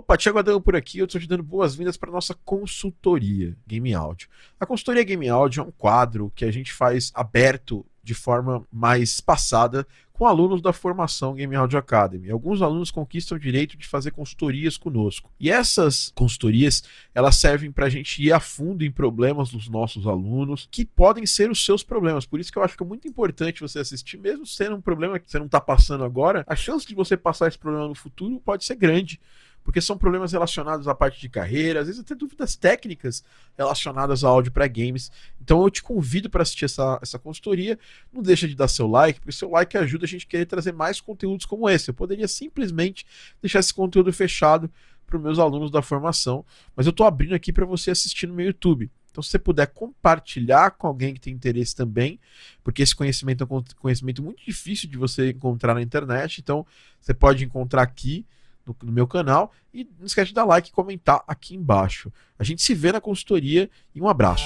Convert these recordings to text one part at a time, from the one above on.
Opa, Thiago Adão por aqui, eu estou te dando boas-vindas para nossa consultoria Game Audio. A consultoria Game Audio é um quadro que a gente faz aberto de forma mais passada com alunos da formação Game Audio Academy. Alguns alunos conquistam o direito de fazer consultorias conosco. E essas consultorias, elas servem para a gente ir a fundo em problemas dos nossos alunos, que podem ser os seus problemas. Por isso que eu acho que é muito importante você assistir, mesmo sendo um problema que você não está passando agora, a chance de você passar esse problema no futuro pode ser grande porque são problemas relacionados à parte de carreira, às vezes até dúvidas técnicas relacionadas ao áudio para games. Então eu te convido para assistir essa, essa consultoria. Não deixa de dar seu like, porque seu like ajuda a gente a querer trazer mais conteúdos como esse. Eu poderia simplesmente deixar esse conteúdo fechado para os meus alunos da formação, mas eu estou abrindo aqui para você assistir no meu YouTube. Então, se você puder compartilhar com alguém que tem interesse também, porque esse conhecimento é um conhecimento muito difícil de você encontrar na internet, então você pode encontrar aqui no, no, meu canal. E não esquece de dar like e comentar aqui embaixo. A gente se vê na consultoria e um abraço.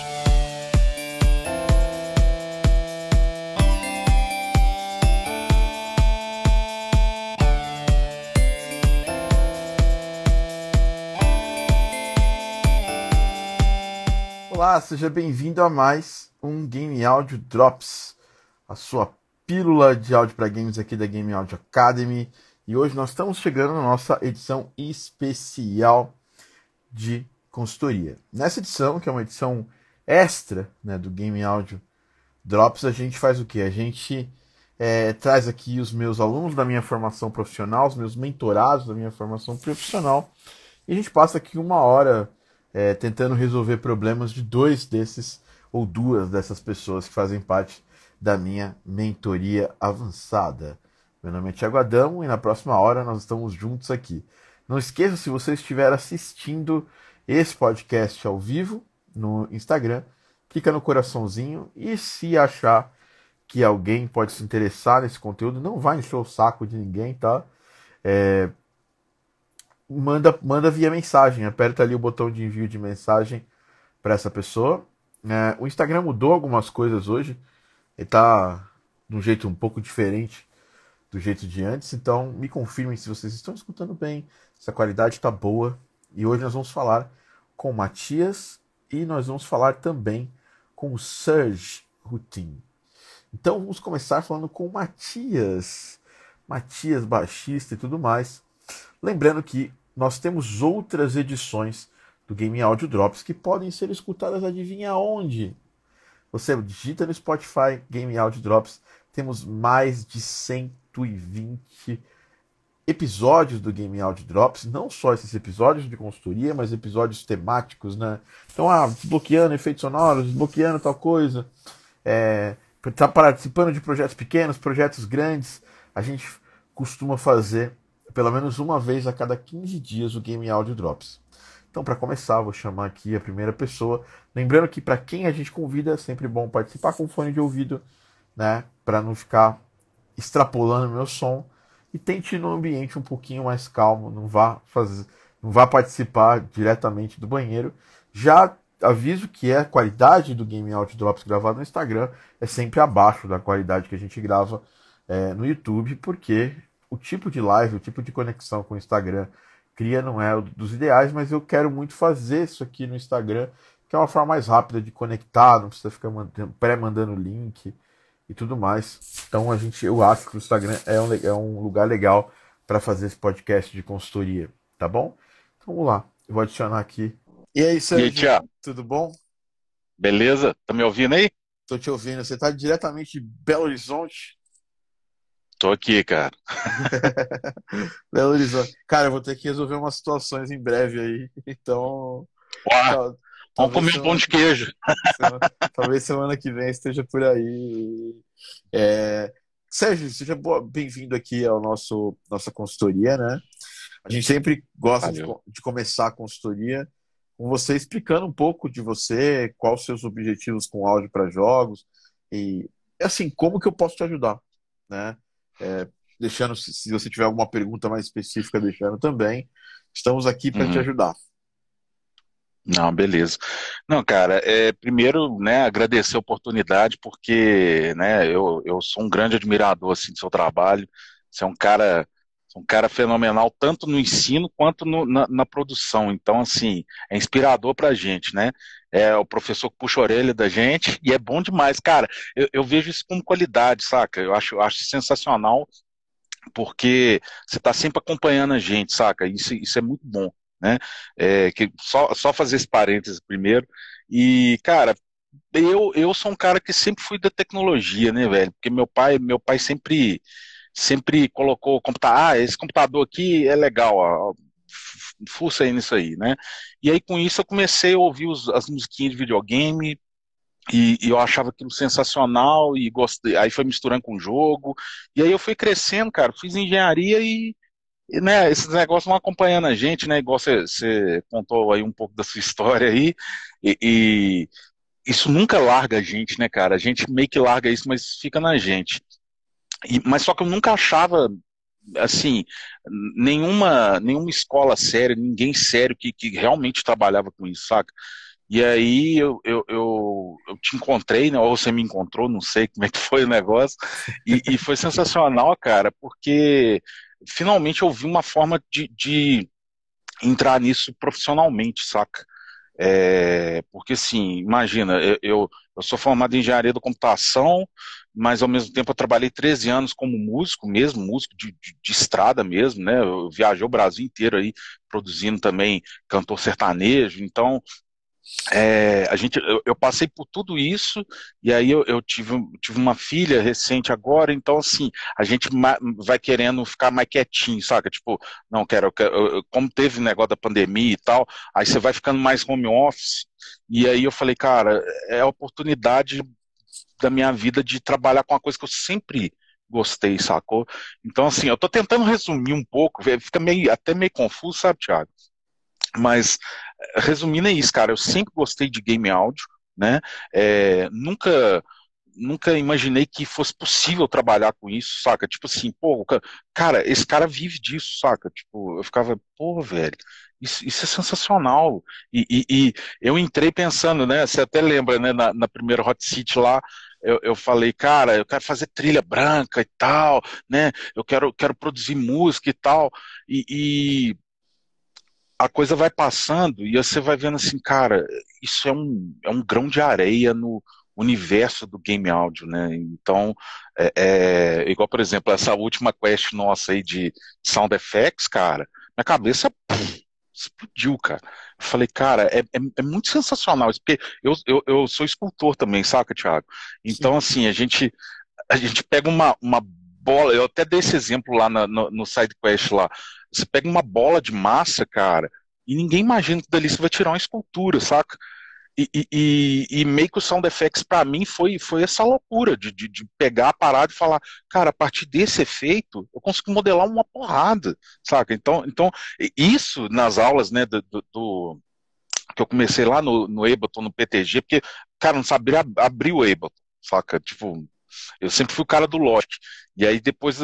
Olá, seja bem-vindo a mais um Game Audio Drops, a sua pílula de áudio para games aqui da Game Audio Academy. E hoje nós estamos chegando na nossa edição especial de consultoria. Nessa edição, que é uma edição extra né, do Game Audio Drops, a gente faz o que? A gente é, traz aqui os meus alunos da minha formação profissional, os meus mentorados da minha formação profissional, e a gente passa aqui uma hora é, tentando resolver problemas de dois desses ou duas dessas pessoas que fazem parte da minha mentoria avançada. Meu nome é Thiago Adamo e na próxima hora nós estamos juntos aqui. Não esqueça, se você estiver assistindo esse podcast ao vivo no Instagram, clica no coraçãozinho e se achar que alguém pode se interessar nesse conteúdo, não vai encher o saco de ninguém, tá? É, manda, manda via mensagem, aperta ali o botão de envio de mensagem para essa pessoa. É, o Instagram mudou algumas coisas hoje, ele tá de um jeito um pouco diferente do jeito de antes. Então, me confirmem se vocês estão escutando bem, se a qualidade está boa. E hoje nós vamos falar com o Matias e nós vamos falar também com o Serge Rutin. Então, vamos começar falando com o Matias. Matias, baixista e tudo mais. Lembrando que nós temos outras edições do Game Audio Drops que podem ser escutadas, adivinha onde? Você digita no Spotify Game Audio Drops, temos mais de 100 120 episódios do Game Audio Drops, não só esses episódios de consultoria, mas episódios temáticos, né? Então, ah, desbloqueando efeitos sonoros, desbloqueando tal coisa, é, tá participando de projetos pequenos, projetos grandes, a gente costuma fazer pelo menos uma vez a cada 15 dias o Game Audio Drops. Então, para começar, vou chamar aqui a primeira pessoa. Lembrando que para quem a gente convida, é sempre bom participar com fone de ouvido, né? Para não ficar extrapolando meu som e tente ir num ambiente um pouquinho mais calmo, não vá fazer, não vá participar diretamente do banheiro. Já aviso que a qualidade do Game Out Drops gravado no Instagram é sempre abaixo da qualidade que a gente grava é, no YouTube, porque o tipo de live, o tipo de conexão com o Instagram cria não é dos ideais, mas eu quero muito fazer isso aqui no Instagram, que é uma forma mais rápida de conectar, não precisa ficar pré-mandando link e tudo mais. Então a gente, eu acho que o Instagram é um, é um lugar legal para fazer esse podcast de consultoria, tá bom? Então vamos lá, eu vou adicionar aqui. E aí, Sérgio, e aí, tudo bom? Beleza? Tá me ouvindo aí? Tô te ouvindo. Você tá diretamente de Belo Horizonte? Tô aqui, cara. Belo Horizonte. Cara, eu vou ter que resolver umas situações em breve aí. Então. Uau. Vamos comer um pão de queijo. Semana, talvez semana que vem esteja por aí. É, Sérgio, seja bem-vindo aqui ao nosso nossa consultoria, né? A gente sempre gosta de, de, começar a consultoria com você explicando um pouco de você, quais os seus objetivos com áudio para jogos e assim como que eu posso te ajudar, né? É, deixando se você tiver alguma pergunta mais específica, deixando também. Estamos aqui para uhum. te ajudar. Não, beleza. Não, cara, é, primeiro, né, agradecer a oportunidade, porque, né, eu, eu sou um grande admirador, assim, do seu trabalho, você é um cara um cara fenomenal tanto no ensino quanto no, na, na, produção. Então, assim, é inspirador pra gente, né? É o professor que puxa a orelha da gente e é bom demais. Cara, eu, eu vejo isso como qualidade, saca? Eu acho, acho sensacional porque você está sempre acompanhando a gente, saca? Isso, isso é muito bom, né? É, que só, só fazer esse parênteses primeiro. E, cara, eu, eu sou um cara que sempre fui da tecnologia, né, velho? Porque meu pai, meu pai sempre sempre colocou computador, ah, esse computador aqui é legal, ó, fuça aí nisso aí, né? E aí com isso eu comecei a ouvir os, as musiquinhas de videogame e, e, eu achava aquilo sensacional e gostei, aí foi misturando com o jogo e aí eu fui crescendo, cara, fiz engenharia e, e né, esses negócios vão acompanhando a gente, né? Igual você, contou aí um pouco da sua história aí e, e isso nunca larga a gente, né, cara? A gente meio que larga isso, mas fica na gente. E, mas só que eu nunca achava, assim, nenhuma, nenhuma escola séria, ninguém sério que, que realmente trabalhava com isso, saca? E aí eu, eu, eu, eu, te encontrei, né? Ou você me encontrou, não sei como é que foi o negócio. E, e foi sensacional, cara, porque finalmente eu vi uma forma de, de entrar nisso profissionalmente, saca? É, porque assim, imagina, eu, eu, eu, sou formado em engenharia da computação, mas ao mesmo tempo eu trabalhei 13 anos como músico mesmo, músico de, de, de estrada mesmo, né? Eu viajei o Brasil inteiro aí produzindo também cantor sertanejo, então é, a gente, eu, eu, passei por tudo isso e aí eu, eu, tive, tive uma filha recente agora, então assim, a gente vai querendo ficar mais quietinho, saca? Tipo, não quero, quero, como teve negócio da pandemia e tal, aí você vai ficando mais home office e aí eu falei, cara, é a oportunidade da minha vida de trabalhar com uma coisa que eu sempre gostei, sacou? Então assim, eu tô tentando resumir um pouco, fica meio, até meio confuso, sabe, Thiago? Mas, resumindo é isso, cara. Eu sempre gostei de game áudio, né? É, nunca nunca imaginei que fosse possível trabalhar com isso, saca? Tipo assim, pô, cara, esse cara vive disso, saca? Tipo, eu ficava, pô, velho, isso, isso é sensacional. E, e, e, eu entrei pensando, né? Você até lembra, né? Na, na primeira Hot City lá, eu, eu, falei, cara, eu quero fazer trilha branca e tal, né? Eu quero, quero produzir música e tal. E, e a coisa vai passando e você vai vendo assim, cara, isso é um, é um grão de areia no universo do game áudio, né? Então, é, é, igual, por exemplo, essa última quest nossa aí de sound effects, cara, minha cabeça explodiu, cara. Eu falei, cara, é, é, é, muito sensacional isso, porque eu, eu, eu sou escultor também, saca, Thiago? Então, Sim. assim, a gente, a gente pega uma, uma bola, eu até dei esse exemplo lá no, no SideQuest lá, você pega uma bola de massa, cara, e ninguém imagina que dali você vai tirar uma escultura, saca? E, e, e, meio que o Sound Effects para mim foi, foi essa loucura de, de, de, pegar a parada e falar, cara, a partir desse efeito eu consigo modelar uma porrada, saca? Então, então isso nas aulas, né, do, do que eu comecei lá no, no Ableton, no PTG, porque, cara, não sabia abrir o Ableton, saca? Tipo, eu sempre fui o cara do Logic. E aí depois,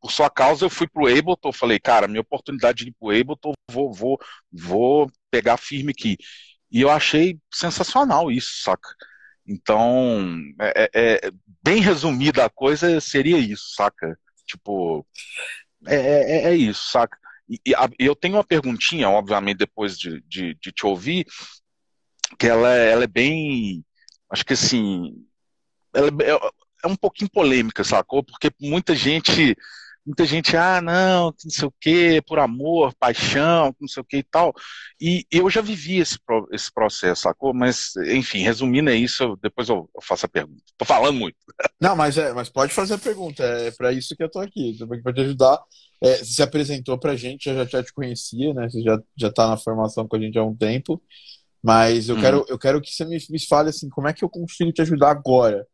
por sua causa, eu fui pro Ableton, falei, cara, minha oportunidade de ir pro Ableton, vou, vou, vou pegar firme aqui. E eu achei sensacional isso, saca? Então, é, é, é bem resumida a coisa seria isso, saca? Tipo, é, é, é isso, saca? E, e a, eu tenho uma perguntinha, obviamente, depois de, de, de te ouvir, que ela, ela é bem, acho que assim, ela, é um pouquinho polêmica, sacou? Porque muita gente, muita gente, ah, não, não sei o quê, por amor, paixão, não sei o quê e tal. E eu já vivi esse, esse processo, sacou? Mas, enfim, resumindo é isso, depois eu, eu faço a pergunta. Tô falando muito. Não, mas, é, mas pode fazer a pergunta, é para isso que eu tô aqui, para te ajudar. É, você se apresentou pra gente, eu já, já te conhecia, né? Você já, já tá na formação com a gente há um tempo. Mas eu, hum. quero, eu quero que você me, me fale assim, como é que eu consigo te ajudar agora?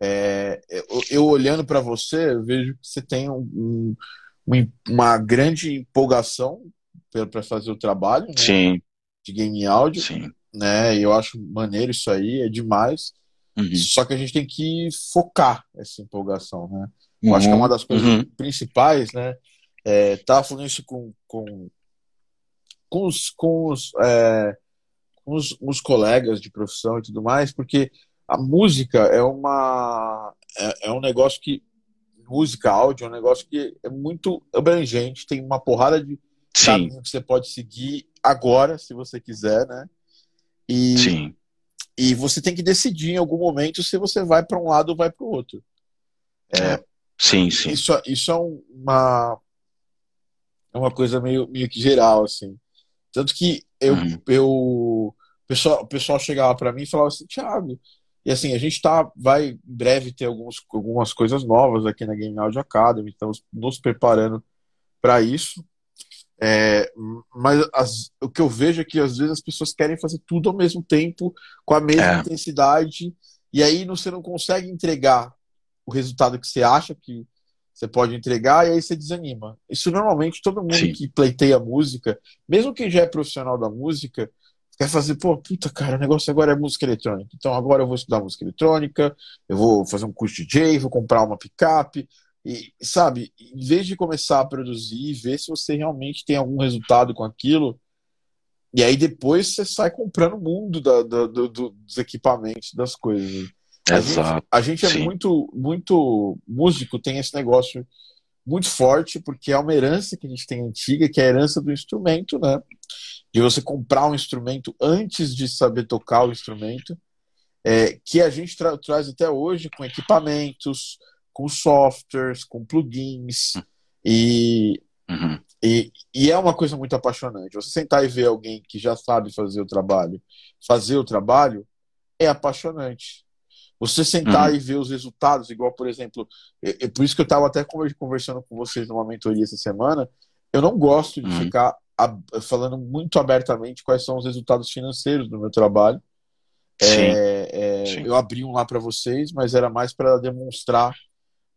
É, eu, eu, olhando para você, eu vejo que você tem um, um, uma grande empolgação para fazer o trabalho né, Sim. de game áudio. Sim. Né, eu acho maneiro isso aí, é demais. Uhum. Só que a gente tem que focar essa empolgação. Né? Eu uhum. acho que é uma das coisas uhum. principais. Né? É, tava falando isso com, com, com os, com os, é, com os, os colegas de profissão e tudo mais, porque a música é uma é, é um negócio que música, áudio, é um negócio que é muito abrangente, tem uma porrada de caminho que você pode seguir agora, se você quiser, né? E, Sim. E você tem que decidir em algum momento se você vai para um lado ou vai para o outro. É, sim, sim. Isso, isso é uma, é uma coisa meio, meio que geral, assim. Tanto que eu, uhum. eu o pessoal, o pessoal chegava para mim e falava assim, Thiago, e assim, a gente tá, vai em breve ter alguns, algumas coisas novas aqui na Game Audio Academy, estamos nos preparando para isso. É, mas as, o que eu vejo é que às vezes as pessoas querem fazer tudo ao mesmo tempo, com a mesma é. intensidade, e aí você não consegue entregar o resultado que você acha que você pode entregar, e aí você desanima. Isso normalmente todo mundo Sim. que pleiteia música, mesmo quem já é profissional da música, quer fazer, pô, puta cara, o negócio agora é música eletrônica. Então agora eu vou estudar música eletrônica, eu vou fazer um curso de DJ, vou comprar uma picape, e, sabe, em vez de começar a produzir, ver se você realmente tem algum resultado com aquilo, e aí depois você sai comprando o mundo da, da, do, dos equipamentos, das coisas. Exato. A gente, a gente é muito, muito músico, tem esse negócio muito forte, porque é uma herança que a gente tem antiga, que é a herança do instrumento, né? De você comprar um instrumento antes de saber tocar o instrumento, é, que a gente tra traz até hoje com equipamentos, com softwares, com plugins. E, uhum. e, e, é uma coisa muito apaixonante. Você sentar e ver alguém que já sabe fazer o trabalho, fazer o trabalho, é apaixonante. Você sentar uhum. e ver os resultados, igual, por exemplo, é, é por isso que eu estava até conversando com vocês numa mentoria essa semana, eu não gosto de uhum. ficar falando muito abertamente quais são os resultados financeiros do meu trabalho. Sim. É, é, Sim. Eu abri um lá para vocês, mas era mais para demonstrar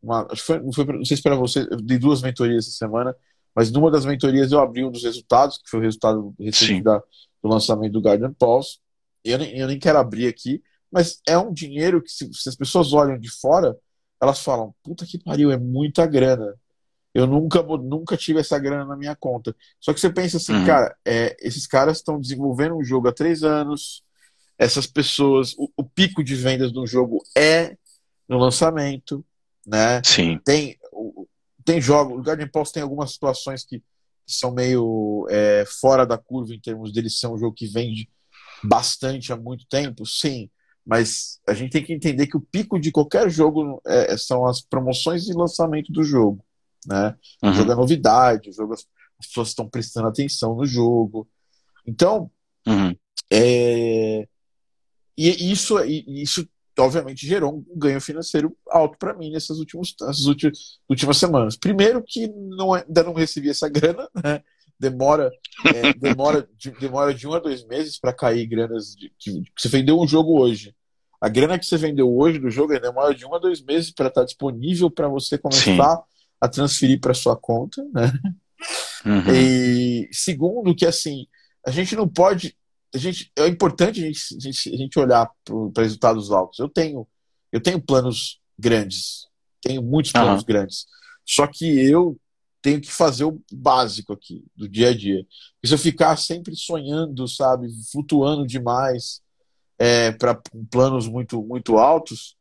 uma, foi, não, foi, não sei se para você, eu dei duas mentorias essa semana, mas numa das mentorias eu abri um dos resultados, que foi o resultado recente da, do lançamento do Garden Pulse. Eu nem, eu nem quero abrir aqui, mas é um dinheiro que, se, se, as pessoas olham de fora, elas falam: puta que pariu, é muita grana. Eu nunca, nunca tive essa grana na minha conta. Só que você pensa assim, uhum. cara, é, esses caras estão desenvolvendo um jogo há três anos, essas pessoas, o, o pico de vendas do jogo é no lançamento né? Sim. Tem, tem jogos, o Garden Pulse tem algumas situações que, que são meio é, fora da curva em termos dele ser um jogo que vende bastante há muito tempo, sim, mas a gente tem que entender que o pico de qualquer jogo é, são as promoções e lançamento do jogo, né? Uhum. O jogo é novidade, o jogo as pessoas estão prestando atenção no jogo, então uhum. é, e isso, isso obviamente gerou um ganho financeiro alto para mim nessas últimas, nessas últimas, últimas semanas. Primeiro que não, ainda não recebi essa grana, né? demora é, demora de, demora de um a dois meses para cair granas de, que, que, você vendeu um jogo hoje. A grana que você vendeu hoje do jogo demora de um a dois meses para estar tá disponível para você começar Sim. A transferir para sua conta, né? Uhum. E segundo que assim a gente não pode a gente, é importante a gente, a gente, a gente olhar para resultados altos. Eu tenho, eu tenho planos grandes, tenho muitos planos uhum. grandes. Só que eu tenho que fazer o básico aqui, do dia a dia. E se eu ficar sempre sonhando, sabe, flutuando demais é, para planos muito, muito altos,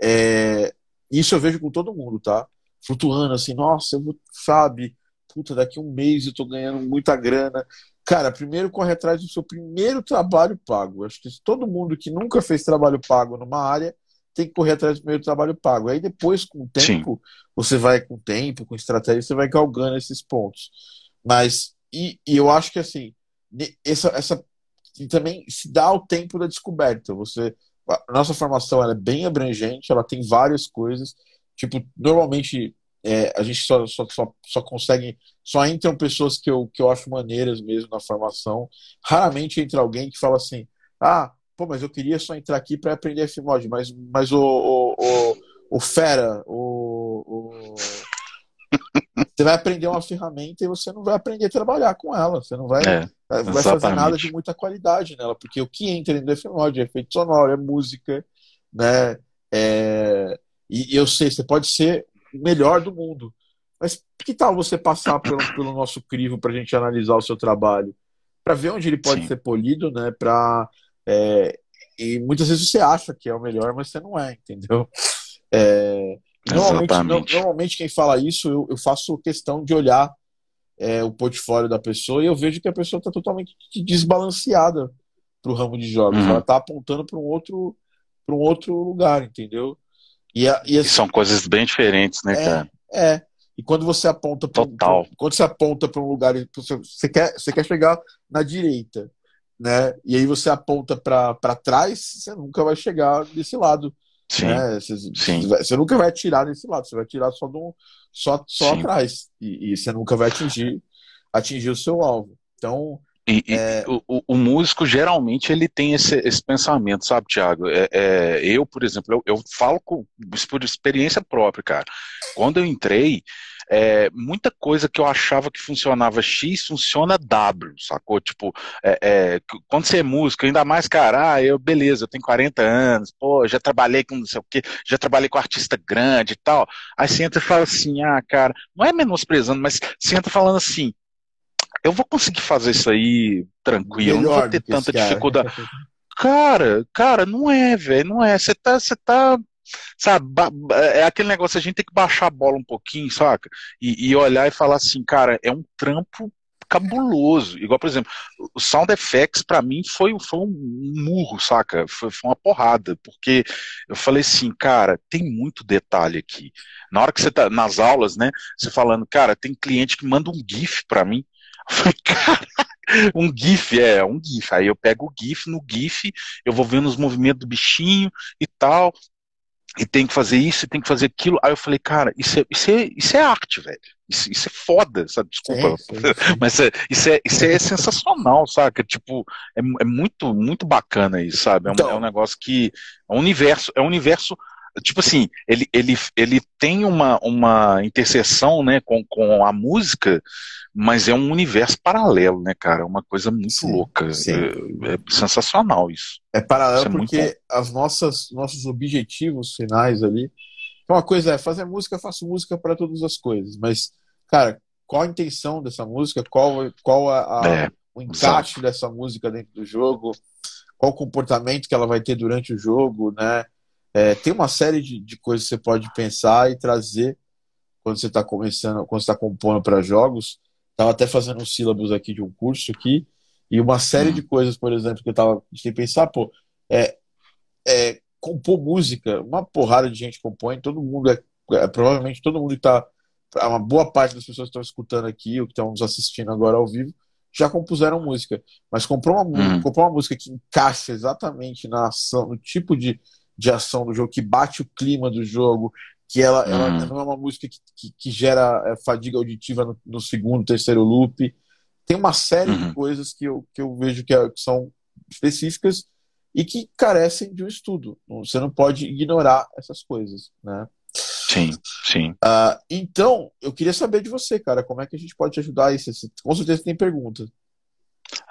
é, isso eu vejo com todo mundo, tá? Flutuando assim, nossa, eu vou, sabe, puta, daqui um mês eu tô ganhando muita grana. Cara, primeiro corre atrás do seu primeiro trabalho pago. Acho que todo mundo que nunca fez trabalho pago numa área tem que correr atrás do primeiro trabalho pago. Aí depois, com o tempo, Sim. você vai com o tempo, com estratégia, você vai galgando esses pontos. Mas, e, e eu acho que assim, essa, essa também se dá o tempo da descoberta. Você, a nossa formação ela é bem abrangente, ela tem várias coisas. Tipo, normalmente é, a gente só, só, só, só, consegue. Só entram pessoas que eu, que eu acho maneiras mesmo na formação. Raramente entra alguém que fala assim: ah, pô, mas eu queria só entrar aqui para aprender Fmod, mas, mas o, o, o, o Fera, o, o, Você vai aprender uma ferramenta e você não vai aprender a trabalhar com ela. Você não vai, é, vai fazer nada de muita qualidade nela, porque o que entra em Fmod é efeito sonoro, é música, né? É, e eu sei, você pode ser melhor do mundo. Mas que tal você passar pelo, pelo nosso crivo para a gente analisar o seu trabalho? Para ver onde ele pode Sim. ser polido, né? Pra, é, e muitas vezes você acha que é o melhor, mas você não é, entendeu? É, Normalmente, no, normalmente quem fala isso, eu, eu faço questão de olhar é, o portfólio da pessoa e eu vejo que a pessoa está totalmente desbalanceada para o ramo de jogos. Uhum. Ela está apontando para um outro para um outro lugar, entendeu? E, a, e, assim, e, são coisas bem diferentes, né, é, cara? É. E quando você aponta para Total. Um, quando você aponta para um lugar, você quer, você quer chegar na direita, né? E aí você aponta para trás, você nunca vai chegar desse lado. Sim. Né? Você, Sim. você nunca vai atirar desse lado, você vai atirar só, do, só, só atrás. E, e, você nunca vai atingir, atingir o seu alvo. Então. E, é... e o, o, músico geralmente ele tem esse, esse pensamento, sabe, Thiago? É, é, eu, por exemplo, eu, eu falo com, por experiência própria, cara. Quando eu entrei, é, muita coisa que eu achava que funcionava X funciona W, sacou? Tipo, é, é, quando você é músico, ainda mais, cara, ah, eu, beleza, eu tenho 40 anos, pô, já trabalhei com não sei o quê, já trabalhei com artista grande e tal. Aí você entra e fala assim, ah, cara, não é menosprezando, mas você entra falando assim, eu vou conseguir fazer isso aí tranquilo, Melhor não vou ter tanta dificuldade. Cara, cara, não é, velho, não é. Você tá, você tá Sabe, é aquele negócio, a gente tem que baixar a bola um pouquinho, saca? E, e olhar e falar assim, cara, é um trampo cabuloso. Igual, por exemplo, o Sound Effects para mim foi, foi um murro, saca? Foi, foi, uma porrada, porque eu falei assim, cara, tem muito detalhe aqui. Na hora que você tá nas aulas, né, você falando, cara, tem cliente que manda um GIF para mim. Eu falei, cara, um GIF, é, um GIF. Aí eu pego o GIF, no GIF eu vou vendo os movimentos do bichinho e tal, e tem que fazer isso, e tem que fazer aquilo. Aí eu falei, cara, isso é, isso é, isso é arte, velho. Isso, isso é foda, sabe? Desculpa. Sim, sim, sim. Mas é, isso, é, isso é sensacional, saca? Tipo, é, é muito, muito bacana isso, sabe? É um, então... é um negócio que. É um universo, é um universo tipo assim, ele, ele, ele tem uma, uma interseção né, com, com a música, mas é um universo paralelo, né, cara? É uma coisa muito sim, louca. Sim. É, é, sensacional isso. É paralelo isso é porque as nossas nossos objetivos finais ali. Uma coisa é fazer música, eu faço música para todas as coisas, mas, cara, qual a intenção dessa música? Qual, qual a, a é, o encaixe exato. dessa música dentro do jogo? Qual o comportamento que ela vai ter durante o jogo, né? É, tem uma série de, de coisas que você pode pensar e trazer quando você está começando, quando está compondo para jogos. Estava até fazendo uns sílabos aqui de um curso aqui, e uma série de coisas, por exemplo, que eu estava sem pensar, pô, é, é, compor música, uma porrada de gente compõe, todo mundo é, é provavelmente todo mundo que está uma boa parte das pessoas que estão escutando aqui, ou que estão nos assistindo agora ao vivo, já compuseram música. Mas comprou uma, hum. comprou uma música que encaixa exatamente na ação, no tipo de, de ação do jogo, que bate o clima do jogo, que ela, ela hum. não é uma música que, que, que gera é, fadiga auditiva no, no, segundo, terceiro loop. Tem uma série uhum. de coisas que eu, que eu vejo que, é, que, são específicas e que carecem de um estudo. Você não pode ignorar essas coisas, né? Sim, sim. Uh, então, eu queria saber de você, cara, como é que a gente pode te ajudar isso? Com certeza tem perguntas.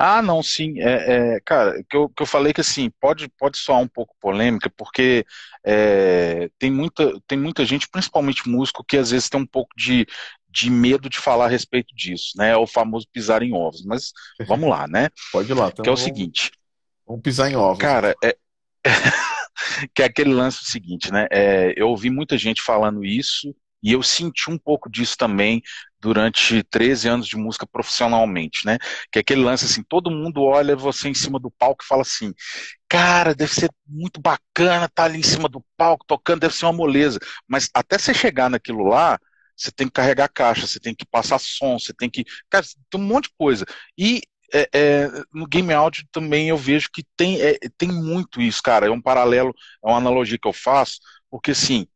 Ah, não, sim. É, é, cara, que eu, que eu falei que assim, pode, pode soar um pouco polêmica, porque é, tem, muita, tem muita gente, principalmente músico, que às vezes tem um pouco de, de medo de falar a respeito disso, né? É o famoso pisar em ovos. Mas vamos lá, né? Pode ir lá. Então que é o vamos, seguinte. Vamos pisar em ovos. Cara, é. que é aquele lance seguinte, né? É, eu ouvi muita gente falando isso e eu senti um pouco disso também durante 13 anos de música profissionalmente, né? Que é aquele lance assim, todo mundo olha você em cima do palco e fala assim, cara, deve ser muito bacana estar tá ali em cima do palco tocando, deve ser uma moleza. Mas até você chegar naquilo lá, você tem que carregar caixa, você tem que passar som, você tem que. Cara, tem um monte de coisa. E é, é, no game audio também eu vejo que tem, é, tem muito isso, cara. É um paralelo, é uma analogia que eu faço, porque assim,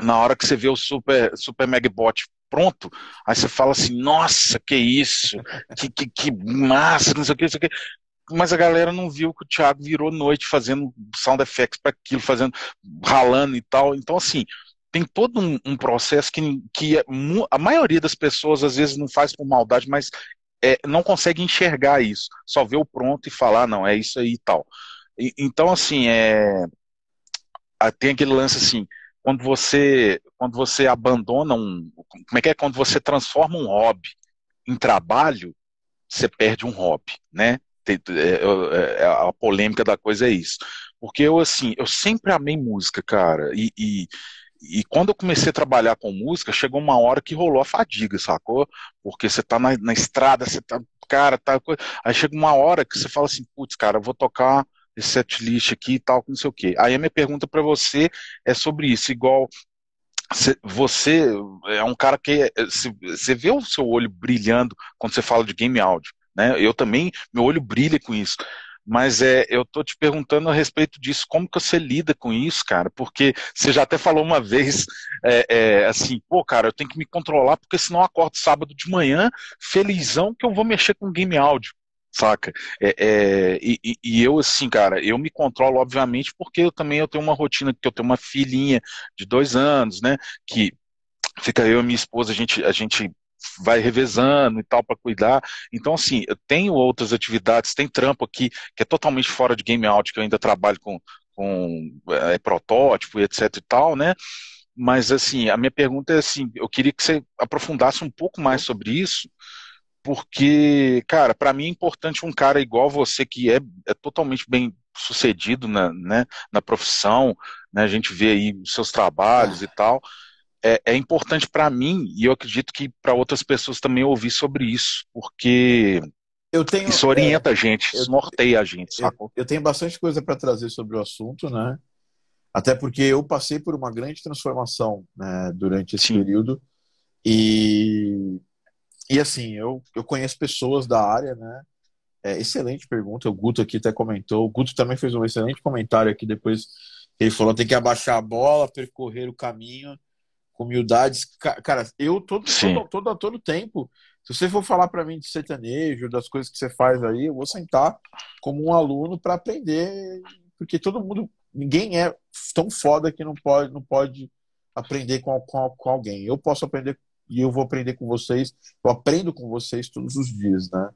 na hora que você vê o Super, super Megbot pronto, aí você fala assim, nossa, que isso, que, que, que massa, não sei o que, não sei o que. Mas a galera não viu que o Thiago virou noite fazendo sound effects para aquilo, fazendo, ralando e tal. Então, assim, tem todo um, um processo que, que a maioria das pessoas às vezes não faz por maldade, mas é, não consegue enxergar isso. Só vê o pronto e falar, ah, não, é isso aí e tal. E, então, assim, é, tem aquele lance assim, quando você quando você abandona um como é que é quando você transforma um hobby em trabalho você perde um hobby né é, é, é, a polêmica da coisa é isso porque eu assim eu sempre amei música cara e, e e quando eu comecei a trabalhar com música, chegou uma hora que rolou a fadiga, sacou? Porque você tá na, na estrada, você tá, cara, tá. Aí chega uma hora que você fala assim, putz, cara, eu vou tocar esse setlist aqui e tal, não sei o quê. Aí a minha pergunta para você é sobre isso, igual você é um cara que você vê o seu olho brilhando quando você fala de game áudio, né? Eu também, meu olho brilha com isso. Mas é, eu tô te perguntando a respeito disso, como que você lida com isso, cara? Porque você já até falou uma vez, é, é, assim, pô, cara, eu tenho que me controlar, porque senão eu acordo sábado de manhã, felizão, que eu vou mexer com game áudio, saca? É, é e, e, eu, assim, cara, eu me controlo, obviamente, porque eu também eu tenho uma rotina, que eu tenho uma filhinha de dois anos, né, que fica eu e minha esposa, a gente, a gente vai revezando e tal para cuidar. Então, assim, eu tenho outras atividades, tem trampo aqui que é totalmente fora de game out, que eu ainda trabalho com, com é, protótipo e etc e tal, né? Mas, assim, a minha pergunta é assim, eu queria que você aprofundasse um pouco mais sobre isso, porque, cara, para mim é importante um cara igual você, que é, é totalmente bem sucedido na, né, na profissão, né, a gente vê aí os seus trabalhos e tal, é, é importante para mim e eu acredito que para outras pessoas também ouvir sobre isso, porque tenho, isso orienta é, a gente, isso eu, norteia a gente, sacou? Eu, eu tenho bastante coisa para trazer sobre o assunto, né? Até porque eu passei por uma grande transformação né, durante esse Sim. período e e assim eu, eu conheço pessoas da área, né? É, excelente pergunta. O Guto aqui até comentou. O Guto também fez um excelente comentário aqui depois. Ele falou: tem que abaixar a bola, percorrer o caminho com humildade. Cara, eu todo, todo, todo, todo tempo, se você for falar para mim de sertanejo, das coisas que você faz aí, eu vou sentar como um aluno para aprender, porque todo mundo, ninguém é tão foda que não pode, não pode aprender com, com, com alguém. Eu posso aprender e eu vou aprender com vocês, eu aprendo com vocês todos os dias, né?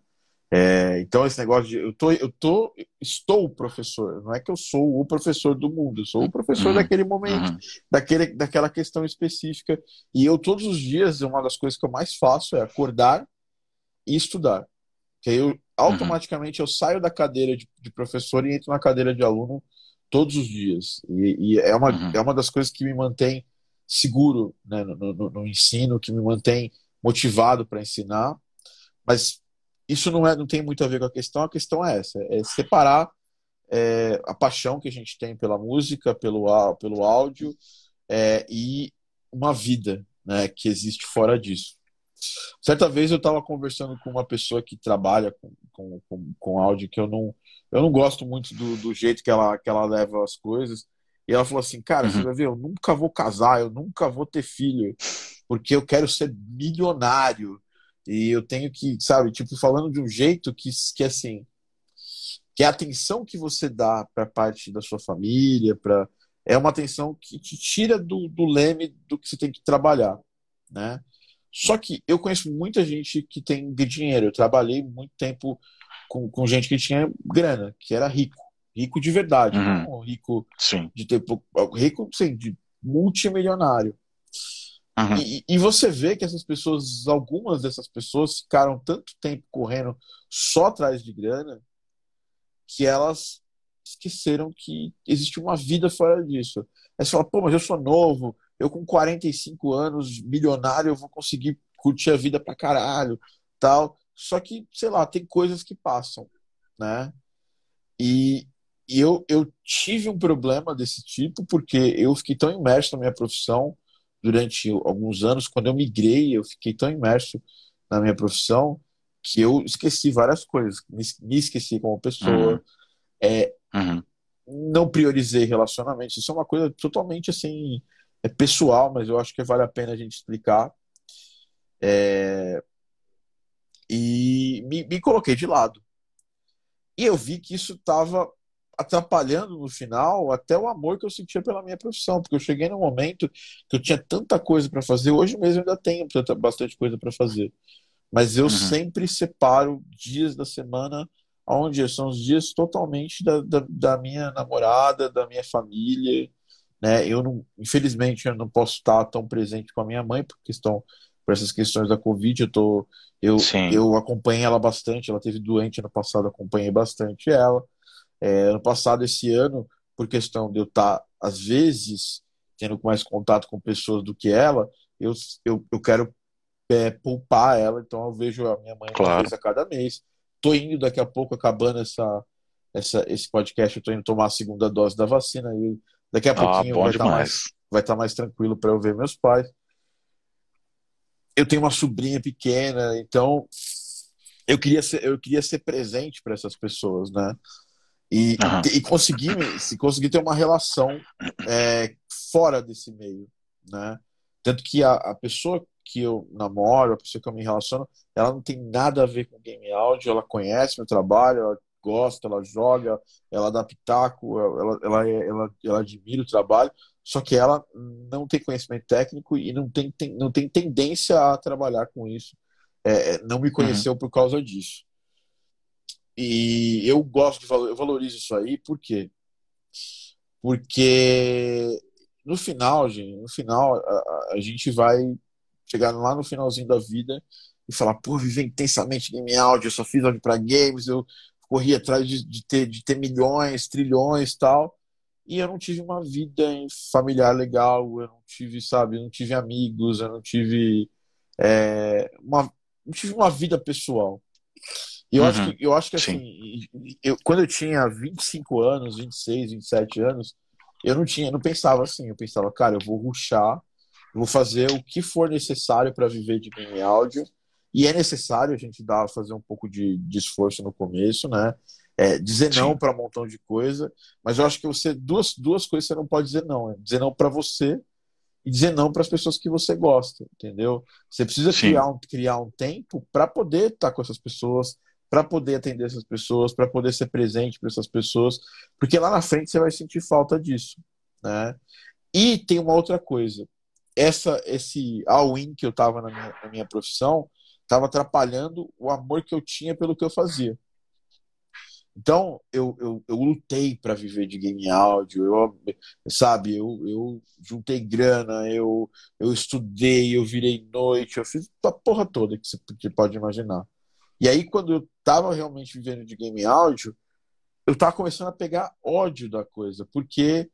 É, então, esse negócio de. Eu, tô, eu tô, estou o professor, não é que eu sou o professor do mundo, eu sou o professor uhum. daquele momento, uhum. daquele, daquela questão específica. E eu, todos os dias, uma das coisas que eu mais faço é acordar e estudar. Que eu, automaticamente, eu saio da cadeira de, de, professor e entro na cadeira de aluno todos os dias. E, e é, uma, uhum. é uma das coisas que me mantém seguro né, no, no, no ensino, que me mantém motivado para ensinar. Mas isso não, é, não tem muito a ver com a questão, a questão é essa, é separar é, a paixão que a gente tem pela música, pelo, pelo áudio é, e uma vida né, que existe fora disso. Certa vez eu estava conversando com uma pessoa que trabalha com, com, com, com, áudio, que eu não, eu não gosto muito do, do jeito que ela, que ela leva as coisas. E ela falou assim: Cara, uhum. você vai ver, eu nunca vou casar, eu nunca vou ter filho, porque eu quero ser milionário. E eu tenho que, sabe, tipo, falando de um jeito que, que assim, que a atenção que você dá para parte da sua família, para é uma atenção que te tira do, do leme do que você tem que trabalhar, né? Só que eu conheço muita gente que tem dinheiro. Eu trabalhei muito tempo com, com gente que tinha grana, que era rico, rico de verdade, uhum. não rico sim. de ter rico, sim, de multimilionário. Uhum. E, e, você vê que essas pessoas, algumas dessas pessoas ficaram tanto tempo correndo só atrás de grana que elas esqueceram que existe uma vida fora disso. Aí você fala, pô, mas eu sou novo, eu com 45 anos, milionário, eu vou conseguir curtir a vida pra caralho, tal. Só que, sei lá, tem coisas que passam, né? E, e eu, eu tive um problema desse tipo porque eu fiquei tão imerso na minha profissão durante alguns anos, quando eu migrei, eu fiquei tão imerso na minha profissão que eu esqueci várias coisas. Me esqueci como pessoa. Uhum. É, uhum. Não priorizei relacionamentos. Isso é uma coisa totalmente assim é pessoal, mas eu acho que vale a pena a gente explicar. É, e me, me coloquei de lado. E eu vi que isso estava atrapalhando no final até o amor que eu sentia pela minha profissão, porque eu cheguei num momento que eu tinha tanta coisa para fazer, hoje mesmo ainda tenho bastante coisa para fazer, mas eu uhum. sempre separo dias da semana onde são os dias totalmente da, da, da, minha namorada, da minha família, né? Eu não, infelizmente, eu não posso estar tão presente com a minha mãe por questão por essas questões da Covid. Eu tô, eu, eu acompanhei ela bastante. Ela teve doente ano passado, acompanhei bastante ela. É, ano passado, esse ano, por questão de eu estar, às vezes, tendo mais contato com pessoas do que ela, eu, eu, eu quero é, poupar ela, então eu vejo a minha mãe claro. uma vez a cada mês. Tô indo daqui a pouco, acabando essa, essa, esse podcast, eu tô indo tomar a segunda dose da vacina e daqui a ah, pouquinho vai estar tá mais, vai tá mais tranquilo para eu ver meus pais. Eu tenho uma sobrinha pequena, então eu queria ser, eu queria ser presente para essas pessoas, né? E, uhum. e, conseguir, se conseguir ter uma relação é, fora desse meio, né? Tanto que a, a pessoa que eu namoro, a pessoa que eu me relaciono, ela não tem nada a ver com game áudio, ela conhece meu trabalho, ela gosta, ela joga, ela dá pitaco, ela, ela, ela, ela admira o trabalho, só que ela não tem conhecimento técnico e não tem, tem não tem tendência a trabalhar com isso. É, é não me conheceu uhum. por causa disso. E eu gosto de eu valorizo isso aí, por quê? Porque no final, gente, no final, a, a, gente vai chegar lá no finalzinho da vida e falar, pô, viver intensamente game áudio, eu só fiz áudio para games, eu corri atrás de, de, ter, de ter milhões, trilhões tal. E eu não tive uma vida familiar legal, eu não tive, sabe, eu não tive amigos, eu não tive é, uma, não tive uma vida pessoal. E eu, uhum. acho que, eu acho que assim, eu, quando eu tinha 25 anos, 26, 27 anos, eu não tinha, não pensava assim, eu pensava, cara, eu vou ruxar, vou fazer o que for necessário para viver de game áudio, e é necessário a gente dar, fazer um pouco de, de esforço no começo, né? É, dizer não para um montão de coisa, mas eu acho que você duas, duas coisas você não pode dizer não, é dizer não para você e dizer não para as pessoas que você gosta, entendeu? Você precisa criar um, criar um tempo para poder estar com essas pessoas, para poder atender essas pessoas, para poder ser presente para essas pessoas, porque lá na frente você vai sentir falta disso, né? E tem uma outra coisa, essa esse all-in que eu estava na minha, na minha profissão estava atrapalhando o amor que eu tinha pelo que eu fazia. Então, eu, eu, eu lutei para viver de game áudio, eu, sabe, eu, eu juntei grana, eu, eu estudei, eu virei noite, eu fiz a porra toda que você pode imaginar. E aí, quando eu tava realmente vivendo de game áudio, eu tava começando a pegar ódio da coisa, porque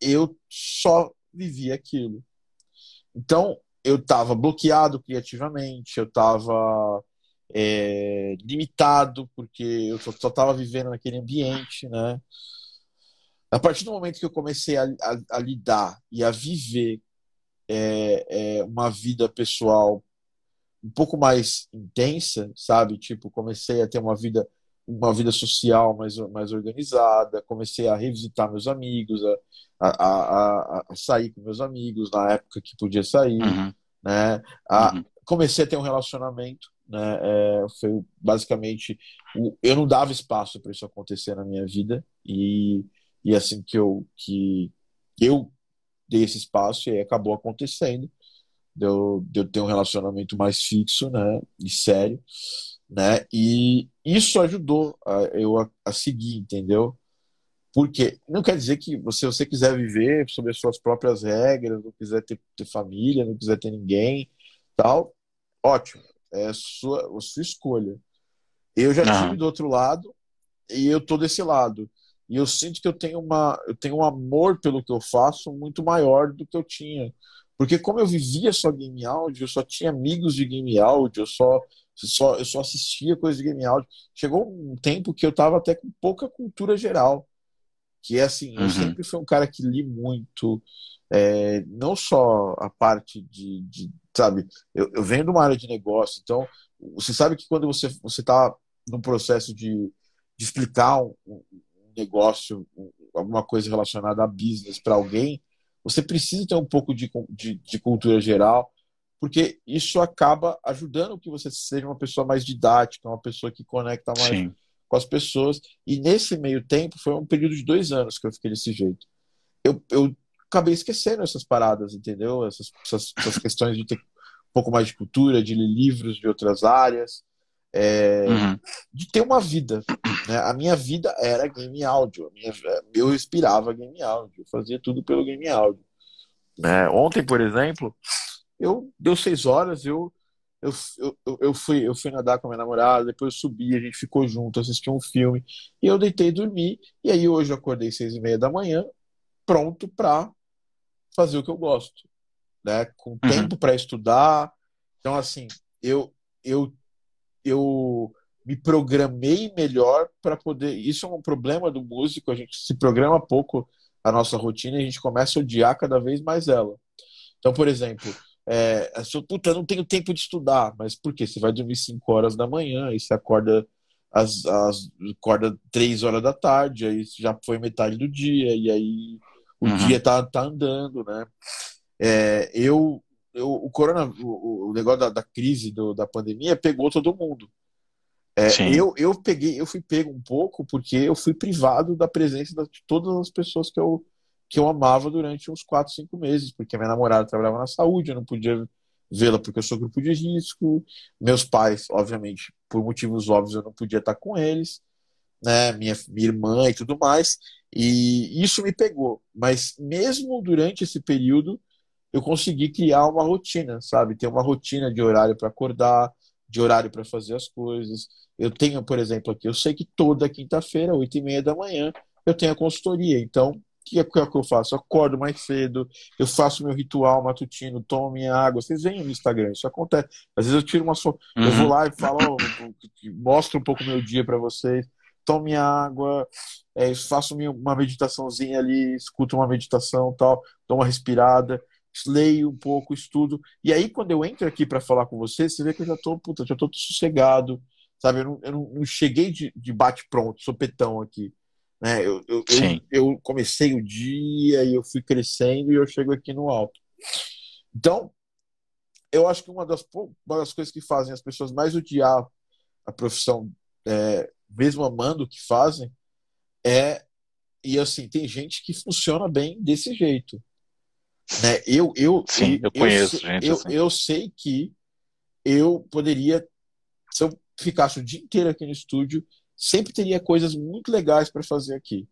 eu só vivia aquilo. Então, eu tava bloqueado criativamente, eu tava é, limitado, porque eu só, só tava vivendo naquele ambiente, né? A partir do momento que eu comecei a, a, a lidar e a viver é, é, uma vida pessoal um pouco mais intensa, sabe? Tipo, comecei a ter uma vida uma vida social mais, mais organizada, comecei a revisitar meus amigos, a, a, a, a sair com meus amigos na época que podia sair, uhum. né? A, uhum. Comecei a ter um relacionamento, né? É, foi basicamente eu não dava espaço para isso acontecer na minha vida e, e assim que eu que eu dei esse espaço e acabou acontecendo de eu, de eu ter um relacionamento mais fixo, né, e sério, né, e isso ajudou a, eu a, a seguir, entendeu? Porque não quer dizer que você, você quiser viver sob as suas próprias regras, não quiser ter, ter família, não quiser ter ninguém, tal, ótimo, é a sua, a sua escolha. Eu já não. tive do outro lado e eu tô desse lado. E eu sinto que eu tenho uma eu tenho um amor pelo que eu faço muito maior do que eu tinha porque como eu vivia só game áudio, eu só tinha amigos de game áudio, eu só, só, eu só assistia coisas de game áudio. Chegou um tempo que eu tava até com pouca cultura geral. Que é assim, uhum. eu sempre fui um cara que li muito, é, não só a parte de, de sabe, eu, eu venho de uma área de negócio, então você sabe que quando você você está num processo de, de explicar um, um negócio, alguma coisa relacionada a business para alguém, você precisa ter um pouco de, de, de, cultura geral, porque isso acaba ajudando que você seja uma pessoa mais didática, uma pessoa que conecta mais Sim. com as pessoas. E nesse meio tempo, foi um período de dois anos que eu fiquei desse jeito. Eu, eu acabei esquecendo essas paradas, entendeu? Essas, essas, essas questões de ter um pouco mais de cultura, de ler livros de outras áreas. É, uhum. de ter uma vida. Né? A minha vida era game áudio. Minha, eu respirava game áudio. Eu fazia tudo pelo game áudio. Né? Ontem, por exemplo, eu deu seis horas, eu, eu, eu, eu, fui, eu fui nadar com a minha namorada, depois eu subi, a gente ficou junto, assisti um filme, e eu deitei e dormi. E aí hoje eu acordei seis e meia da manhã, pronto para fazer o que eu gosto, né? Com uhum. tempo para estudar. Então, assim, eu, eu, eu me programei melhor para poder. Isso é um problema do músico, a gente se programa pouco a nossa rotina e a gente começa a odiar cada vez mais ela. Então, por exemplo, é, eu, puta, eu não tenho tempo de estudar, mas por quê? Você vai dormir 5 horas da manhã e você acorda às, às acorda 3 horas da tarde, aí já foi metade do dia, e aí o uhum. dia tá, tá andando, né? É, eu, eu, o corona, o, o negócio da, da crise do, da pandemia pegou todo mundo. É, eu, eu peguei, eu fui pego um pouco porque eu fui privado da presença de todas as pessoas que eu, que eu amava durante uns 4, 5 meses, porque minha namorada trabalhava na saúde, eu não podia vê-la porque eu sou grupo de risco. Meus pais, obviamente, por motivos óbvios, eu não podia estar com eles, né? Minha, minha irmã e tudo mais. E isso me pegou. Mas mesmo durante esse período, eu consegui criar uma rotina, sabe? Ter uma rotina de horário para acordar, de horário para fazer as coisas. Eu tenho, por exemplo, aqui, eu sei que toda quinta-feira, oito e meia da manhã, eu tenho a consultoria. Então, o que é que eu faço? Eu acordo mais cedo, eu faço meu ritual matutino, tomo minha água. Vocês veem no Instagram, isso acontece. Às vezes eu tiro uma. So... Uhum. Eu vou lá e falo, oh, mostro um pouco meu dia para vocês, tomo minha água, é, faço uma meditaçãozinha ali, escuto uma meditação tal, dou uma respirada leio um pouco, estudo. E aí, quando eu entro aqui para falar com você, você vê que eu já tô, puta, já tô sossegado, Sabe, eu não, eu não cheguei de, de bate-pronto, sopetão aqui. Né? Eu, eu, eu, eu, comecei o dia e eu fui crescendo e eu chego aqui no alto. Então, eu acho que uma das, uma das coisas que fazem as pessoas mais odiar a profissão, é, mesmo amando o que fazem, é. E assim, tem gente que funciona bem desse jeito. Né? Eu, eu, Sim, eu, eu conheço eu, gente eu, assim. eu sei que eu poderia, se eu ficasse o dia inteiro aqui no estúdio, sempre teria coisas muito legais para fazer aqui.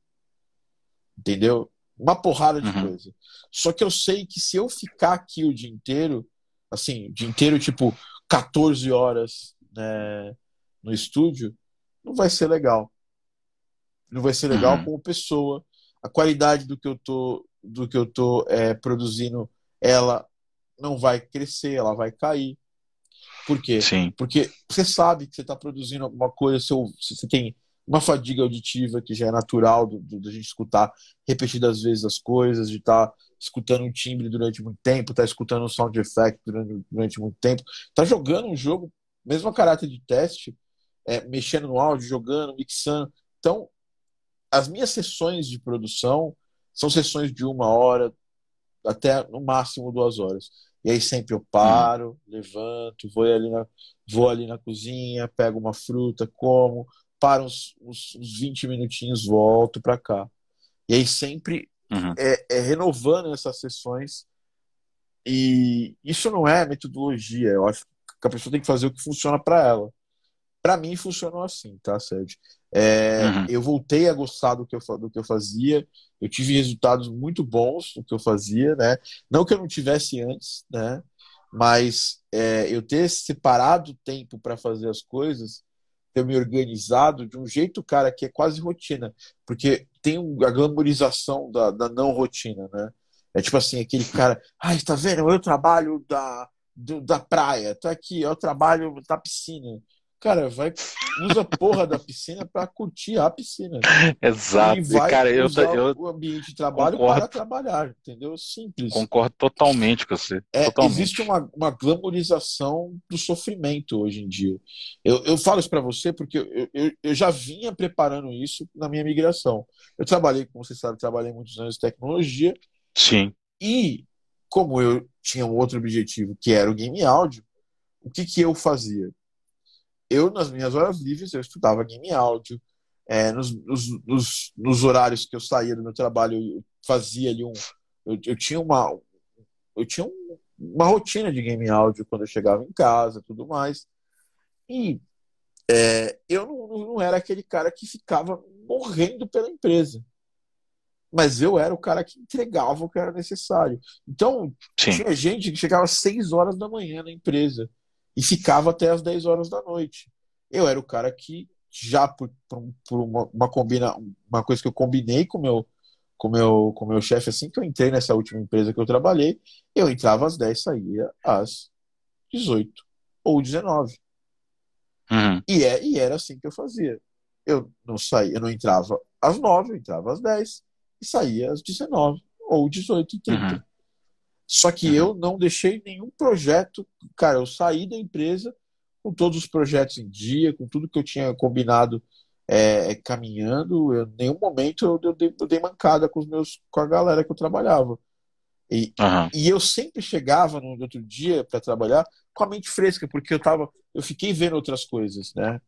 Entendeu? Uma porrada de uhum. coisa. Só que eu sei que se eu ficar aqui o dia inteiro, assim, o dia inteiro, tipo, 14 horas né, no estúdio, não vai ser legal. Não vai ser legal uhum. como pessoa. A qualidade do que eu tô, do que eu tô é, produzindo, ela não vai crescer, ela vai cair. Por quê? Sim. Porque você sabe que você está produzindo alguma coisa, seu, você tem uma fadiga auditiva que já é natural do, do, do gente escutar repetidas vezes as coisas, de estar tá escutando um timbre durante muito tempo, estar tá escutando um sound effect durante, durante muito tempo, tá jogando um jogo, mesmo a caráter de teste, é, mexendo no áudio, jogando, mixando. Então, as minhas sessões de produção são sessões de uma hora até no máximo duas horas. E aí sempre eu paro, hum. levanto, vou ali, na, vou ali na cozinha, pego uma fruta, como, paro uns, uns, uns 20 minutinhos, volto para cá. E aí sempre uhum. é, é, renovando essas sessões. E isso não é metodologia. Eu acho que a pessoa tem que fazer o que funciona para ela. Para mim funcionou assim, tá, Sérgio? É, uhum. Eu voltei a gostar do que, eu, do que eu fazia, eu tive resultados muito bons no que eu fazia, né? Não que eu não tivesse antes, né? Mas é, eu ter separado tempo para fazer as coisas, ter me organizado de um jeito, cara, que é quase rotina, porque tem a glamorização da, da não rotina, né? É tipo assim, aquele cara, ai, tá vendo? Eu trabalho da, do, da praia, tô aqui, eu trabalho da piscina. Cara, vai, usa a porra da piscina para curtir a piscina. Exato. E vai cara, eu, usar eu, o ambiente de trabalho concordo. para trabalhar, entendeu? Simples. Concordo totalmente com você. É, totalmente. Existe uma, uma glamorização do sofrimento hoje em dia. Eu, eu falo isso para você porque eu, eu, eu já vinha preparando isso na minha migração. Eu trabalhei, como você sabe, trabalhei muitos anos em tecnologia. Sim. E como eu tinha um outro objetivo, que era o game áudio, o que, que eu fazia? Eu, nas minhas horas livres, eu estudava game áudio. É, nos, nos, nos, nos, horários que eu saía do meu trabalho, eu fazia ali um. Eu, eu tinha uma. Eu tinha um, uma rotina de game áudio quando eu chegava em casa tudo mais. E é, eu não, não era aquele cara que ficava morrendo pela empresa. Mas eu era o cara que entregava o que era necessário. Então, Sim. tinha gente que chegava às 6 horas da manhã na empresa e ficava até as 10 horas da noite. Eu era o cara que, já por, por uma, uma, combina, uma coisa que eu combinei com meu, com meu, com meu chefe assim que eu entrei nessa última empresa que eu trabalhei. Eu entrava às 10, saía às 18 ou 19. Uhum. E, é, e era assim que eu fazia. Eu não saía, eu não entrava às 9, eu entrava às 10 e saía às 19 ou 18 e 30. Uhum. Só que eu não deixei nenhum projeto. Cara, eu saí da empresa com todos os projetos em dia, com tudo que eu tinha combinado é, é caminhando. Eu, em nenhum momento eu, eu, dei, eu, dei, mancada com, os meus, com a galera que eu trabalhava. E, uhum. e eu sempre chegava no outro dia para trabalhar com a mente fresca, porque eu tava, eu fiquei vendo outras coisas, né?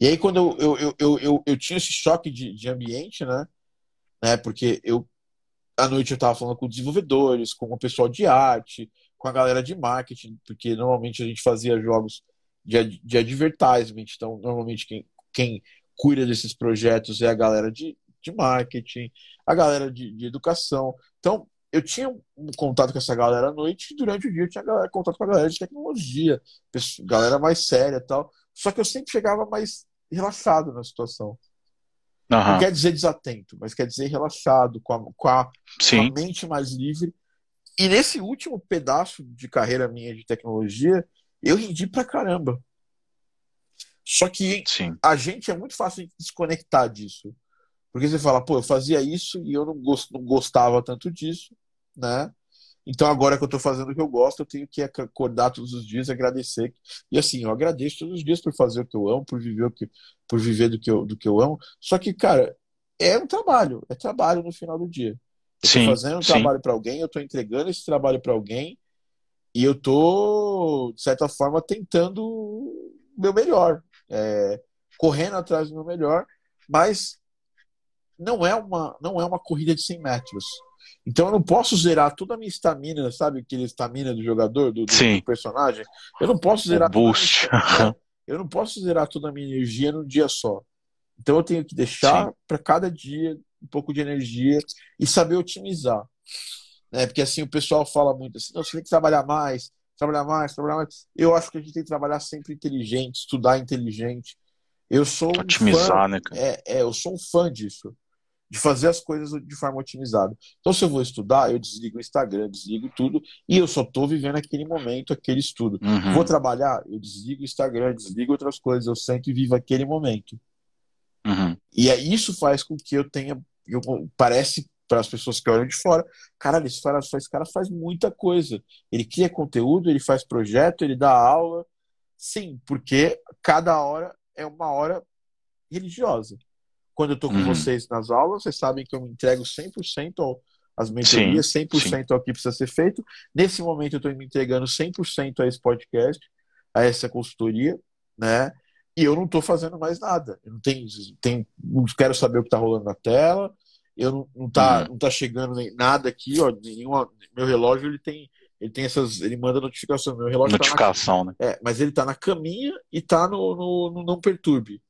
E aí quando eu, eu, eu, eu, eu, eu tinha esse choque de, de ambiente, né? né? Porque eu à noite eu estava falando com desenvolvedores, com o pessoal de arte, com a galera de marketing, porque normalmente a gente fazia jogos de, de advertisement, então normalmente quem, quem cuida desses projetos é a galera de, de marketing, a galera de, de educação. Então, eu tinha um contato com essa galera à noite e durante o dia eu tinha galera, contato com a galera de tecnologia, galera mais séria tal. Só que eu sempre chegava mais relaxado na situação. Uhum. Não quer dizer desatento, mas quer dizer relaxado, com a, com a, com a mente mais livre. E nesse último pedaço de carreira minha de tecnologia, eu rendi pra caramba. Só que Sim. a gente é muito fácil de desconectar disso. Porque você fala, pô, eu fazia isso e eu não, gost, não gostava tanto disso, né? Então agora que eu estou fazendo o que eu gosto, eu tenho que acordar todos os dias e agradecer. E assim, eu agradeço todos os dias por fazer o que eu amo, por viver o que, por viver do que eu, do que eu amo. Só que, cara, é um trabalho, é trabalho no final do dia. Eu estou fazendo um sim. trabalho para alguém, eu estou entregando esse trabalho para alguém e eu estou, de certa forma, tentando o meu melhor, é, correndo atrás do meu melhor, mas não é uma, não é uma corrida de 100 metros. Então eu não posso zerar toda a minha estamina, sabe? Aquele estamina do jogador, do, do, personagem. Eu não posso zerar. O boost. eu não posso zerar toda a minha energia num dia só. Então eu tenho que deixar para cada dia um pouco de energia e saber otimizar. Né? Porque assim o pessoal fala muito assim, não, você tem que trabalhar mais, trabalhar mais, trabalhar mais. Eu acho que a gente tem que trabalhar sempre inteligente, estudar inteligente. Eu sou um Otimizar, fã, né? Cara? É, é, eu sou um fã disso de fazer as coisas de forma otimizada. Então, se eu vou estudar, eu desligo o Instagram, desligo tudo, e eu só estou vivendo aquele momento, aquele estudo. Uhum. Vou trabalhar, eu desligo o Instagram, desligo outras coisas, eu sento e vivo aquele momento. Uhum. E é, isso faz com que eu tenha. Eu, parece para as pessoas que olham de fora, caralho, esse cara, esse cara faz muita coisa. Ele cria conteúdo, ele faz projeto, ele dá aula. Sim, porque cada hora é uma hora religiosa. Quando eu estou com uhum. vocês nas aulas, vocês sabem que eu me entrego 100% às mentorias, sim, 100% sim. ao que precisa ser feito. Nesse momento, eu estou me entregando 100% a esse podcast, a essa consultoria, né? E eu não estou fazendo mais nada. Eu não tenho, tenho, não quero saber o que está rolando na tela. Eu não, não, tá, uhum. não tá chegando nem, nada aqui, ó. Nenhuma, meu relógio ele tem, ele tem essas, ele manda notificação. Meu relógio notificação, tá na, né? É, mas ele está na caminha e está no, no, no não perturbe.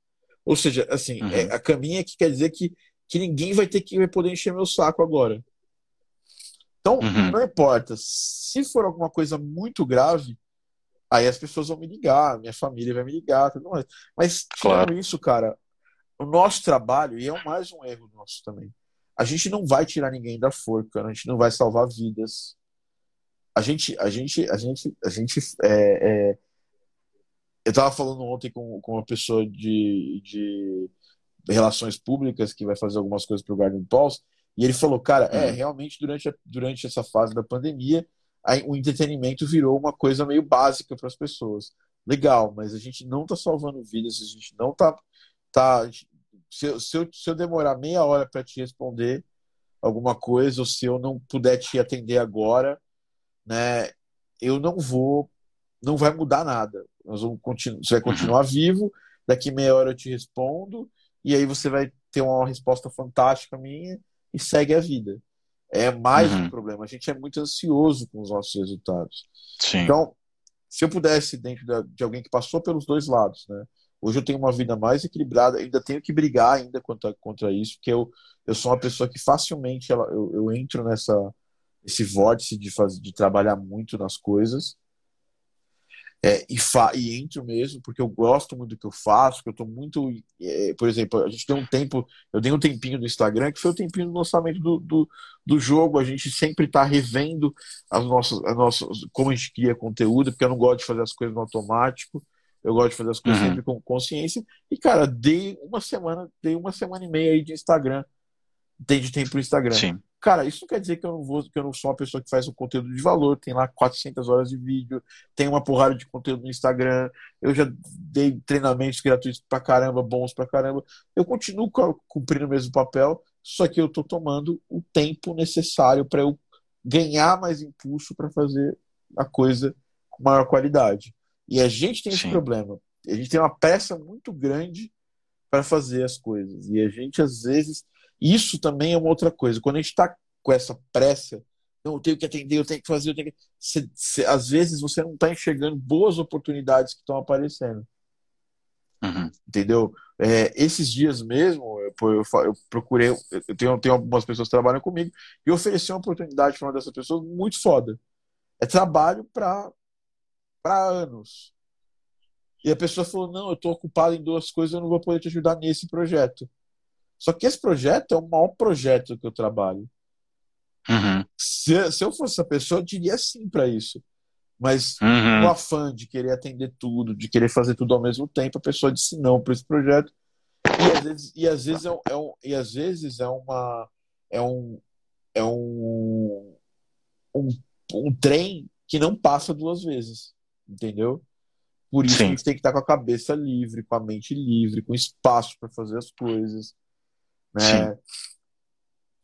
Ou seja, assim, uhum. é, a caminha que quer dizer que, que ninguém vai ter que vai poder encher meu saco agora. Então, uhum. não importa. Se for alguma coisa muito grave, aí as pessoas vão me ligar, minha família vai me ligar, tudo mais. Mas, claro. isso, cara, o nosso trabalho, e é mais um erro nosso também, a gente não vai tirar ninguém da forca, a gente não vai salvar vidas. A gente, a gente, a gente, a gente é, é, eu estava falando ontem com, com uma pessoa de, de relações públicas que vai fazer algumas coisas para o Garden Pulse, e ele falou, cara, é, uhum. realmente durante, a, durante essa fase da pandemia, a, o entretenimento virou uma coisa meio básica para as pessoas. Legal, mas a gente não está salvando vidas, a gente não está. Tá, se, eu, se, eu, se eu demorar meia hora para te responder alguma coisa, ou se eu não puder te atender agora, né, eu não vou, não vai mudar nada. Nós vamos continuar, você vai continuar vivo, daqui meia hora eu te respondo, e aí você vai ter uma resposta fantástica minha e segue a vida. É mais uhum. um problema. A gente é muito ansioso com os nossos resultados. Sim. Então, se eu pudesse, dentro de alguém que passou pelos dois lados, né? Hoje eu tenho uma vida mais equilibrada, ainda tenho que brigar ainda contra, contra isso, porque eu, eu sou uma pessoa que facilmente ela, eu, eu entro nessa esse vórtice de, fazer, de trabalhar muito nas coisas é, e, fa e entro mesmo, porque eu gosto muito do que eu faço, que eu tô muito. É, por exemplo, a gente tem um tempo, eu dei um tempinho do Instagram, que foi o tempinho do lançamento do, do, do jogo. A gente sempre tá revendo as nossas, as nossas, como a gente cria conteúdo, porque eu não gosto de fazer as coisas no automático. Eu gosto de fazer as coisas uhum. sempre com consciência. E, cara, dei uma semana, dei uma semana e meia aí de Instagram. Dei de tempo pro Instagram. Sim. Cara, isso não quer dizer que eu não vou, que eu não sou uma pessoa que faz um conteúdo de valor, tem lá 400 horas de vídeo, tem uma porrada de conteúdo no Instagram, eu já dei treinamentos gratuitos pra caramba, bons pra caramba. Eu continuo cumprindo o mesmo papel, só que eu tô tomando o tempo necessário para eu ganhar mais impulso para fazer a coisa com maior qualidade. E a gente tem esse Sim. problema. A gente tem uma pressa muito grande para fazer as coisas. E a gente, às vezes, isso também é uma outra coisa. Quando a gente está com essa pressa, não, eu tenho que atender, eu tenho que fazer, eu tenho que. Cê, cê, às vezes você não está enxergando boas oportunidades que estão aparecendo. Uhum. Entendeu? É, esses dias mesmo, eu, eu, eu procurei, eu tenho, tenho algumas pessoas que trabalham comigo, e ofereci uma oportunidade para uma dessas pessoas muito foda. É trabalho para anos. E a pessoa falou: Não, eu estou ocupado em duas coisas, eu não vou poder te ajudar nesse projeto. Só que esse projeto é o maior projeto que eu trabalho. Uhum. Se, se eu fosse essa pessoa, eu diria sim para isso. Mas uhum. o afã de querer atender tudo, de querer fazer tudo ao mesmo tempo, a pessoa disse não para esse projeto. E às vezes, e às vezes, é, um, é um, e às vezes é uma. É um. É um, um, um trem que não passa duas vezes. Entendeu? Por isso Sim. a gente tem que estar com a cabeça livre, com a mente livre, com espaço para fazer as coisas. Né?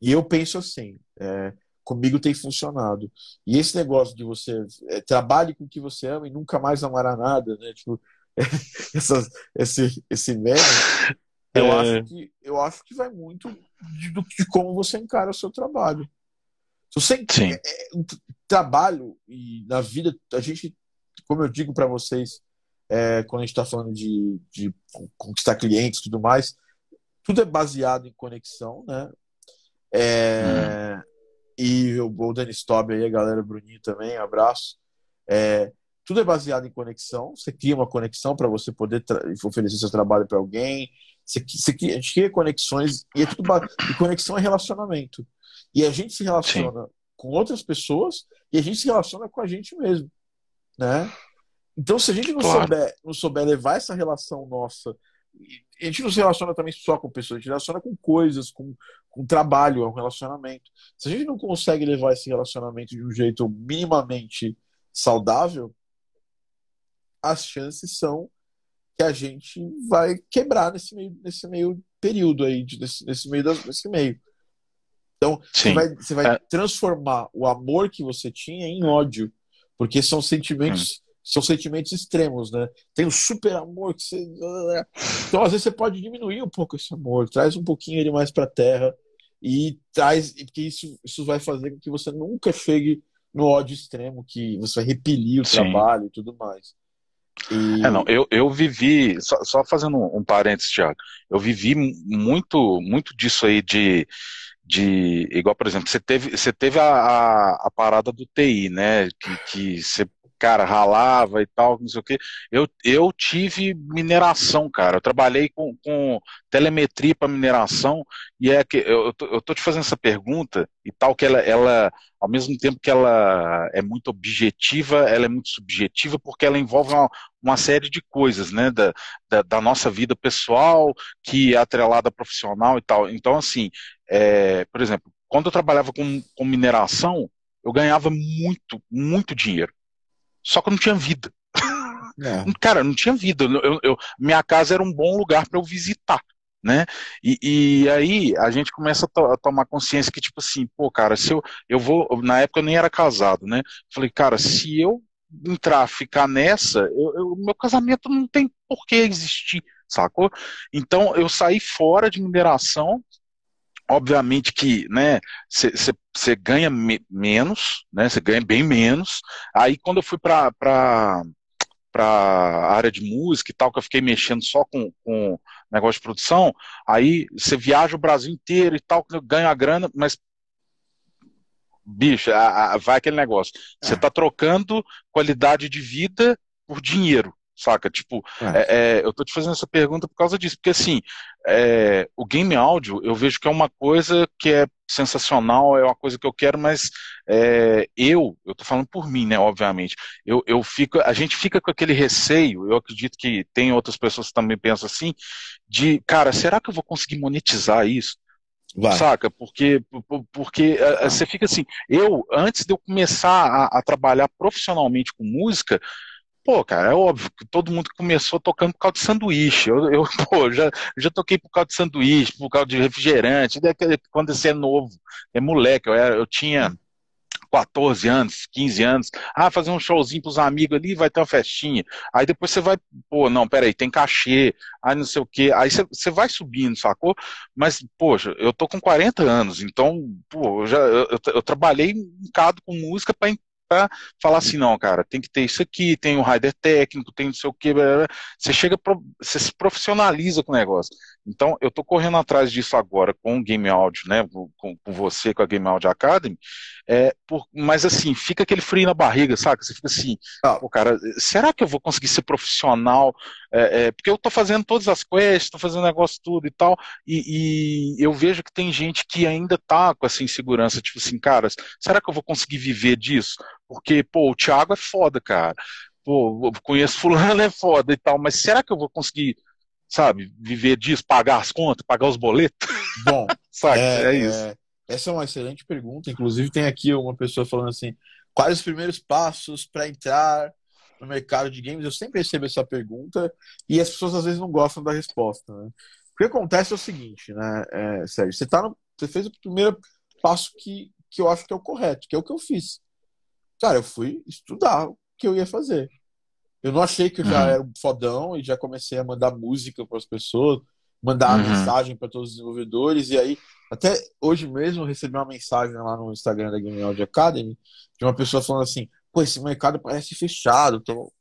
E eu penso assim, é, comigo tem funcionado. E esse negócio de você é, trabalhe com o que você ama e nunca mais amará nada, né? Tipo, esse, esse meme, eu, é... acho que, eu acho que vai muito de, de como você encara o seu trabalho. Se você Sim. É, é, um trabalho e na vida, a gente, como eu digo para vocês, é, quando a gente está falando de, de conquistar clientes e tudo mais, tudo é baseado em conexão, né? É, uhum. E o, Dani Stobb aí, a galera Bruninho também, abraço. É, tudo é baseado em conexão. Você cria uma conexão para você poder oferecer seu trabalho para alguém. Você, você, a gente cria conexões e é tudo e conexão é relacionamento. E a gente se relaciona Sim. com outras pessoas e a gente se relaciona com a gente mesmo, né? Então, se a gente não, claro. souber, não souber levar essa relação nossa a gente não se relaciona também só com pessoas, a gente relaciona com coisas, com, com trabalho, é um relacionamento. Se a gente não consegue levar esse relacionamento de um jeito minimamente saudável, as chances são que a gente vai quebrar nesse meio, nesse meio período aí, nesse, nesse meio nesse meio. Então, você vai, você vai é... transformar o amor que você tinha em ódio, porque são sentimentos hum são sentimentos extremos, né? Tem o super amor que você. Então, às vezes, você pode diminuir um pouco esse amor, traz um pouquinho ele mais para a terra e traz. Porque isso, isso vai fazer com que você nunca chegue no ódio extremo, que você vai repelir o Sim. trabalho e tudo mais. E... É, não, eu, eu vivi, só, só fazendo um parênteses, Thiago, eu vivi muito, muito disso aí de, de igual, por exemplo, você teve, você teve a, a, a parada do TI, né? Que, que você cara, ralava e tal, não sei o quê. Eu, eu tive mineração, cara. Eu trabalhei com, com telemetria para mineração e é que eu, eu, tô, eu tô te fazendo essa pergunta e tal que ela, ela, ao mesmo tempo que ela é muito objetiva, ela é muito subjetiva porque ela envolve uma, uma série de coisas, né, da, da, da, nossa vida pessoal que é atrelada profissional e tal. Então, assim, é, por exemplo, quando eu trabalhava com, com mineração, eu ganhava muito, muito dinheiro. Só que eu não tinha vida. É. Cara, não tinha vida. Eu, eu, minha casa era um bom lugar para eu visitar. Né? E, e, aí a gente começa a, to a, tomar consciência que, tipo assim, pô, cara, se eu, eu vou. Na época eu nem era casado, né? Falei, cara, se eu entrar, ficar nessa, eu, eu, meu casamento não tem por que existir, sacou? Então eu saí fora de mineração, obviamente que né você ganha me, menos né? Você ganha bem menos. Aí quando eu fui para para a área de música e tal que eu fiquei mexendo só com, com negócio de produção aí você viaja o Brasil inteiro e tal ganha a grana mas bicho a, a, vai aquele negócio. Você está é. trocando qualidade de vida por dinheiro, saca? Tipo, é. É, eu tô te fazendo essa pergunta por causa disso, porque assim, é, o game áudio eu vejo que é uma coisa que é sensacional, é uma coisa que eu quero, mas é, eu, eu tô falando por mim, né, obviamente, eu, eu fico, a gente fica com aquele receio, eu acredito que tem outras pessoas que também pensam assim, de, cara, será que eu vou conseguir monetizar isso? Vai. Saca? Porque, porque ah. você fica assim, eu, antes de eu começar a, a trabalhar profissionalmente com música, Pô, cara, é óbvio que todo mundo começou tocando por causa de sanduíche. Eu, eu pô, já, já toquei por causa de sanduíche, por causa de refrigerante, quando você é novo, é moleque. Eu, era, eu tinha 14 anos, 15 anos. Ah, fazer um showzinho pros amigos ali, vai ter uma festinha. Aí depois você vai, pô, não, peraí, tem cachê, aí não sei o quê. Aí você, você vai subindo, sacou? Mas, poxa, eu tô com 40 anos, então, pô, eu já eu, eu, trabalhei um bocado com música para para falar assim, não, cara, tem que ter isso aqui, tem o um rider técnico, tem não sei o que, você chega, você se profissionaliza com o negócio. Então, eu tô correndo atrás disso agora com o Game Audio, né, com, com você, com a Game Audio Academy, é, por, mas assim, fica aquele frio na barriga, sabe? Você fica assim, ah. pô, cara, será que eu vou conseguir ser profissional? É, é, porque eu tô fazendo todas as quests, tô fazendo negócio tudo e tal, e, e, eu vejo que tem gente que ainda tá com essa insegurança, tipo assim, cara, será que eu vou conseguir viver disso? Porque, pô, o Thiago é foda, cara. Pô, conheço fulano é foda e tal, mas será que eu vou conseguir, sabe, viver disso, pagar as contas, pagar os boletos? Bom, sabe, é, é isso. É, essa é uma excelente pergunta. Inclusive, tem aqui uma pessoa falando assim: quais os primeiros passos para entrar no mercado de games? Eu sempre recebo essa pergunta e as pessoas às vezes não gostam da resposta. Né? O que acontece é o seguinte, né, é, Sérgio? Você, tá no, você fez o primeiro passo que, que eu acho que é o correto, que é o que eu fiz. Cara, eu fui estudar o que eu ia fazer. Eu não achei que eu já uhum. era um fodão e já comecei a mandar música para as pessoas, mandar uhum. mensagem para todos os desenvolvedores. E aí, até hoje mesmo, eu recebi uma mensagem lá no Instagram da Game Audio Academy de uma pessoa falando assim: pô, esse mercado parece fechado. Tô...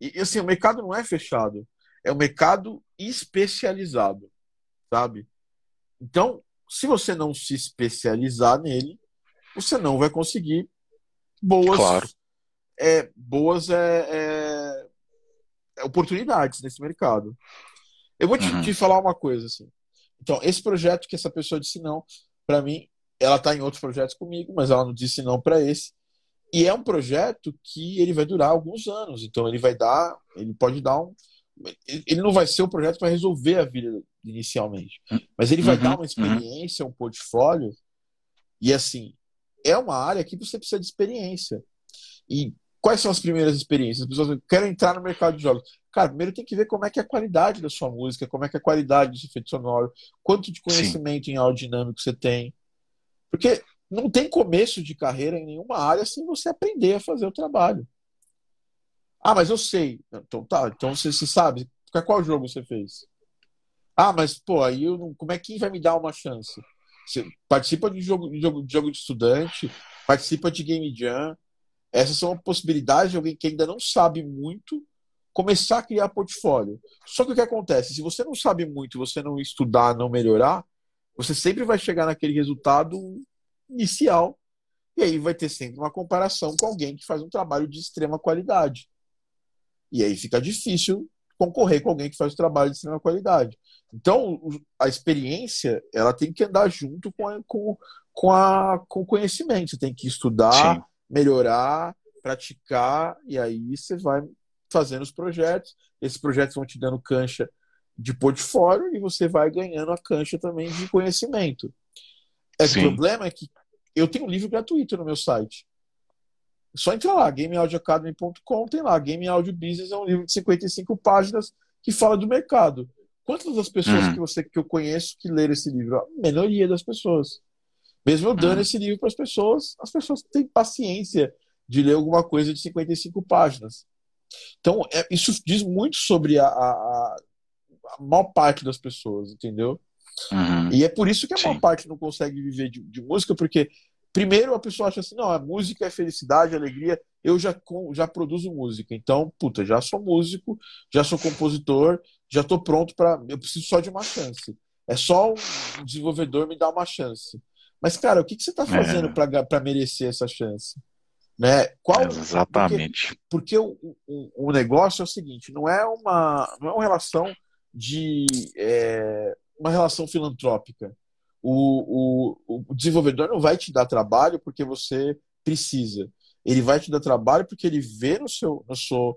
E assim, o mercado não é fechado, é um mercado especializado, sabe? Então, se você não se especializar nele, você não vai conseguir boas, claro. É, boas é, é, é, oportunidades nesse mercado. Eu vou te, uhum. te, falar uma coisa assim. Então, esse projeto que essa pessoa disse não, para mim, ela está em outros projetos comigo, mas ela não disse não para esse. E é um projeto que ele vai durar alguns anos. Então, ele vai dar, ele pode dar um, ele não vai ser um projeto para resolver a vida inicialmente, mas ele vai uhum, dar uma uhum. experiência, um portfólio. E assim, é uma área que você precisa de experiência. E quais são as primeiras experiências? As pessoas querem entrar no mercado de jogos. Cara, primeiro tem que ver como é que é a qualidade da sua música, como é que é a qualidade do seu efeito sonoro, quanto de conhecimento Sim. em áudio dinâmico você tem. Porque não tem começo de carreira em nenhuma área sem você aprender a fazer o trabalho. Ah, mas eu sei. Então tá, então você, você sabe. Qual jogo você fez? Ah, mas pô, aí eu não, como é que vai me dar uma chance? Você participa de jogo, de jogo, de jogo de estudante, participa de game jam. Essas são possibilidades de alguém que ainda não sabe muito começar a criar portfólio. Só que o que acontece? Se você não sabe muito, você não estudar, não melhorar, você sempre vai chegar naquele resultado inicial e aí vai ter sempre uma comparação com alguém que faz um trabalho de extrema qualidade. E aí fica difícil concorrer com alguém que faz um trabalho de extrema qualidade. Então, a experiência ela tem que andar junto com, a, com, com, a, com o conhecimento. Você tem que estudar, Sim. Melhorar, praticar, e aí você vai fazendo os projetos. Esses projetos vão te dando cancha de portfólio e você vai ganhando a cancha também de conhecimento. É, o problema é que eu tenho um livro gratuito no meu site. Só entra lá, gameaudioacademy.com, tem lá, Game Audio Business é um livro de 55 páginas que fala do mercado. Quantas das pessoas uhum. que você que eu conheço que leram esse livro? A minoria das pessoas. Mesmo eu dando uhum. esse livro para as pessoas, as pessoas têm paciência de ler alguma coisa de 55 páginas. Então, é, isso diz muito sobre a, a, a maior parte das pessoas, entendeu? Uhum. E é por isso que a maior Sim. parte não consegue viver de, de, música, porque primeiro a pessoa acha assim, não, a música é felicidade, alegria, eu já, já produzo música, então, puta, já sou músico, já sou compositor, já estou pronto para. Eu preciso só de uma chance. É só um desenvolvedor me dar uma chance. Mas, cara, o que, que você está fazendo é. para merecer essa chance? Né? Qual, Exatamente. Porque, porque o, o, o, negócio é o seguinte: não é uma, não é uma relação de é, uma relação filantrópica. O, o, o desenvolvedor não vai te dar trabalho porque você precisa. Ele vai te dar trabalho porque ele vê no seu, no seu,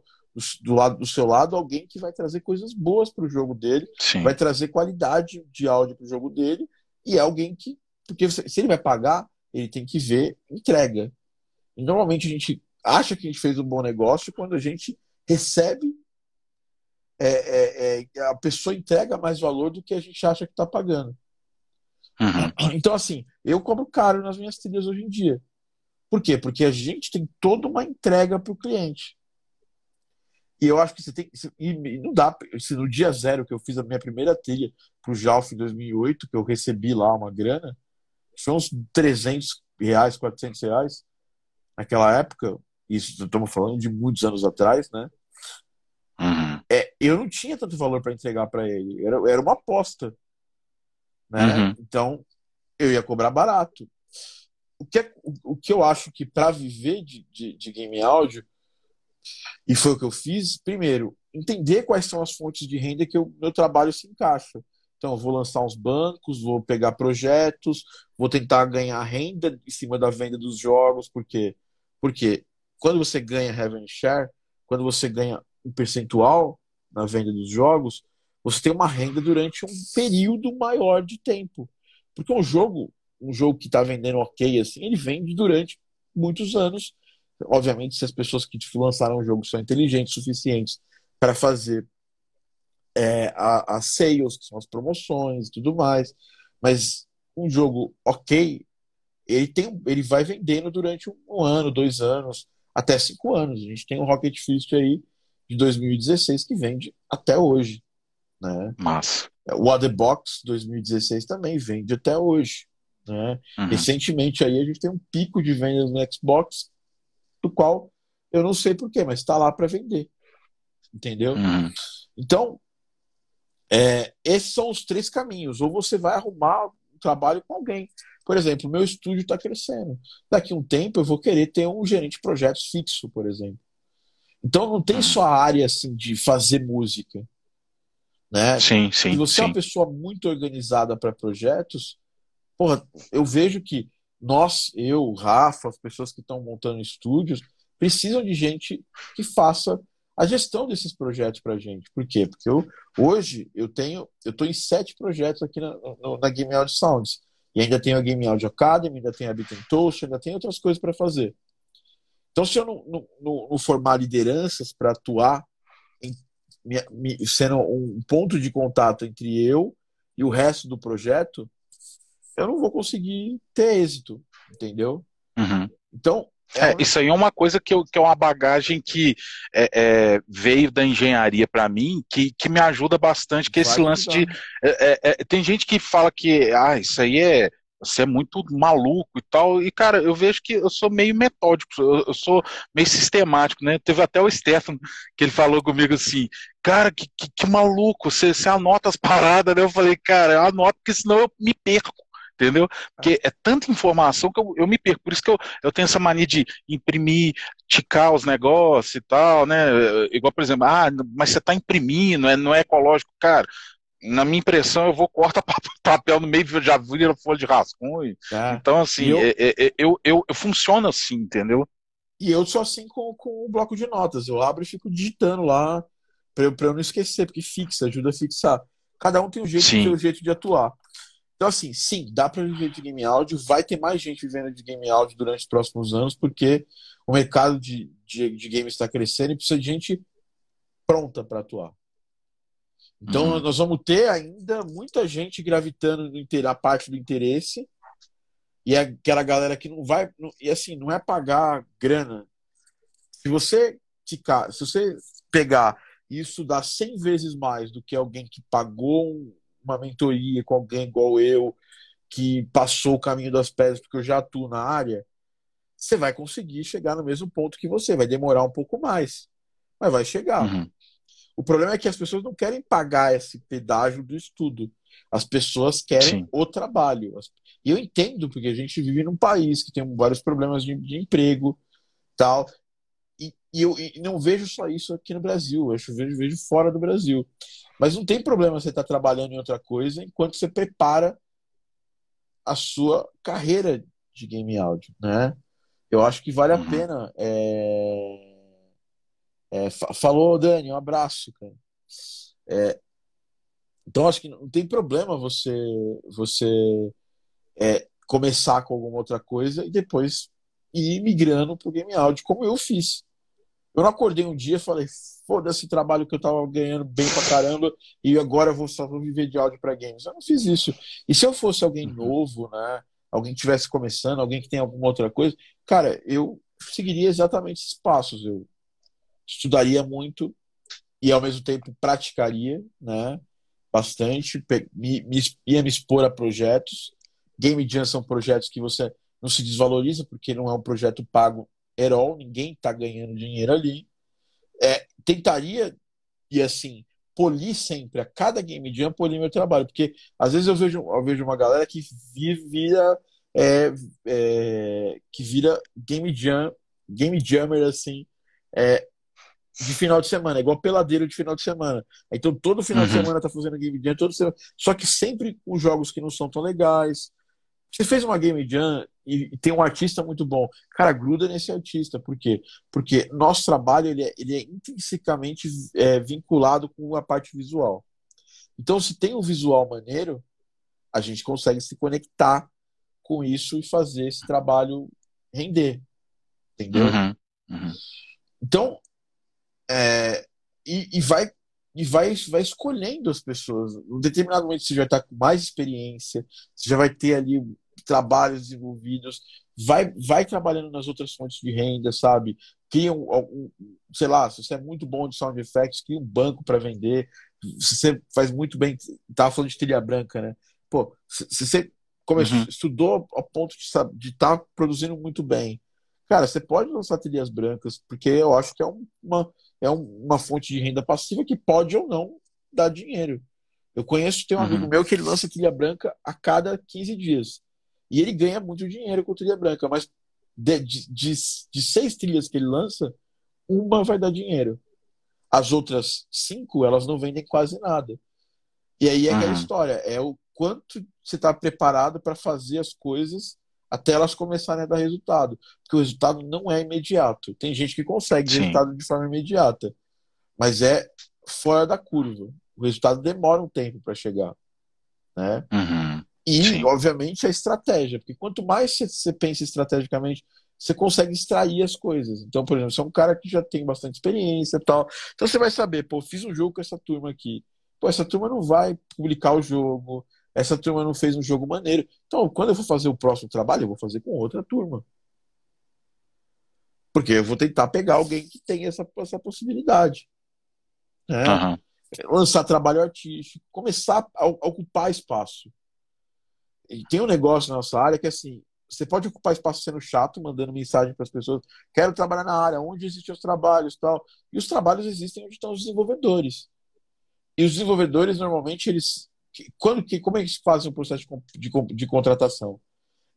do, lado, do seu lado alguém que vai trazer coisas boas para o jogo dele, Sim. vai trazer qualidade de áudio para o jogo dele, e é alguém que. Porque se ele vai pagar, ele tem que ver entrega. E normalmente a gente acha que a gente fez um bom negócio quando a gente recebe. É, é, é, a pessoa entrega mais valor do que a gente acha que está pagando. Uhum. Então, assim, eu cobro caro nas minhas trilhas hoje em dia. Por quê? Porque a gente tem toda uma entrega para o cliente. E eu acho que você tem. E não dá. Se no dia zero que eu fiz a minha primeira trilha para o Jalf em 2008, que eu recebi lá uma grana, foi uns 300 reais, 400 reais naquela época. Isso estamos falando de muitos anos atrás, né? Uhum. É, eu não tinha tanto valor para entregar para ele. Era, era uma aposta. Né? Uhum. Então, eu ia cobrar barato. O que, é, o, o que eu acho que para viver de, de, de game áudio, e foi o que eu fiz, primeiro, entender quais são as fontes de renda que o meu trabalho se encaixa. Então, eu vou lançar uns bancos, vou pegar projetos, vou tentar ganhar renda em cima da venda dos jogos, porque porque quando você ganha revenue share, quando você ganha um percentual na venda dos jogos, você tem uma renda durante um período maior de tempo. Porque um jogo, um jogo que está vendendo ok assim, ele vende durante muitos anos. Obviamente, se as pessoas que lançaram o jogo são inteligentes suficientes para fazer é, as sales, que são as promoções e tudo mais. Mas um jogo ok, ele, tem, ele vai vendendo durante um ano, dois anos, até cinco anos. A gente tem um Rocket Fist aí de 2016 que vende até hoje. Né? Massa. O Other Box 2016 também vende até hoje. Né? Uhum. Recentemente aí a gente tem um pico de vendas no Xbox, do qual eu não sei porquê, mas está lá para vender. Entendeu? Uhum. Então, é, esses são os três caminhos. Ou você vai arrumar um trabalho com alguém. Por exemplo, meu estúdio está crescendo. Daqui a um tempo eu vou querer ter um gerente de projetos fixo, por exemplo. Então não tem só a área assim de fazer música. Né? Sim, sim. Se você sim. é uma pessoa muito organizada para projetos, porra, eu vejo que nós, eu, Rafa, as pessoas que estão montando estúdios, precisam de gente que faça a gestão desses projetos para gente. Por quê? Porque eu, hoje eu tenho, eu estou em sete projetos aqui na, na Game Audio Sounds. E ainda tenho a Game Audio Academy, ainda tenho a Bit Toast, ainda tenho outras coisas para fazer. Então, se eu não, não, não formar lideranças para atuar em, sendo um ponto de contato entre eu e o resto do projeto, eu não vou conseguir ter êxito, entendeu? Uhum. Então, é, isso aí é uma coisa que, eu, que é uma bagagem que é, é, veio da engenharia para mim, que, que me ajuda bastante, que é esse lance de. É, é, tem gente que fala que ah, isso aí é. Você é muito maluco e tal. E, cara, eu vejo que eu sou meio metódico, eu, eu sou meio sistemático, né? Teve até o Stefano que ele falou comigo assim, cara, que, que, que maluco, você, você anota as paradas, né? Eu falei, cara, eu anoto, porque senão eu me perco entendeu? Porque é tanta informação que eu, eu me perco. Por isso que eu, eu tenho essa mania de imprimir, ticar os negócios e tal, né? Igual, por exemplo, ah, mas você está imprimindo, é, não é ecológico. Cara, na minha impressão, eu vou cortar papel no meio, já vira folha de rascunho. É. Então, assim, eu... É, é, é, eu, eu, eu funciono assim, entendeu? E eu sou assim com, com o bloco de notas. Eu abro e fico digitando lá para eu, eu não esquecer, porque fixa, ajuda a fixar. Cada um tem um jeito, tem um jeito de atuar. Então, assim, sim, dá para viver de game áudio, vai ter mais gente vivendo de game áudio durante os próximos anos, porque o mercado de, de, de games está crescendo e precisa de gente pronta para atuar. Então, uhum. nós vamos ter ainda muita gente gravitando na parte do interesse e é aquela galera que não vai. Não, e assim, não é pagar grana. Se você, ficar, se você pegar e estudar 100 vezes mais do que alguém que pagou um, uma mentoria com alguém igual eu, que passou o caminho das pedras, porque eu já atuo na área, você vai conseguir chegar no mesmo ponto que você. Vai demorar um pouco mais, mas vai chegar. Uhum. O problema é que as pessoas não querem pagar esse pedágio do estudo. As pessoas querem Sim. o trabalho. E eu entendo, porque a gente vive num país que tem vários problemas de, de emprego, tal. E, e eu e não vejo só isso aqui no Brasil, eu vejo, vejo fora do Brasil. Mas não tem problema você estar tá trabalhando em outra coisa enquanto você prepara a sua carreira de game áudio, né? Eu acho que vale a uhum. pena. É... É, falou, Dani, um abraço, cara. É, então acho que não tem problema você você é, começar com alguma outra coisa e depois ir migrando pro game áudio, como eu fiz. Eu não acordei um dia e falei, foda-se trabalho que eu tava ganhando bem pra caramba e agora eu vou só vou viver de áudio para games. Eu não fiz isso. E se eu fosse alguém uhum. novo, né? Alguém que estivesse começando, alguém que tem alguma outra coisa, cara, eu seguiria exatamente esses passos. Eu estudaria muito e ao mesmo tempo praticaria, né? Bastante, me, me, ia me expor a projetos. Game Jam são projetos que você não se desvaloriza porque não é um projeto pago all, ninguém está ganhando dinheiro ali. É, tentaria, e assim, polir sempre, a cada Game Jam, polir meu trabalho, porque às vezes eu vejo, eu vejo uma galera que vira, é, é, que vira Game Jam, Game Jammer, assim, é, de final de semana, é igual peladeiro de final de semana. Então todo final uhum. de semana tá fazendo game jam, todo semana, só que sempre com jogos que não são tão legais. Você fez uma game jam e, tem um artista muito bom, cara, gruda nesse artista, por quê? Porque nosso trabalho ele é, ele é intrinsecamente é, vinculado com a parte visual. Então se tem um visual maneiro, a gente consegue se conectar com isso e fazer esse trabalho render, entendeu? Uhum. Uhum. Então é, e, e, vai e vai, vai escolhendo as pessoas. Em determinado momento você já está com mais experiência, você já vai ter ali trabalhos desenvolvidos, vai, vai trabalhando nas outras fontes de renda, sabe? Cria um, um sei lá, se você é muito bom de sound effects, cria um banco para vender. Se você faz muito bem, tava falando de trilha branca, né? Pô, se, se você começou, uhum. estudou ao ponto de estar tá produzindo muito bem, cara, você pode lançar trilhas brancas, porque eu acho que é uma é uma fonte de renda passiva que pode ou não dar dinheiro. Eu conheço, tem um uhum. amigo meu que ele lança trilha branca a cada 15 dias. E ele ganha muito dinheiro com trilha branca, mas de, de, de, seis trilhas que ele lança, uma vai dar dinheiro. As outras cinco, elas não vendem quase nada. E aí é uhum. aquela história, é o quanto você está preparado para fazer as coisas até elas começarem a dar resultado. Porque o resultado não é imediato. Tem gente que consegue Sim. resultado de forma imediata, mas é fora da curva. O resultado demora um tempo para chegar. Né? Uhum. E, Sim. obviamente, a estratégia. Porque quanto mais você pensa estrategicamente, você consegue extrair as coisas. Então, por exemplo, você é um cara que já tem bastante experiência e tal. Então você vai saber, pô, fiz um jogo com essa turma aqui. Pô, essa turma não vai publicar o jogo, essa turma não fez um jogo maneiro. Então, quando eu for fazer o próximo trabalho, eu vou fazer com outra turma. Porque eu vou tentar pegar alguém que tem essa, essa possibilidade. Né? Uhum. Lançar trabalho artístico, começar a, a ocupar espaço. E tem um negócio na nossa área que é assim: você pode ocupar espaço sendo chato, mandando mensagem para as pessoas. Quero trabalhar na área, onde existem os trabalhos tal. E os trabalhos existem onde estão os desenvolvedores. E os desenvolvedores, normalmente, eles quando que como é que fazem o processo de, de, de contratação?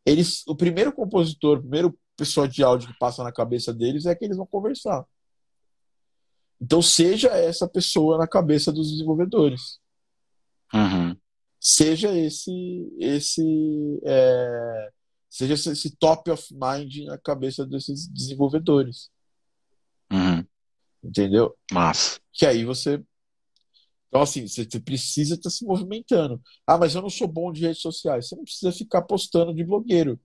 Eles, o primeiro compositor, o primeiro pessoa de áudio que passa na cabeça deles é que eles vão conversar. Então seja essa pessoa na cabeça dos desenvolvedores. Uhum. Seja esse esse é, seja esse top of mind na cabeça desses desenvolvedores. Uhum. Entendeu? Mas que aí você então, assim, você precisa estar tá se movimentando. Ah, mas eu não sou bom de redes sociais. Você não precisa ficar postando de blogueiro.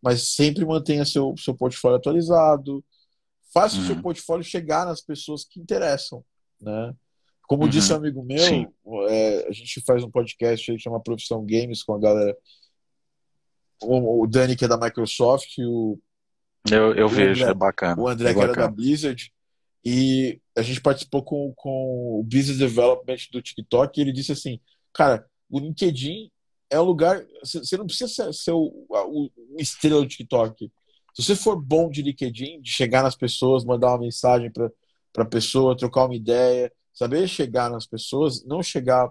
Mas sempre mantenha seu, seu portfólio atualizado. Faça uhum. o seu uhum. portfólio chegar nas pessoas que interessam. Né? Como uhum. disse um amigo meu, é, a gente faz um podcast aí que chama Profissão Games com a galera. O, o Dani, que é da Microsoft, o. Eu, eu o vejo, André, é bacana. O André, é que era da Blizzard. E a gente participou com, com o Business Development do TikTok e ele disse assim, cara, o LinkedIn é o lugar. Você não precisa ser, ser o, o estrela do TikTok. Se você for bom de LinkedIn, de chegar nas pessoas, mandar uma mensagem para a pessoa, trocar uma ideia, saber chegar nas pessoas, não chegar.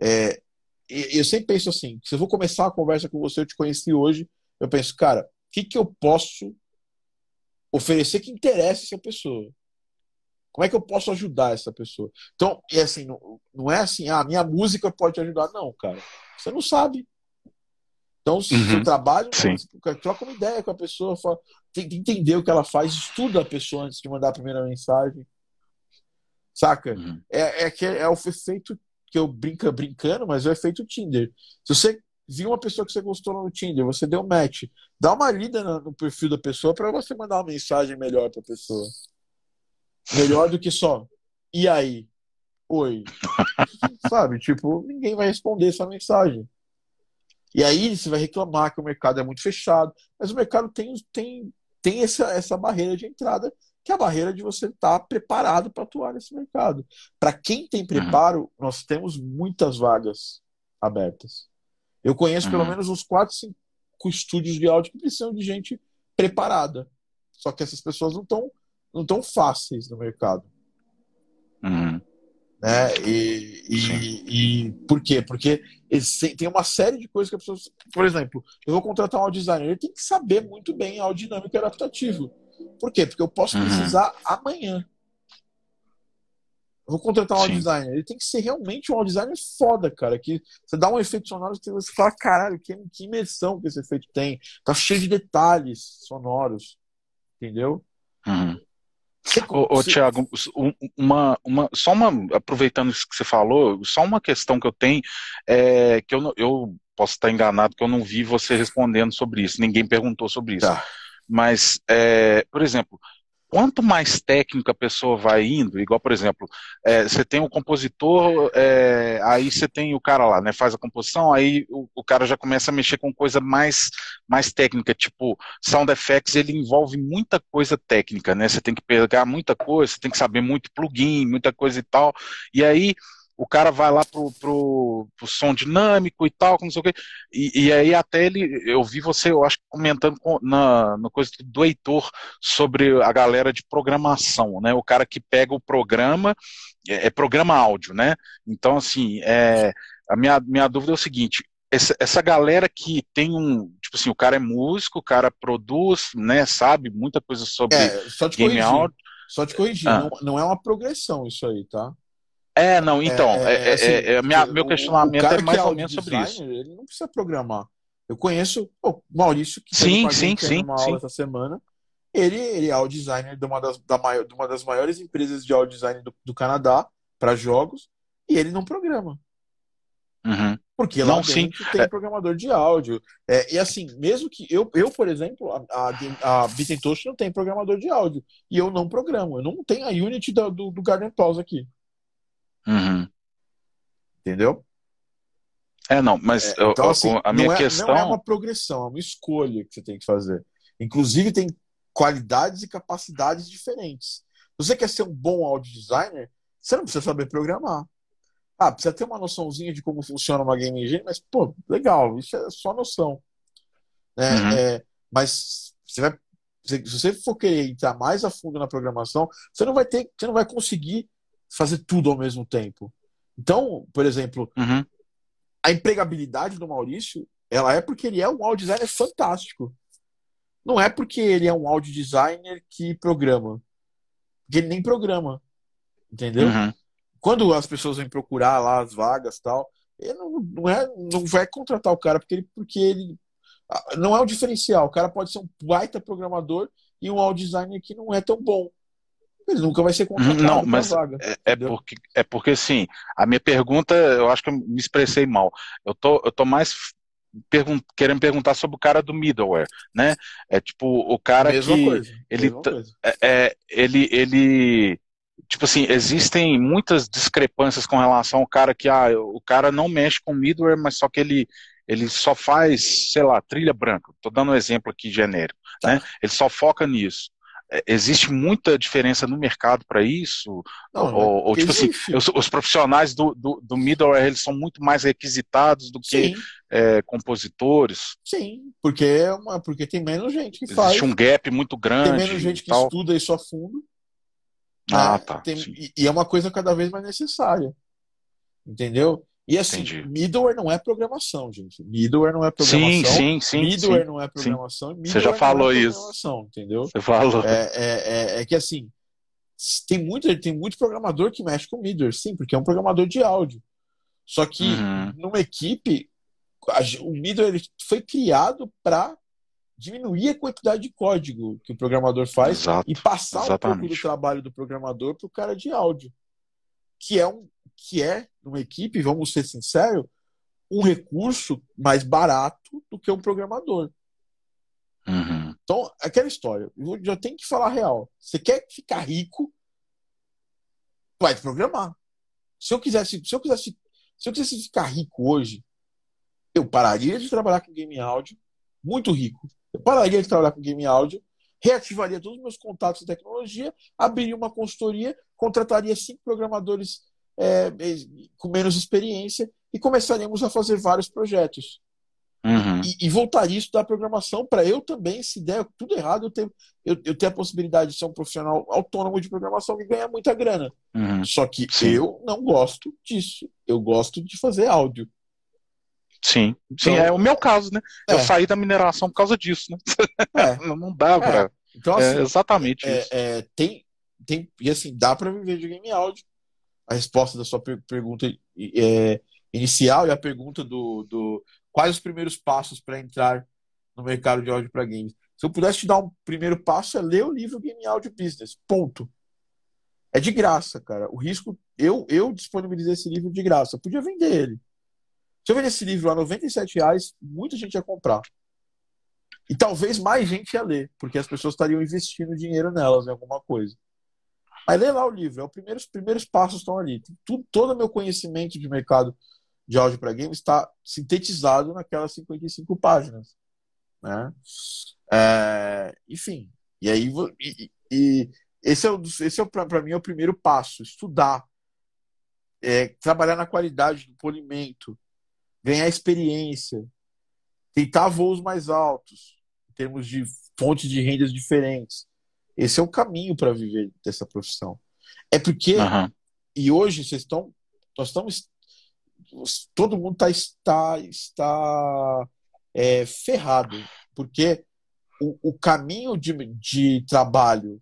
É, eu sempre penso assim: se eu vou começar a conversa com você, eu te conheci hoje, eu penso, cara, o que, que eu posso oferecer que interesse essa pessoa. Como é que eu posso ajudar essa pessoa? Então, é assim, não, não é assim, ah, minha música pode ajudar. Não, cara. Você não sabe. Então, se uhum. trabalho, troca uma ideia com a pessoa, fala, tem que entender o que ela faz, estuda a pessoa antes de mandar a primeira mensagem. Saca? Uhum. É, é, que é o efeito que eu brinca brincando, mas é o efeito Tinder. Se você viu uma pessoa que você gostou no Tinder, você deu match, dá uma lida no, no perfil da pessoa para você mandar uma mensagem melhor para a pessoa. Melhor do que só. E aí? Oi. Sabe? Tipo, ninguém vai responder essa mensagem. E aí você vai reclamar que o mercado é muito fechado, mas o mercado tem, tem, tem essa, essa barreira de entrada, que é a barreira de você estar tá preparado para atuar nesse mercado. Para quem tem preparo, uhum. nós temos muitas vagas abertas. Eu conheço uhum. pelo menos uns 4, 5 estúdios de áudio que precisam de gente preparada. Só que essas pessoas não estão não tão fáceis no mercado. Uhum. Né? E, e, e, por quê? Porque tem uma série de coisas que a pessoa. Por exemplo, eu vou contratar um audio designer, ele tem que saber muito bem a dinâmico e adaptativo. Por quê? Porque eu posso uhum. precisar amanhã. Eu vou contratar um audio designer. Ele tem que ser realmente um audio designer foda, cara. Que você dá um efeito sonoro e você fala, caralho, que, que imersão que esse efeito tem. Tá cheio de detalhes sonoros. Entendeu? Uhum. Ô, ô Tiago, uma, uma, só uma, aproveitando isso que você falou, só uma questão que eu tenho, é, que eu, eu posso estar enganado, que eu não vi você respondendo sobre isso, ninguém perguntou sobre isso. Tá. Mas, é, por exemplo, quanto mais técnico a pessoa vai indo, igual, por exemplo, é, você tem o compositor, é, aí você tem o cara lá, né, faz a composição, aí o, o, cara já começa a mexer com coisa mais, mais técnica, tipo, sound effects, ele envolve muita coisa técnica, né, você tem que pegar muita coisa, você tem que saber muito plugin, muita coisa e tal, e aí o cara vai lá pro, pro, pro som dinâmico e tal, não sei o quê. E, e, aí até ele, eu vi você, eu acho, comentando com, na, na coisa do Heitor sobre a galera de programação, né? O cara que pega o programa, é, é programa áudio, né? Então, assim, é, a minha, minha dúvida é o seguinte, essa, essa galera que tem um, tipo assim, o cara é músico, o cara produz, né, sabe muita coisa sobre é, só te game corrigir, áudio. Só te corrigir, ah. não, não é uma progressão isso aí, tá? É, não, então, é, é, é assim, é, é minha, meu questionamento é mais ou menos sobre isso. Ele não precisa programar. Eu conheço o Maurício, que sim, sim, sim, uma aula essa semana. Ele, ele é o designer de uma das, da maior, de uma das maiores empresas de audio design do, do Canadá para jogos, e ele não programa. Uhum. Porque lá não, sim. tem é... programador de áudio. É, e assim, mesmo que eu, eu por exemplo, a, a, a não tem programador de áudio. E eu não programo. Eu não tenho a Unity do, do, do Garden Pause aqui. Uhum. Entendeu? É, não, mas é, então, assim, a minha não é, questão. Não é uma progressão, é uma escolha que você tem que fazer. Inclusive, tem qualidades e capacidades diferentes. Você quer ser um bom audio designer, você não precisa saber programar. Ah, precisa ter uma noçãozinha de como funciona uma game engine, mas, pô, legal, isso é só noção. É, uhum. é, mas você vai, se você for querer entrar mais a fundo na programação, você não vai ter, você não vai conseguir fazer tudo ao mesmo tempo. Então, por exemplo, uhum. a empregabilidade do Maurício, ela é porque ele é um audio designer fantástico. Não é porque ele é um audio designer que programa. Porque ele nem programa. Entendeu? Uhum. Quando as pessoas vêm procurar lá as vagas tal, ele não, não, é, não vai contratar o cara porque ele, porque ele não é um diferencial. O cara pode ser um baita programador e um audio designer que não é tão bom. Ele nunca vai ser contratado Não, mas vaga, é, é porque, é porque, assim, a minha pergunta, eu acho que eu me expressei mal. Eu tô, eu tô mais pergun querendo perguntar sobre o cara do middleware, né? É tipo, o cara mesma que... Coisa, ele, é, é, ele, ele... Tipo assim, existem muitas discrepâncias com relação ao cara que, ah, o cara não mexe com middleware, mas só que ele, ele só faz, sei lá, trilha branca. Tô dando um exemplo aqui genérico, tá. né? Ele só foca nisso. É, existe muita diferença no mercado para isso? Não, ou, ou tipo assim, os, os, profissionais do, do, do, middleware eles são muito mais requisitados do que é, compositores? Sim, porque, é uma, porque tem menos gente que existe faz. Existe um gap muito grande. Tem menos gente que tal. estuda isso a fundo. Ah, né? tá. Tem, e, e é uma coisa cada vez mais necessária. Entendeu? E assim, Entendi. middleware não é programação, gente. Middleware não é programação. Sim, sim, sim. Middleware sim, não é programação. Você já falou é isso. Entendeu? Você falou. É, é, é, é, que assim, tem muito, tem muito programador que mexe com middleware, sim, porque é um programador de áudio. Só que uhum. numa equipe, o middleware foi criado para diminuir a quantidade de código que o programador faz Exato, e passar exatamente. um pouco do trabalho do programador para o cara de áudio, que é um que é numa equipe, vamos ser sinceros, um recurso mais barato do que um programador. Uhum. Então, aquela história, eu já tenho que falar real. Você quer ficar rico, vai programar. Se eu quisesse, se eu quisesse, se eu quisesse ficar rico hoje, eu pararia de trabalhar com game áudio, muito rico, eu pararia de trabalhar com game áudio, reativaria todos os meus contatos de tecnologia, abriria uma consultoria, contrataria cinco programadores é, com menos experiência e começaríamos a fazer vários projetos. Uhum. E, e, voltaria a estudar programação para eu também, se der tudo errado, eu ter, eu, eu ter a possibilidade de ser um profissional autônomo de programação e ganhar muita grana. Uhum. Só que Sim. eu não gosto disso. Eu gosto de fazer áudio. Sim, então, sim, é o meu caso, né? É. Eu saí da mineração por causa disso, né? É. não dá pra. É. Então, é assim, é exatamente isso. É, tem, tem, e assim, dá para viver de game áudio. A resposta da sua per pergunta inicial e a pergunta do, do quais os primeiros passos para entrar no mercado de áudio para games. Se eu pudesse te dar um primeiro passo, é ler o livro Game Audio Business. Ponto. É de graça, cara. O risco. Eu, eu disponibilizei esse livro de graça. Eu podia vender ele. Se eu vender esse livro a 97 reais, muita gente ia comprar. E talvez mais gente ia ler, porque as pessoas estariam investindo dinheiro nelas em alguma coisa. Mas lê lá o livro, é os primeiros, passos estão ali. Tudo, todo o meu conhecimento de mercado de áudio para games está sintetizado naquelas 55 páginas. Né? É, enfim, e aí e, e esse é, o, esse é para mim é o primeiro passo, estudar, é, trabalhar na qualidade do polimento, ganhar experiência, tentar voos mais altos, em termos de fontes de rendas diferentes. Esse é o caminho para viver dessa profissão. É porque, uhum. e hoje vocês estão, nós estamos, todo mundo tá, está, está é, ferrado, porque o, o caminho de, de trabalho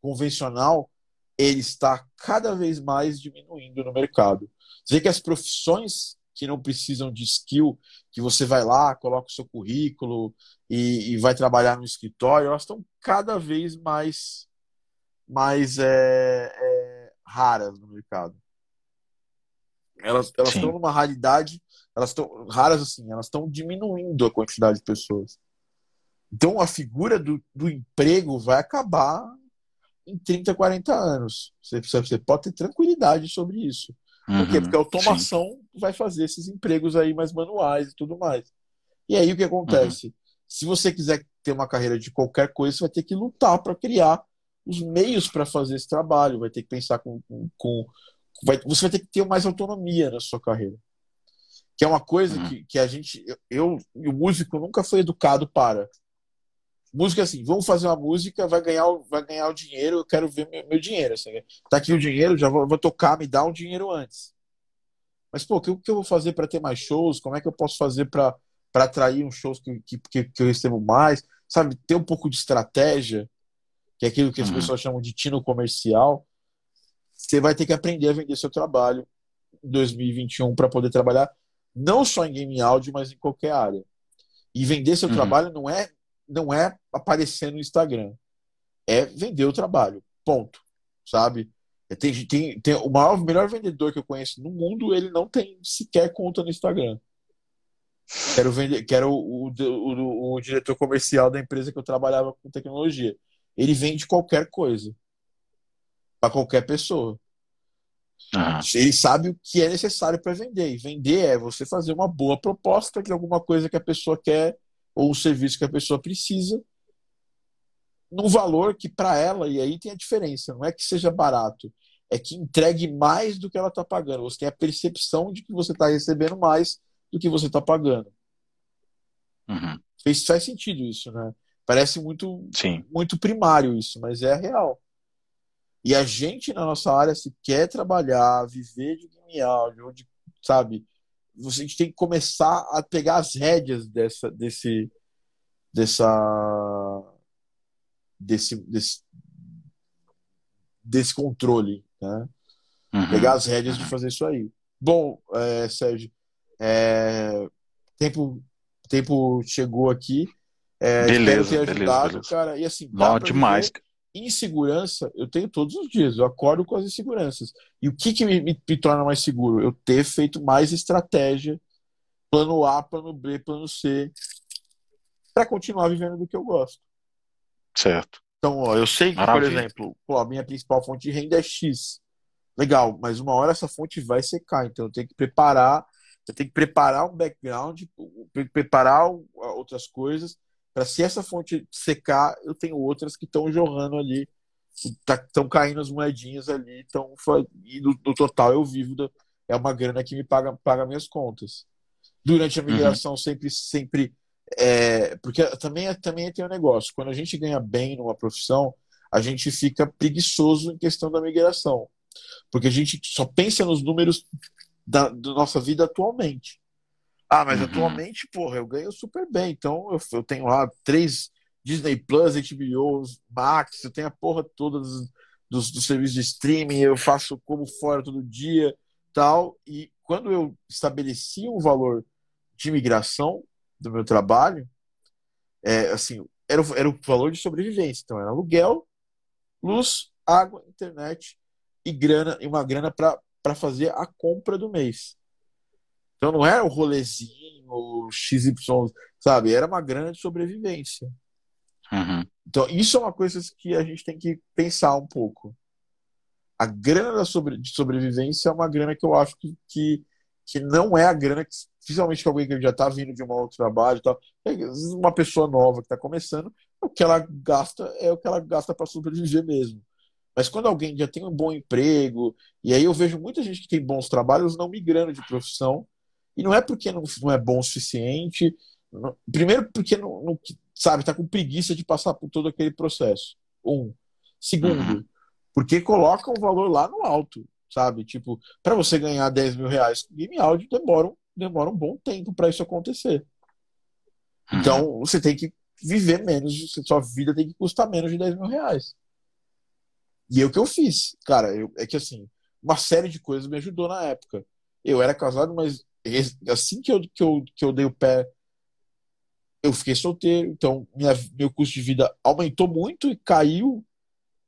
convencional ele está cada vez mais diminuindo no mercado. Dizer que as profissões que não precisam de skill, que você vai lá, coloca o seu currículo e, e vai trabalhar no escritório, elas estão cada vez mais, mais é, é, raras no mercado. Elas, elas estão numa raridade, elas estão raras assim, elas estão diminuindo a quantidade de pessoas. Então a figura do, do emprego vai acabar em 30, 40 anos. Você, você pode ter tranquilidade sobre isso. Por uhum, quê? Porque a automação sim. vai fazer esses empregos aí mais manuais e tudo mais. E aí o que acontece? Uhum. Se você quiser ter uma carreira de qualquer coisa, você vai ter que lutar para criar os meios para fazer esse trabalho. Vai ter que pensar com. com, com vai, você vai ter que ter mais autonomia na sua carreira. Que é uma coisa uhum. que, que a gente. Eu, o músico nunca foi educado para. Música é assim, vamos fazer uma música, vai ganhar, vai ganhar o dinheiro, eu quero ver meu, meu dinheiro. Assim, tá aqui o dinheiro, já vou, vou, tocar, me dá um dinheiro antes. Mas, pô, o que, que eu vou fazer para ter mais shows? Como é que eu posso fazer para atrair uns shows que, que, que, eu recebo mais? Sabe, ter um pouco de estratégia, que é aquilo que as uhum. pessoas chamam de tino comercial. Você vai ter que aprender a vender seu trabalho em 2021 para poder trabalhar não só em game áudio, mas em qualquer área. E vender seu uhum. trabalho não é não é aparecer no Instagram. É vender o trabalho. Ponto. Sabe? É, tem, tem, tem, o maior, melhor vendedor que eu conheço no mundo, ele não tem sequer conta no Instagram. Quero vender, quero o, o, o, o diretor comercial da empresa que eu trabalhava com tecnologia. Ele vende qualquer coisa para qualquer pessoa. Uhum. Ele sabe o que é necessário para vender. E vender é você fazer uma boa proposta de alguma coisa que a pessoa quer ou o serviço que a pessoa precisa num valor que para ela, e aí tem a diferença, não é que seja barato, é que entregue mais do que ela está pagando. Você tem a percepção de que você está recebendo mais do que você está pagando. Uhum. Faz, faz sentido isso, né? Parece muito, Sim. muito primário isso, mas é real. E a gente na nossa área, se quer trabalhar, viver de game áudio, de, sabe, a gente tem que começar a pegar as rédeas dessa, desse, dessa, desse, desse, desse controle, né? Uhum. Pegar as rédeas de fazer isso aí. Bom, é, Sérgio, é, tempo, tempo chegou aqui. É, beleza, espero ter ajudado, beleza, cara. E assim, Não, demais. Viver, insegurança eu tenho todos os dias, eu acordo com as inseguranças. E o que, que me, me, me, torna mais seguro? Eu ter feito mais estratégia, plano A, plano B, plano C, para continuar vivendo do que eu gosto. Certo. Então, ó, eu sei que, Maravilha. por exemplo, pô, a minha principal fonte de renda é X. Legal, mas uma hora essa fonte vai secar, então eu tenho que preparar, eu tenho que preparar um background, preparar outras coisas para se essa fonte secar, eu tenho outras que estão jorrando ali, estão tá, caindo as moedinhas ali, então e no, no, total eu vivo da, é uma grana que me paga paga minhas contas. Durante a uhum. migração uhum. sempre sempre é, porque também também tem um negócio, quando a gente ganha bem numa profissão, a gente fica preguiçoso em questão da migração. Porque a gente só pensa nos números da, da nossa vida atualmente. Ah, mas uhum. atualmente, porra, eu ganho super bem. Então eu, eu tenho lá três Disney Plus, HBO, Max, eu tenho a porra toda dos, dos, dos serviços de streaming, eu faço como fora todo dia, tal. E quando eu estabeleci um valor de migração do meu trabalho, é, assim, era o, era o valor de sobrevivência. Então era aluguel, luz, água, internet e grana e uma grana para fazer a compra do mês. Então não era o rolezinho, o XY, sabe? Era uma grana de sobrevivência. Uhum. Então isso é uma coisa que a gente tem que pensar um pouco. A grana da sobre, de sobrevivência é uma grana que eu acho que, que, que não é a grana que, principalmente alguém que já está vindo de um outro trabalho, tal, uma pessoa nova que está começando, o que ela gasta é o que ela gasta para sobreviver mesmo. Mas quando alguém já tem um bom emprego, e aí eu vejo muita gente que tem bons trabalhos não migrando de profissão, e não é porque não, não é bom o suficiente. Não, primeiro, porque não, não sabe, está com preguiça de passar por todo aquele processo. Um. Segundo, uhum. porque coloca o valor lá no alto, sabe? Tipo, para você ganhar 10 mil reais com game áudio, demora, demora um bom tempo para isso acontecer. Uhum. Então, você tem que viver menos, sua vida tem que custar menos de 10 mil reais. E é o que eu fiz. Cara, eu, é que assim, uma série de coisas me ajudou na época. Eu era casado, mas assim que eu, que eu, que eu dei o pé, eu fiquei solteiro, então minha, meu custo de vida aumentou muito e caiu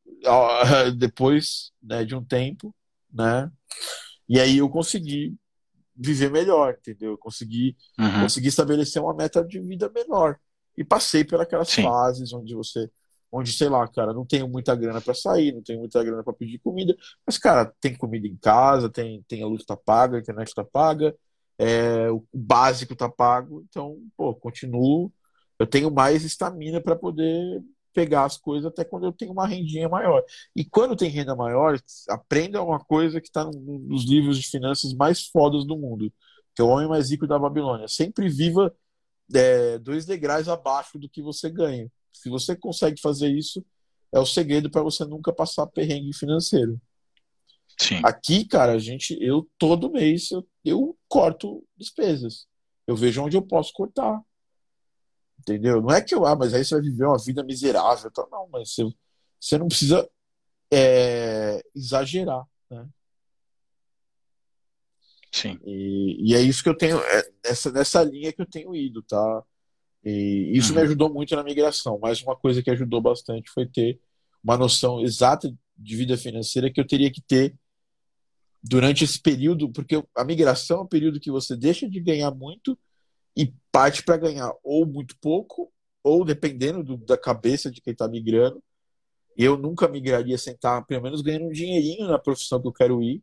depois né, de um tempo, né? E aí eu consegui viver melhor, entendeu? Eu consegui, uhum. consegui estabelecer uma meta de vida menor. E passei pelas fases onde você onde, sei lá, cara, não tenho muita grana para sair, não tenho muita grana para pedir comida, mas, cara, tem comida em casa, tem, tem a luz tá paga, a internet tá paga, é, o básico tá pago, então, pô, continuo. Eu tenho mais estamina para poder pegar as coisas até quando eu tenho uma rendinha maior. E quando tem renda maior, aprenda uma coisa que está nos livros de finanças mais fodas do mundo, que é o homem mais rico da Babilônia. Sempre viva é, dois degraus abaixo do que você ganha. Se você consegue fazer isso, é o segredo para você nunca passar perrengue financeiro. Sim. Aqui, cara, a gente, eu todo mês eu, eu corto despesas. Eu vejo onde eu posso cortar. Entendeu? Não é que eu, ah, mas aí você vai viver uma vida miserável. Tá? Não, mas você, você não precisa é, exagerar, né? Sim. E, e é isso que eu tenho, é nessa, nessa linha que eu tenho ido, tá? E isso uhum. me ajudou muito na migração. Mas uma coisa que ajudou bastante foi ter uma noção exata de vida financeira que eu teria que ter durante esse período, porque a migração é um período que você deixa de ganhar muito e parte para ganhar ou muito pouco, ou dependendo do, da cabeça de quem está migrando. Eu nunca migraria sem estar, pelo menos, ganhando um dinheirinho na profissão que eu quero ir.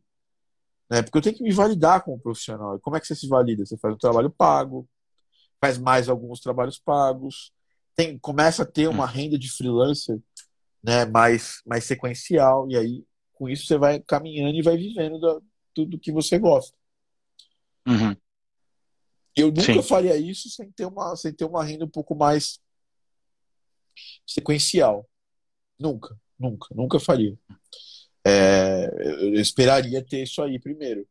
Né? Porque eu tenho que me validar como profissional. Como é que você se valida? Você faz um trabalho pago, faz mais alguns trabalhos pagos, tem, começa a ter uma hum. renda de freelancer né, mais, mais sequencial, e aí com isso você vai caminhando e vai vivendo da, tudo que você gosta. Uhum. Eu nunca Sim. faria isso sem ter, uma, sem ter uma renda um pouco mais sequencial. Nunca, nunca, nunca faria. É, eu esperaria ter isso aí primeiro.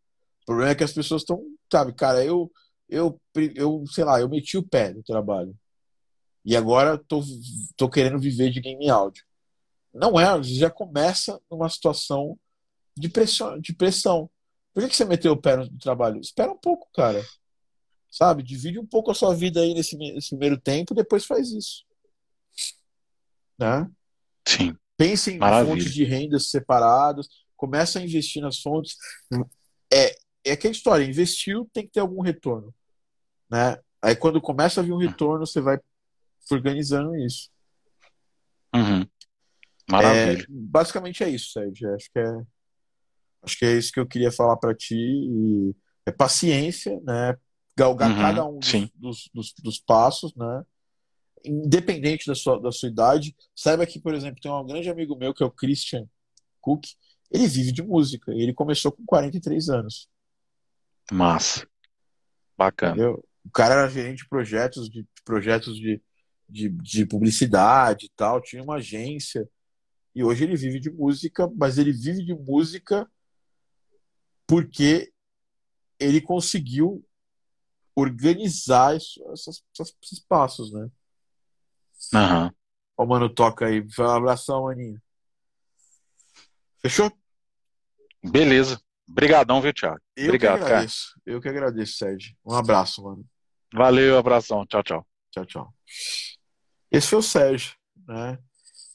O problema é que as pessoas estão, sabe, cara, eu, eu, eu, sei lá, eu meti o pé no trabalho. E agora tô, tô querendo viver de game áudio. Não é, já começa numa situação de pressão. De pressão. Por que, que você meteu o pé no trabalho? Espera um pouco, cara. Sabe? Divide um pouco a sua vida aí nesse, nesse primeiro tempo, depois faz isso. Né? Sim. Pense em Maravilha. fontes de rendas separadas, começa a investir nas fontes. É, é aquela história, investiu, tem que ter algum retorno. Né? Aí quando começa a vir um retorno, você vai organizando isso. Uhum. Maravilha. É, basicamente é isso, Sérgio. Acho que é, acho que é isso que eu queria falar para ti. E é paciência, né? Galgar uhum, cada um dos, dos, dos, dos, passos, né? Independente da sua, da sua idade. Saiba que, por exemplo, tem um grande amigo meu que é o Christian Cook. Ele vive de música. Ele começou com 43 anos. Massa. Bacana. Entendeu? O cara era gerente de projetos de projetos de, de, de publicidade e tal, tinha uma agência. E hoje ele vive de música, mas ele vive de música porque ele conseguiu organizar esses, esses passos, né? Uhum. Ó, mano, toca aí. Um abração, maninho. Fechou? Beleza. Obrigadão, viu, Thiago? Eu Obrigado, que agradeço. Cara. Eu que agradeço, Sérgio. Um abraço, mano. Valeu, abração. Tchau, tchau. Tchau, tchau. Esse foi o Sérgio, né?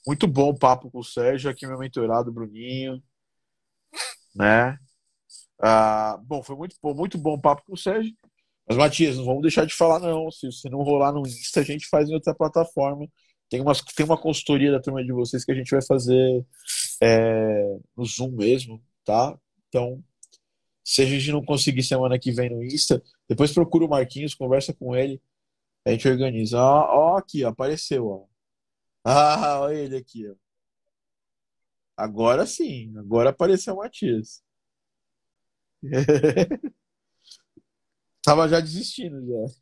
Muito bom papo com o Sérgio, aqui meu mentorado, Bruninho, né? Ah, bom, foi muito, muito bom papo com o Sérgio. Mas, Matias, não vamos deixar de falar, não. Se, se não rolar no Insta, a gente faz em outra plataforma. Tem, umas, tem uma consultoria da turma de vocês que a gente vai fazer é, no Zoom mesmo, tá? Então, se a gente não conseguir semana que vem no Insta, depois procura o Marquinhos, conversa com ele, a gente organiza. Ó, ó aqui, ó, apareceu, ó. Ah, olha ele aqui, ó. Agora sim, agora apareceu o Matias. Tava já desistindo já.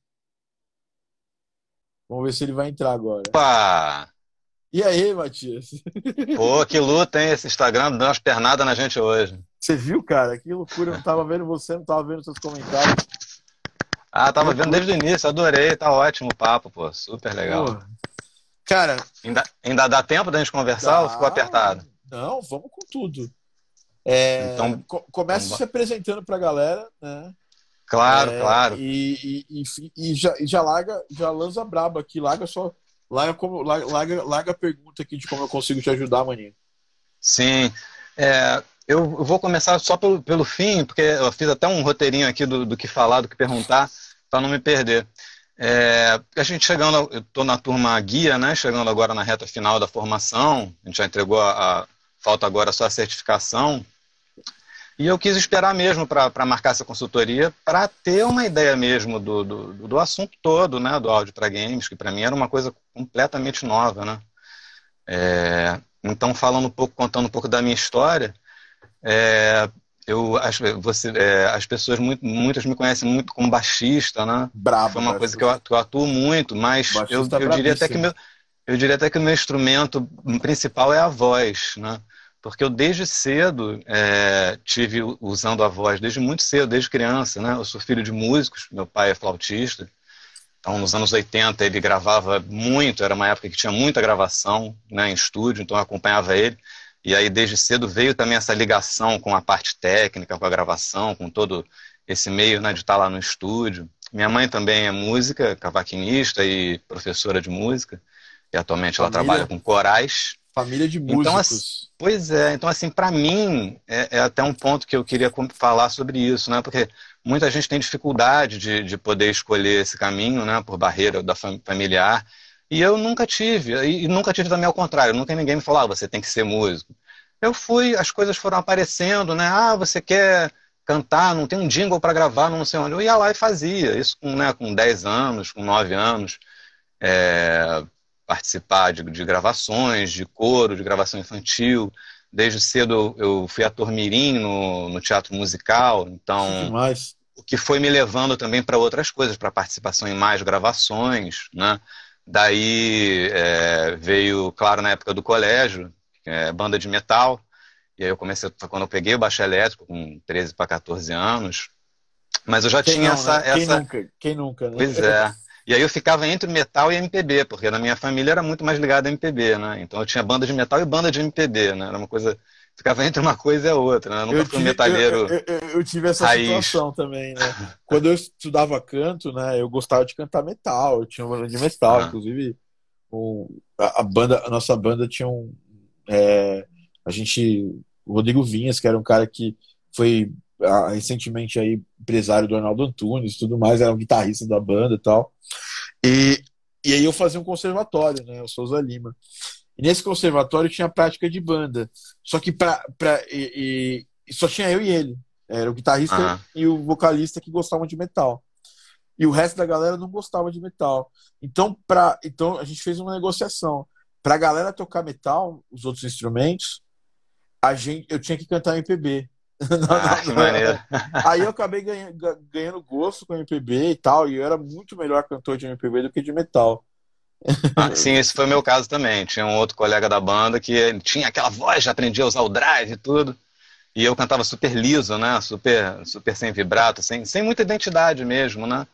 Vamos ver se ele vai entrar agora. Opa! E aí, Matias? Pô, que luta, hein? Esse Instagram dando umas pernadas na gente hoje. Você viu, cara? Que loucura. Eu não tava vendo você, não tava vendo seus comentários. Ah, tava vendo desde o início, adorei, tá ótimo o papo, pô. Super legal. Pô. Cara. Ainda, ainda dá tempo da gente conversar dá... ou ficou apertado? Não, vamos com tudo. É, então, começa então... se apresentando pra galera, né? Claro, é, claro. E, e, e, e, já, e já larga, já lança braba aqui, larga só. Larga, como, larga, larga a pergunta aqui de como eu consigo te ajudar, maninho. Sim. É, eu vou começar só pelo, pelo fim, porque eu fiz até um roteirinho aqui do, do que falar, do que perguntar, para não me perder. É, a gente chegando, eu estou na turma guia, né? Chegando agora na reta final da formação, a gente já entregou a, a falta agora só a certificação. E eu quis esperar mesmo para marcar essa consultoria para ter uma ideia mesmo do, do, do assunto todo, né? Do áudio para games, que para mim era uma coisa completamente nova, né? É, então, falando um pouco, contando um pouco da minha história, é, eu as, você, é, as pessoas muito, muitas me conhecem muito como baixista, né? Brabo. Foi uma né? coisa que eu, que eu, atuo muito, mas eu, eu diria até que meu, eu diria até que o meu instrumento principal é a voz, né? Porque eu desde cedo é, tive usando a voz desde muito cedo, desde criança, né? Eu sou filho de músicos, meu pai é flautista. Então, nos anos 80 ele gravava muito, era uma época que tinha muita gravação, né, em estúdio, então eu acompanhava ele. E aí, desde cedo, veio também essa ligação com a parte técnica, com a gravação, com todo esse meio né, de estar lá no estúdio. Minha mãe também é música, cavaquinista e professora de música. E atualmente Família. ela trabalha com corais. Família de músicos. Então, assim, pois é, então assim, para mim é, é, até um ponto que eu queria falar sobre isso, né? Porque muita gente tem dificuldade de, de poder escolher esse caminho, né? Por barreira da familiar. E eu nunca tive, e nunca tive também ao contrário, nunca ninguém me falou, ah, você tem que ser músico. Eu fui, as coisas foram aparecendo, né? Ah, você quer cantar, não tem um jingle para gravar, não sei onde. Eu ia lá e fazia, isso com, né, com 10 anos, com 9 anos, é, participar de, de, gravações, de coro, de gravação infantil. Desde cedo eu fui ator mirim no, no teatro musical, então... O que foi me levando também para outras coisas, para participação em mais gravações, né? Daí é, veio, claro, na época do colégio, é, banda de metal. E aí eu comecei, quando eu peguei o baixo elétrico, com 13 para 14 anos, Mas eu já Quem tinha não, essa, né? Quem essa. nunca? Quem nunca, né? Pois é. E aí eu ficava entre metal e MPB, porque na minha família era muito mais ligado a MPB, né? Então eu tinha banda de metal e banda de MPB, né? Era uma coisa. Ficava entre uma coisa e a outra, né? Eu nunca Eu fui tive, metalheiro. eu, eu- eu- tive essa raiz. situação também, né? Quando eu estudava canto, né? Eu gostava de cantar metal. Eu tinha uma banda de metal, Ah. inclusive um- a, a banda, a nossa banda tinha um, é, a gente, o Rodrigo Vinhas, que era um cara que foi recentemente aí empresário do Arnaldo Antunes, e tudo mais, era um guitarrista da banda e tal. E, e aí eu fazia um conservatório, né? O Souza Lima. E nesse conservatório tinha prática de banda. Só que pra, pra, e, e- só tinha eu e ele. Era o guitarrista Aham. e o vocalista que gostavam de metal. E o resto da galera não gostava de metal. Então, pra, então a gente fez uma negociação. Pra galera tocar metal, os outros instrumentos, a gente, eu tinha que cantar MPB. Ah. Aí eu acabei ganha- ga- ganhando gosto com MPB e tal, e eu era muito melhor cantor de MPB do que de metal. Ah, sim, esse foi o meu caso também. Tinha um outro colega da banda que tinha aquela voz, já aprendia a usar o drive e tudo. E eu cantava super liso, né? Super, super sem vibrato, sem, sem muita identidade mesmo, né?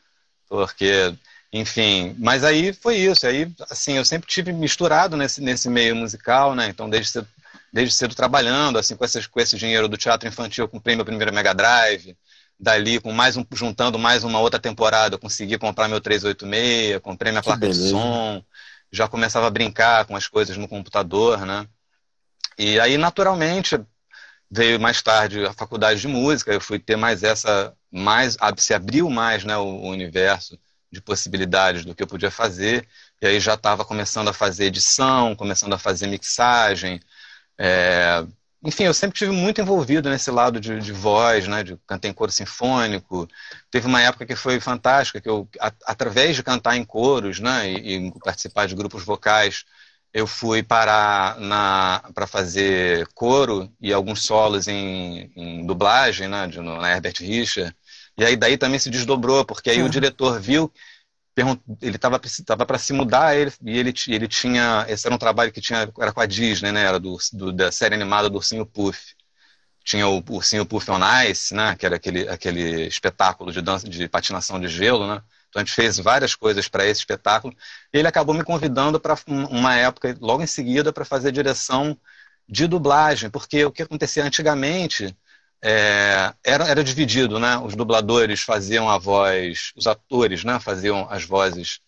Porque, enfim, mas aí foi isso. Aí, assim, eu sempre tive misturado nesse, nesse meio musical, né? Então, desde cedo, desde cedo trabalhando, assim, com, esses, com esse dinheiro do teatro infantil, comprei meu primeiro Mega Drive. Dali, com mais um, juntando mais uma outra temporada, eu consegui comprar meu 386, comprei minha Que placa de beleza. som, já começava a brincar com as coisas no computador, né? E aí, naturalmente, veio mais tarde a faculdade de música, eu fui ter mais essa, mais, se abriu mais, né, o, o universo de possibilidades do que eu podia fazer, e aí já estava começando a fazer edição, começando a fazer mixagem, é, enfim, eu sempre tive muito envolvido nesse lado de, de voz, né, de cantar em coro sinfônico. Teve uma época que foi fantástica, que eu, a- através de cantar em coros, né, e, e participar de grupos vocais, eu fui parar para fazer coro e alguns solos em, em dublagem, né, de, no, na Herbert Richard. E aí daí também se desdobrou, porque aí o diretor viu, ele estava tava para se mudar, ele, e ele, ele tinha, esse era um trabalho que tinha, era com a Disney, né, era do, do- da série animada do Ursinho Puff. Tinha o Ursinho Puff on Ice, né, que era aquele, aquele espetáculo de dança, de patinação de gelo, né, então a gente fez várias coisas para esse espetáculo. E ele acabou me convidando para uma época, logo em seguida, para fazer direção de dublagem, porque o que acontecia antigamente é, era, era dividido, né? Os dubladores faziam a voz, os atores, né? Faziam as vozes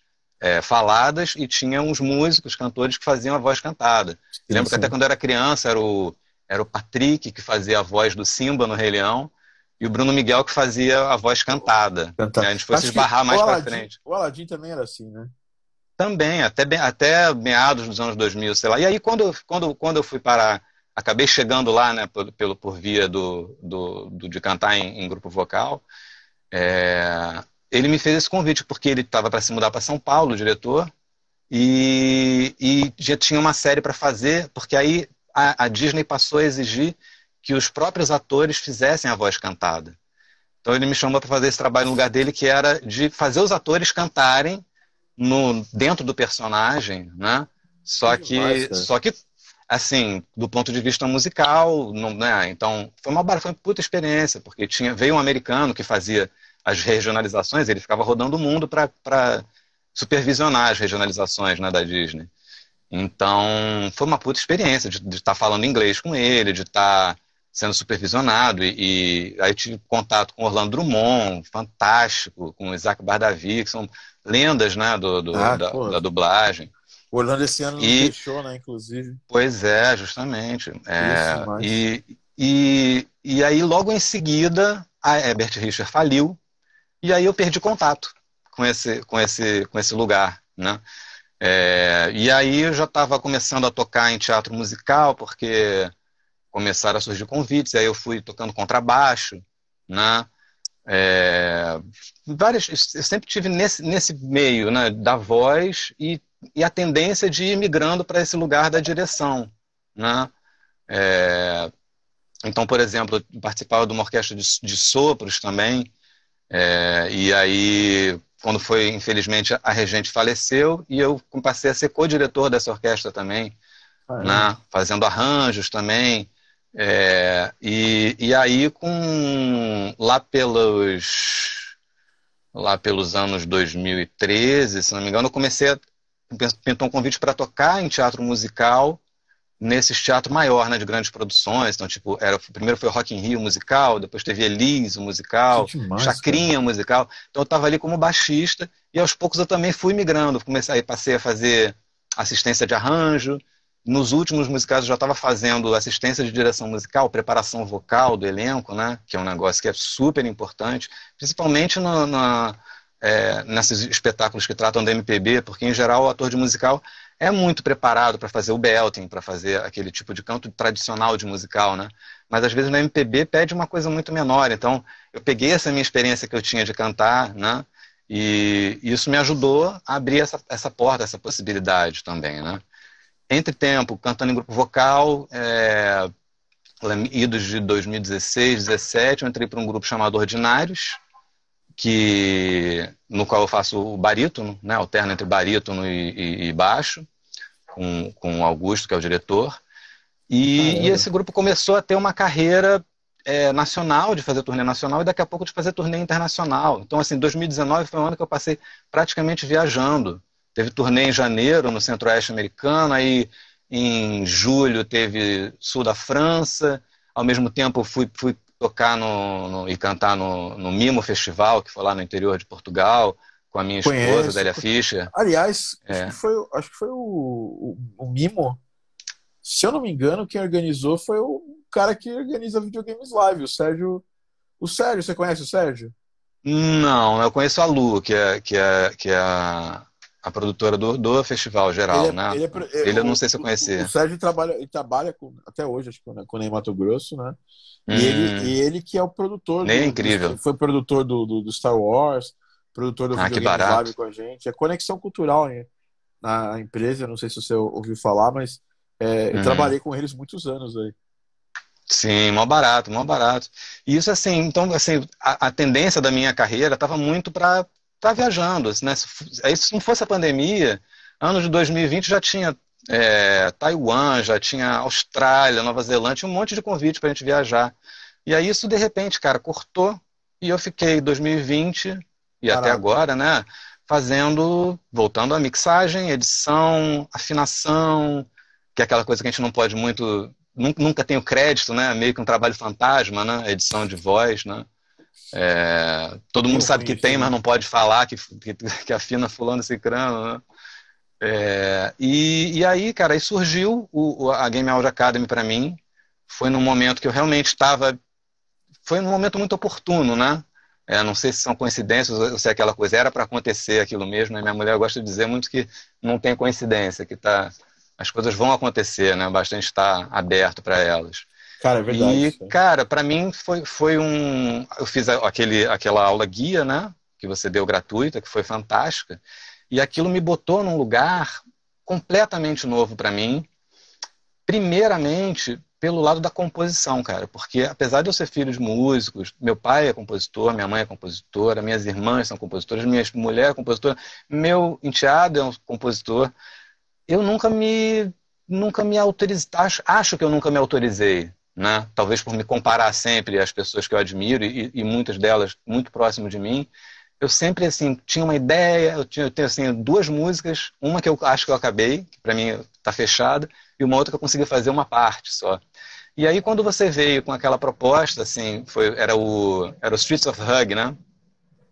é, faladas e tinham os músicos, cantores que faziam a voz cantada. Lembro que até quando eu era criança era o, era o Patrick que fazia a voz do Simba no Rei Leão e o Bruno Miguel que fazia a voz cantada. Cantar. A gente foi se Acho que esbarrar mais para frente. O Aladdin também era assim, né? Também, até, até meados dos anos 2000, sei lá. E aí, quando, quando, quando eu fui parar, acabei chegando lá, né, por, pelo, por via do, do, do- de cantar em, em grupo vocal, é, ele me fez esse convite, porque ele estava para se mudar para São Paulo, o diretor, e, e já tinha uma série para fazer, porque aí a, a Disney passou a exigir que os próprios atores fizessem a voz cantada. Então ele me chamou para fazer esse trabalho no lugar dele, que era de fazer os atores cantarem no, dentro do personagem, né? Só Que que, só que, assim, do ponto de vista musical, não, né? Então foi uma, foi uma puta experiência, porque tinha veio um americano que fazia as regionalizações, ele ficava rodando o mundo para supervisionar as regionalizações, né, da Disney. Então foi uma puta experiência de estar falando inglês com ele, de estar sendo supervisionado e, e aí tive contato com Orlando Drummond, fantástico, com Isaac Bardavi, que são lendas, né, do, do- Ah, da, da dublagem. O Orlando esse ano E- deixou, né? Inclusive. Pois é, justamente. É, demais. e, e, e aí, logo em seguida, a Herbert Richard faliu, e aí eu perdi contato com esse, com esse, com esse lugar, né? É, e aí eu já estava começando a tocar em teatro musical, porque começaram a surgir convites, aí eu fui tocando contrabaixo, né? É, várias, eu sempre tive nesse, nesse meio, né, da voz e, e a tendência de ir migrando para esse lugar da direção, né? É, então, por exemplo, eu participava de uma orquestra de, de sopros também, é, e aí, quando foi, infelizmente, a regente faleceu, e eu passei a ser co-diretor dessa orquestra também, Ah, é. né? Fazendo arranjos também. É, e, e aí, com lá pelos lá pelos anos 2013, se não me engano, eu comecei a pintou um convite para tocar em teatro musical nesse teatro maior, né, de grandes produções. Então, tipo, era, primeiro foi o Rock in Rio musical, depois teve Elise musical, demais, Chacrinha cara. musical. Então eu estava ali como baixista e aos poucos eu também fui migrando. Comecei, passei a fazer assistência de arranjo. Nos últimos musicais eu já estava fazendo assistência de direção musical, preparação vocal do elenco, né, que é um negócio que é super importante, principalmente no, na, é, nesses espetáculos que tratam da MPB, porque em geral o ator de musical é muito preparado para fazer o belting, para fazer aquele tipo de canto tradicional de musical, né? Mas às vezes na MPB pede uma coisa muito menor. Então eu peguei essa minha experiência que eu tinha de cantar, né? E isso me ajudou a abrir essa, essa porta, essa possibilidade também, né? Entre tempo, cantando em grupo vocal, é, idos de 2016, 2017, eu entrei para um grupo chamado Ordinários, que no qual eu faço o barítono, né, alterno entre barítono e, e, e baixo, com, com o Augusto, que é o diretor. E, e esse grupo começou a ter uma carreira é, nacional, de fazer turnê nacional, e daqui a pouco de fazer turnê internacional. Então, assim, 2019 foi um ano que eu passei praticamente viajando. Teve turnê em janeiro, no centro-oeste americano, aí em julho teve sul da França, ao mesmo tempo fui, fui tocar no, no, e cantar no, no Mimo Festival, que foi lá no interior de Portugal, com a minha esposa, Conheço. Délia Fischer. Aliás, é. acho, que foi, acho que foi o, o, o, Mimo. Se eu não me engano, quem organizou foi o cara que organiza videogames live, o Sérgio. O Sérgio, você conhece o Sérgio? Não, eu conheço a Lu, que é, que é, que é a, a produtora do, do festival geral, ele é, né? Ele, é, ele eu não sei se eu conheci. O, o Sérgio trabalha, ele trabalha com, até hoje, acho que com, com o Ney Mato Grosso, né? Hum. E, ele, e ele que é o produtor. Nem do, incrível. Do, foi produtor do, do, do, Star Wars, produtor do ah, videogame Live com a gente. É conexão cultural hein, na empresa, não sei se você ouviu falar, mas é, eu hum. trabalhei com eles muitos anos aí. Sim, mó barato, mó barato. E isso assim, então assim, a, a tendência da minha carreira estava muito para estar viajando, né? Se, se não fosse a pandemia, ano de 2020 já tinha é, Taiwan, já tinha Austrália, Nova Zelândia, um monte de convite para a gente viajar. E aí isso, de repente, cara, cortou e eu fiquei 2020 e até agora, né, fazendo, voltando à mixagem, edição, afinação, que é aquela coisa que a gente não pode muito, nunca tem o crédito, né, meio que um trabalho fantasma, né, edição de voz, né. É, todo mundo sabe que tem, mas não pode falar que, que, que afina fulano cicrano, né? É, e, e, aí, cara, aí surgiu o, a Game Audio Academy para mim. Foi num momento que eu realmente estava. Foi num momento muito oportuno, né? É, não sei se são coincidências ou se é aquela coisa era para acontecer aquilo mesmo. Né? Minha mulher gosta de dizer muito que não tem coincidência, que tá, as coisas vão acontecer, né? Bastante estar aberto para elas. Cara, é verdade. E, cara, para mim foi, foi um. Eu fiz aquele, aquela aula guia, né? Que você deu gratuita, que foi fantástica. E aquilo me botou num lugar completamente novo para mim. Primeiramente, pelo lado da composição, cara, porque apesar de eu ser filho de músicos, meu pai é compositor, minha mãe é compositora, minhas irmãs são compositoras, minha mulher é compositora, meu enteado é um compositor, eu nunca me nunca me autorizei, acho, acho que eu nunca me autorizei, né? Talvez por me comparar sempre às pessoas que eu admiro e, e muitas delas muito próximo de mim, eu sempre assim tinha uma ideia, eu, tinha, eu tenho assim duas músicas, uma que eu acho que eu acabei, que para mim está fechada, e uma outra que eu consegui fazer uma parte só. E aí quando você veio com aquela proposta, assim, foi era o era o Streets of Hug, né?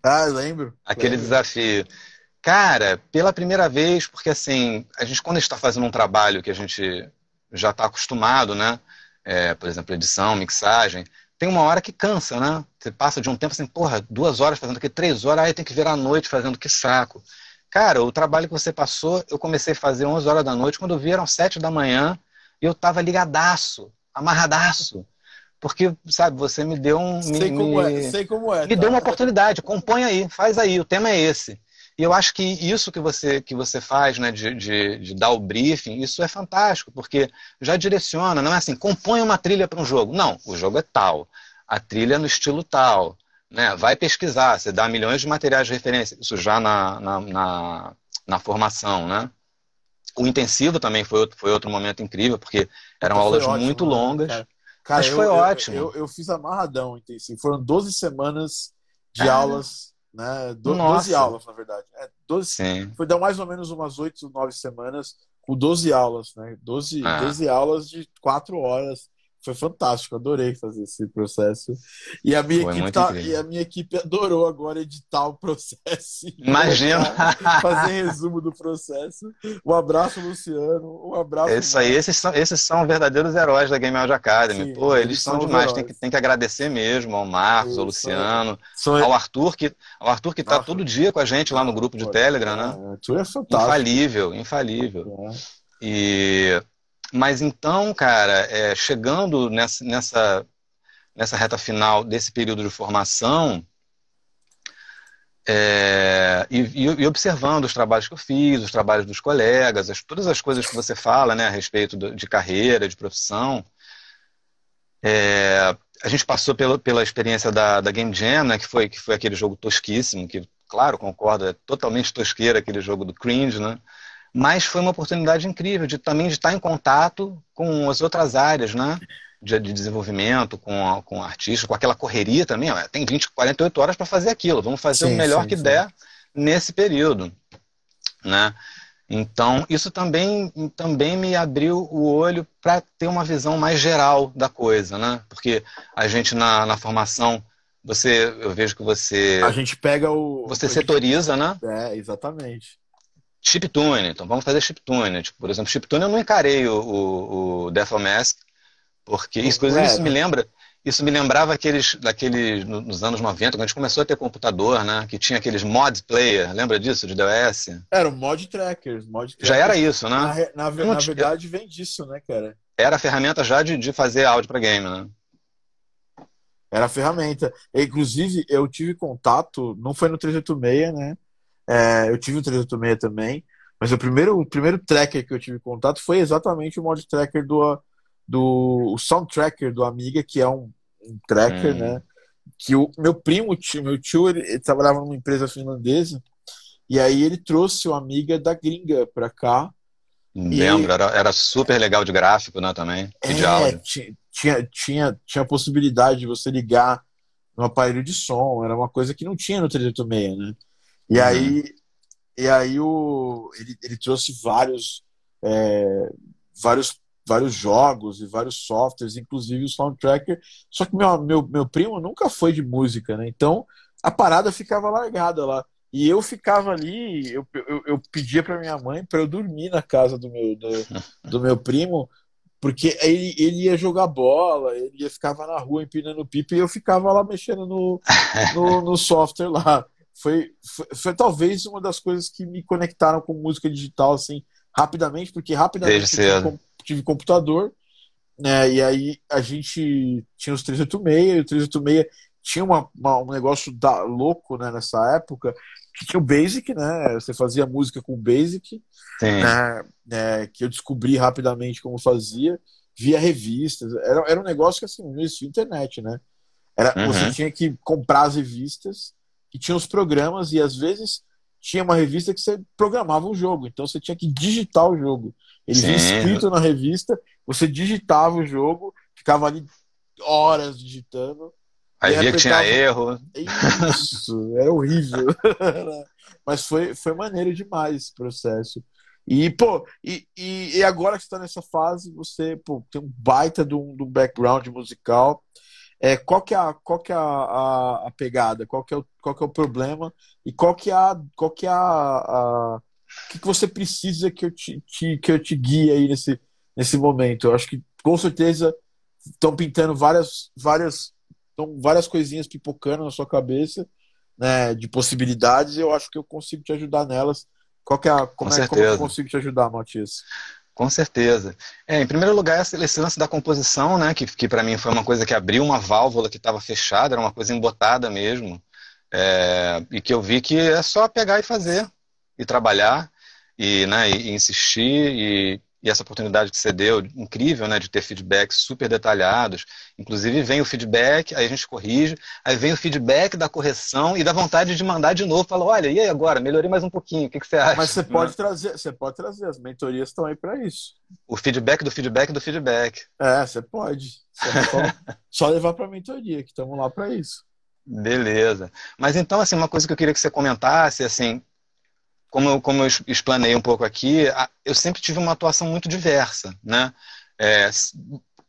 Ah, lembro. Aquele lembro. desafio. Cara, pela primeira vez, porque assim, a gente quando está fazendo um trabalho que a gente já está acostumado, né? É, por exemplo, edição, mixagem, tem uma hora que cansa, né? Você passa de um tempo assim, porra, duas horas fazendo aqui, três horas, aí tem que virar à noite fazendo que saco. Cara, o trabalho que você passou, eu comecei a fazer 11 horas da noite, quando eu vi eram 7 da manhã, e eu tava ligadaço, amarradaço. Porque, sabe, você me deu um. Sei me, como é, sei como é. Me tá? deu uma oportunidade, compõe aí, faz aí, o tema é esse. E eu acho que isso que você, que você faz, né, de, de, de, dar o briefing, isso é fantástico, porque já direciona, não é assim, compõe uma trilha para um jogo. Não, o jogo é tal a trilha no estilo tal. Né? Vai pesquisar, você dá milhões de materiais de referência, isso já na, na, na, na formação. Né? O intensivo também foi outro, foi outro momento incrível, porque eram aulas ótimo, muito né, longas. Cara, Mas eu, foi eu, ótimo. Eu, eu, fiz amarradão, intensivo. Foram 12 semanas de aulas, né? Do, Nossa. 12 aulas, na verdade. É, 12, Sim. foi dar mais ou menos umas 8, 9 semanas com 12 aulas, né? 12, Ah. 12 aulas de 4 horas. Foi fantástico, adorei fazer esse processo. E a minha, Foi equipe, tá- e a minha equipe adorou agora editar o processo. Imagina. Fazer resumo do processo. Um abraço, Luciano. Um abraço. É isso aí, esses são, esses são verdadeiros heróis da Game Audio Academy. Sim, Pô, eles eles são são demais. Tem que, tem que agradecer mesmo ao Marcos, ao Luciano, São- ao Arthur, que, ao Arthur que tá Nossa. todo dia com a gente lá no grupo de Telegram, né? Ah, Tu é fantástico. Infalível, infalível. né? E, mas então, cara, é, chegando nessa, nessa, nessa reta final desse período de formação, é, e, e- observando os trabalhos que eu fiz, os trabalhos dos colegas, as- todas as coisas que você fala, né, a respeito do- de carreira, de profissão, é, a gente passou pela, pela experiência da, da Game Jam, né, que foi, que foi aquele jogo tosquíssimo, que, claro, concordo, é totalmente tosqueira aquele jogo do cringe, né? Mas foi uma oportunidade incrível de também de estar em contato com as outras áreas, né? De, de desenvolvimento, com, com artista, com aquela correria também. Ó, tem 20, 48 horas para fazer aquilo. Vamos fazer Sim, o melhor sim, que sim. der nesse período, né? Então, isso também, também me abriu o olho para ter uma visão mais geral da coisa, né? Porque a gente na, na formação, você, eu vejo que você, A gente pega o. você setoriza, né? É, exatamente. Chiptune, então vamos fazer chiptune. Tipo, por exemplo, chiptune eu não encarei o, o, o Death of Mask, porque isso, É, isso me lembra, isso me lembrava aqueles, daqueles, no- nos anos 90, quando a gente começou a ter computador, né, que tinha aqueles mod player, lembra disso, de DOS? Era o mod trackers. Mod Já era isso, Na, né? na, na tinha- verdade, vem disso, né, cara? Era a ferramenta já de, de fazer áudio para game, né? Era a ferramenta. Inclusive, eu tive contato, não foi no 386, né? É, eu tive o 386 também, mas o primeiro, o primeiro tracker que eu tive contato foi exatamente o mod tracker do, do o sound tracker do Amiga, que é um, um tracker, Hum. né? Que o meu primo, tio, meu tio, ele, ele trabalhava numa empresa finlandesa, e aí ele trouxe o Amiga da gringa pra cá. Lembro, era, era super legal de gráfico, né, também, e de É, áudio. ti- tinha, tinha, tinha a possibilidade de você ligar no aparelho de som, era uma coisa que não tinha no 386, né? E Uhum. aí, e aí o, ele, ele trouxe vários, é, vários, vários jogos e vários softwares, inclusive o Sound Tracker. Só que meu, meu, meu primo nunca foi de música, né? Então a parada ficava largada lá. E eu ficava ali, eu, eu, eu pedia para minha mãe para eu dormir na casa do meu, do, do meu primo, porque ele, ele ia jogar bola, ele ia ficava na rua empinando pipa e eu ficava lá mexendo no, no, no software lá. Foi, foi, foi talvez uma das coisas que me conectaram com música digital assim rapidamente, porque rapidamente eu tive, tive computador, né? E aí a gente tinha os 386, e o 386 tinha uma, uma- um negócio da, louco né, nessa época, que tinha o Basic, né? Você fazia música com o Basic, né, né, que eu descobri rapidamente como fazia, via revistas. Era, era um negócio que assim, não existia internet, né? Era, Uhum. Você tinha que comprar as revistas, que tinha os programas, e às vezes tinha uma revista que você programava o jogo, então você tinha que digitar o jogo. Ele vinha escrito na revista, você digitava o jogo, ficava ali horas digitando. Aí via que tinha erro. Isso, era horrível. Mas foi, foi maneiro demais esse processo. E, pô, e, e, e agora que você está nessa fase, você pô, tem um baita de um, de um background musical. É, qual que é, a, qual que é a, a, a pegada? Qual que é, o, qual que é o problema? E qual que é a. Qual que é a, a o que, que você precisa que eu te, te- que eu te guie aí nesse, nesse momento? Eu acho que com certeza estão pintando várias, várias, tão várias coisinhas pipocando na sua cabeça, né, de possibilidades. e Eu acho que eu consigo te ajudar nelas. Qual que é a, como, Com é, como eu consigo te ajudar, Matias? Com certeza. É, em primeiro lugar, esse lance da composição, né, que, que para mim foi uma coisa que abriu uma válvula que estava fechada, era uma coisa embotada mesmo, é, e que eu vi que é só pegar e fazer, e trabalhar, e, né, e, e insistir, e, e essa oportunidade que você deu, incrível, né, de ter feedbacks super detalhados. Inclusive vem o feedback, aí a gente corrige, aí vem o feedback da correção e dá vontade de mandar de novo, fala, olha, e aí agora, melhorei mais um pouquinho, o que, que você acha? Mas você pode trazer, você pode trazer, as mentorias estão aí para isso. O feedback do feedback do feedback. É, você pode. Você pode só levar para a mentoria, que estamos lá para isso. Beleza. Mas então, assim, uma coisa que eu queria que você comentasse, assim, como eu, como eu explanei um pouco aqui, eu sempre tive uma atuação muito diversa, né? É,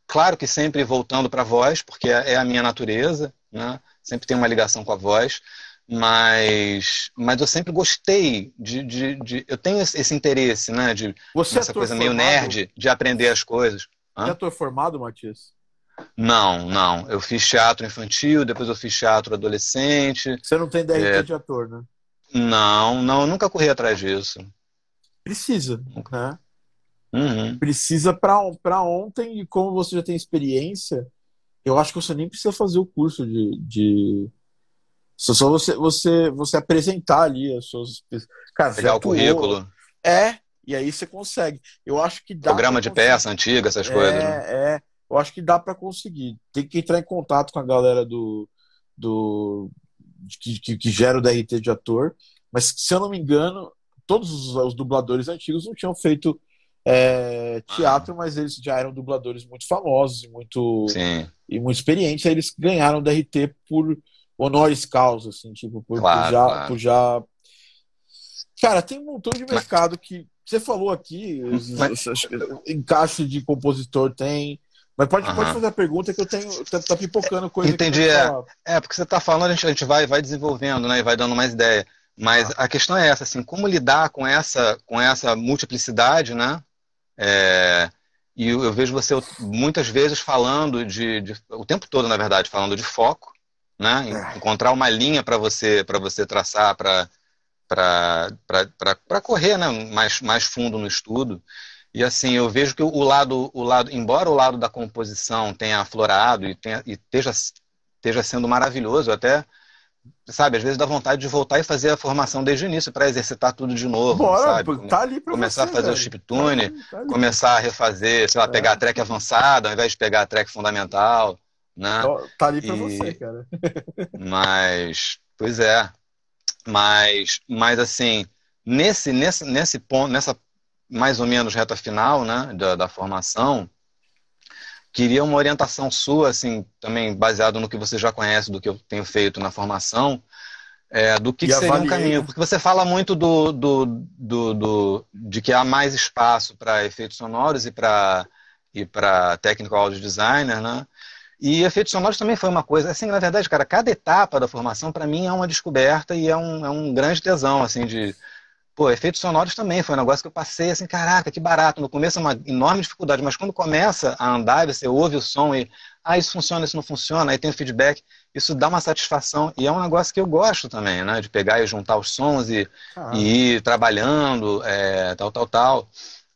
claro que sempre voltando para a voz, porque é, é a minha natureza, né? Sempre tem uma ligação com a voz, mas, mas eu sempre gostei de, de, de eu tenho esse interesse, né? De Você essa coisa meio nerd de aprender as coisas. Você é ator formado, Matias? Não, não. Eu fiz teatro infantil, depois eu fiz teatro adolescente. Você não tem DRT é... de ator, né? Não, não, nunca corri atrás disso. Precisa, né? Uhum. Precisa para ontem, e como você já tem experiência, eu acho que você nem precisa fazer o curso de. de... Só você, você, você apresentar ali as suas. Cara, Pegar o currículo. É, e aí você consegue. Eu acho que dá. Programa de peça antiga, essas é, coisas. Né? É, eu acho que dá para conseguir. Tem que entrar em contato com a galera do, do que, que, que gera o DRT de ator, mas se eu não me engano, todos os, os dubladores antigos não tinham feito é, teatro, ah. mas eles já eram dubladores muito famosos e muito, e muito experientes. Aí eles ganharam DRT por honoris causa, assim, tipo, por, claro, por já, claro. por já. Cara, tem um montão de mercado que você falou aqui, mas... encaixe de compositor tem, mas pode, pode fazer a pergunta que eu tenho. Tá, tá pipocando coisa. Entendi. É, é, porque você está falando, a gente, a gente vai, vai desenvolvendo, né? E vai dando mais ideia. Mas ah. a questão é essa, assim, como lidar com essa, com essa multiplicidade, né? É, e eu, eu, vejo você muitas vezes falando de, de, o tempo todo, na verdade, falando de foco, né? É. Encontrar uma linha para você para você traçar para para correr, né? Mais mais fundo no estudo. E assim, eu vejo que o lado, o lado, embora o lado da composição tenha aflorado e, tenha, e esteja, esteja sendo maravilhoso, até, sabe, às vezes dá vontade de voltar e fazer a formação desde o início para exercitar tudo de novo, Bora, sabe? Tá ali pra começar você, a fazer velho. o chiptune, tá tá começar a refazer, sei lá, pegar é. a track avançada ao invés de pegar a track fundamental, né? Tá ali para e... você, cara. mas, pois é. Mas, mas assim, nesse, nesse, nesse ponto, nessa mais ou menos reta final né, da, da formação, queria uma orientação sua, assim, também baseado no que você já conhece do que eu tenho feito na formação, é, do que, que seria um caminho. Porque você fala muito do, do, do, do de que há mais espaço para efeitos sonoros e para e para technical audio designer, né? E efeitos sonoros também foi uma coisa, assim, na verdade, cara, cada etapa da formação para mim é uma descoberta e é um, é um grande tesão, assim, de Pô, efeitos sonoros também foi um negócio que eu passei assim, caraca, que barato. No começo é uma enorme dificuldade, mas quando começa a andar, você ouve o som e, ah, isso funciona, isso não funciona, aí tem o feedback, isso dá uma satisfação e é um negócio que eu gosto também, né? De pegar e juntar os sons e, e ir trabalhando, é, tal, tal, tal.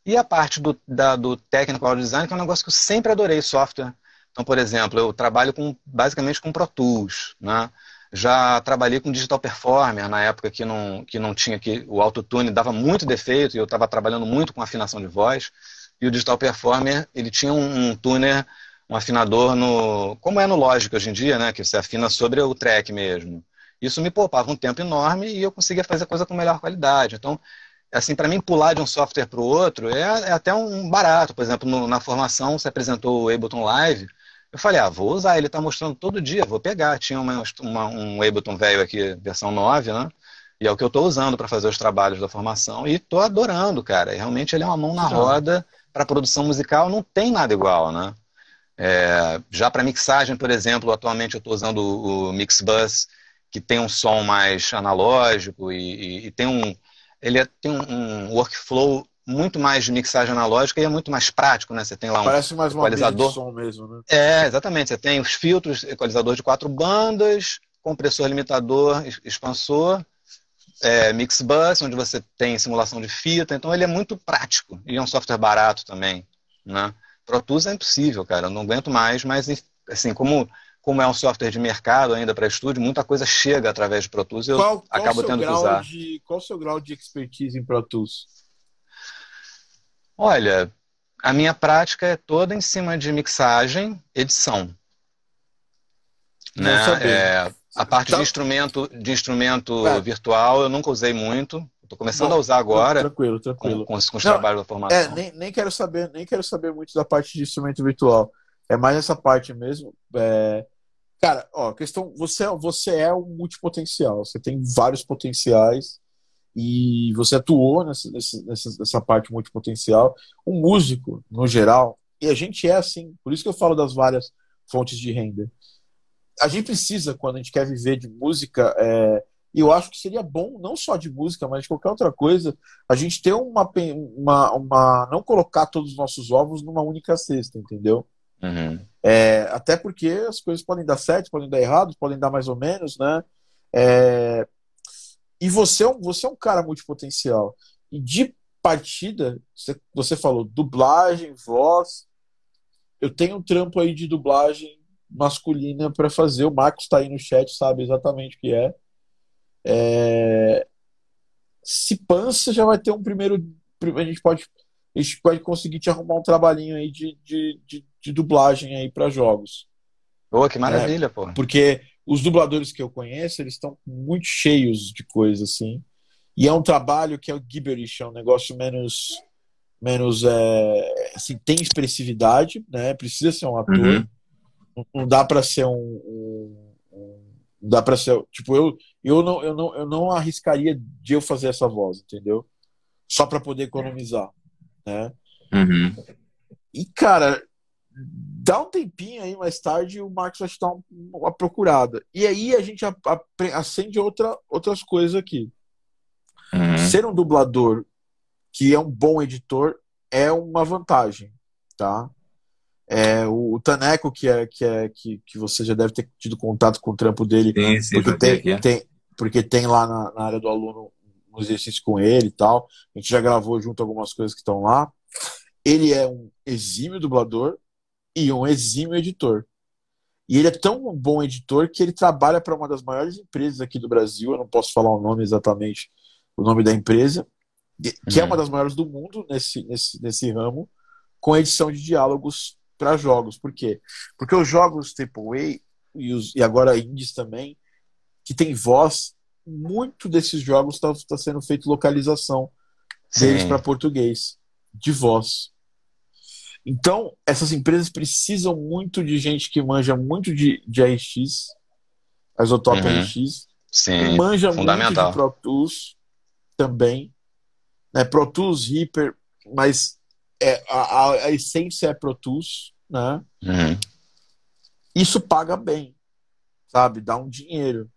E a parte do, da, do technical design, que é um negócio que eu sempre adorei software. Então, por exemplo, eu trabalho com, basicamente com Pro Tools, né? Já trabalhei com Digital Performer na época que não, que não tinha que o autotune dava muito defeito e eu estava trabalhando muito com afinação de voz. E o Digital Performer ele tinha um, um tuner, um afinador no como é no Logic hoje em dia, né, que você afina sobre o track mesmo. Isso me poupava um tempo enorme e eu conseguia fazer a coisa com melhor qualidade. Então, assim, para mim pular de um software para o outro é, é, até um barato. Por exemplo, no, na formação você apresentou o Ableton Live eu falei, ah, vou usar, ele está mostrando todo dia, vou pegar. Tinha uma, uma, um Ableton velho aqui, versão 9, né? E é o que eu estou usando para fazer os trabalhos da formação. E estou adorando, cara. E realmente ele é uma mão na roda para produção musical, não tem nada igual, né? É, já para mixagem, por exemplo, atualmente eu estou usando o, o Mixbus, que tem um som mais analógico e, e, e tem um ele é, tem um, um, workflow muito mais de mixagem analógica e é muito mais prático, né? Você tem lá um Parece mais equalizador. de som mesmo, né? É, exatamente. Você tem os filtros, equalizador de quatro bandas, compressor limitador, expansor, é, mix bus, onde você tem simulação de fita. Então ele é muito prático e é um software barato também, né? Pro Tools é impossível, cara. Eu não aguento mais, mas assim, como como é um software de mercado ainda para estúdio, muita coisa chega através de Pro Tools e eu qual, qual acabo tendo que usar. De, qual o seu grau de expertise em Pro Tools? Olha, a minha prática é toda em cima de mixagem, edição. Né? É, a parte então, de instrumento, de instrumento é. virtual eu nunca usei muito. Estou começando Bom, a usar agora. Tranquilo, tranquilo. Com, com, com os Não, trabalhos da formação. É, nem, nem quero saber, nem quero saber muito da parte de instrumento virtual. É mais essa parte mesmo. É... Cara, ó, questão, você, você é um multipotencial. Você tem vários potenciais e você atuou nessa, nessa, nessa parte multipotencial. Um músico, no geral, e a gente é assim, por isso que eu falo das várias fontes de renda. A gente precisa, quando a gente quer viver de música, é, e eu acho que seria bom, não só de música, mas de qualquer outra coisa, a gente ter uma, uma, uma não colocar todos os nossos ovos numa única cesta, entendeu? Uhum. É, até porque as coisas podem dar certo, podem dar errado, podem dar mais ou menos, né? É, e você, é você é um cara multipotencial. E de partida, você, você falou dublagem, voz. Eu tenho um trampo aí de dublagem masculina para fazer. O Marcos está aí no chat, sabe exatamente o que é. é... Se pança, já vai ter um primeiro. A gente pode, a gente pode conseguir te arrumar um trabalhinho aí de, de, de, de dublagem aí para jogos. Pô, que maravilha, é, pô. Porque os dubladores que eu conheço, eles estão muito cheios de coisa, assim. E é um trabalho que é o gibberish, é um negócio menos. menos é, assim, tem expressividade, né? Precisa ser um ator. Uhum. Não, não, dá para ser um, um, um, Não dá para ser. Tipo, eu, eu, não, eu, não, eu não arriscaria de eu fazer essa voz, entendeu? Só para poder economizar, né? Uhum. E, cara, dá um tempinho aí mais tarde o Marcos vai te dar uma procurada. E aí a gente acende outra, outras coisas aqui. Uhum. Ser um dublador que é um bom editor é uma vantagem, tá? É, o, o Taneco, que é, que é que, que você já deve ter tido contato com o trampo dele, sim, sim, porque, tem, é. tem, porque tem lá na, na, área do aluno um exercício com ele e tal. A gente já gravou junto algumas coisas que estão lá. Ele é um exímio dublador e um exímio editor. E ele é tão bom editor que ele trabalha para uma das maiores empresas aqui do Brasil. Eu não posso falar o nome exatamente, o nome da empresa, que é uhum. é uma das maiores do mundo nesse, nesse, nesse ramo, com edição de diálogos para jogos. Por quê? Porque os jogos AAA e, os, e agora indies também, que tem voz, muito desses jogos está tá sendo feito localização deles para português, de voz. Então, essas empresas precisam muito de gente que manja muito de, de RX, a uhum. RX, Sim, manja muito de Pro Tools também, né? Pro Tools, Reaper, mas é, a, a, essência é Pro Tools, né? Uhum. Isso paga bem, sabe? Dá um dinheiro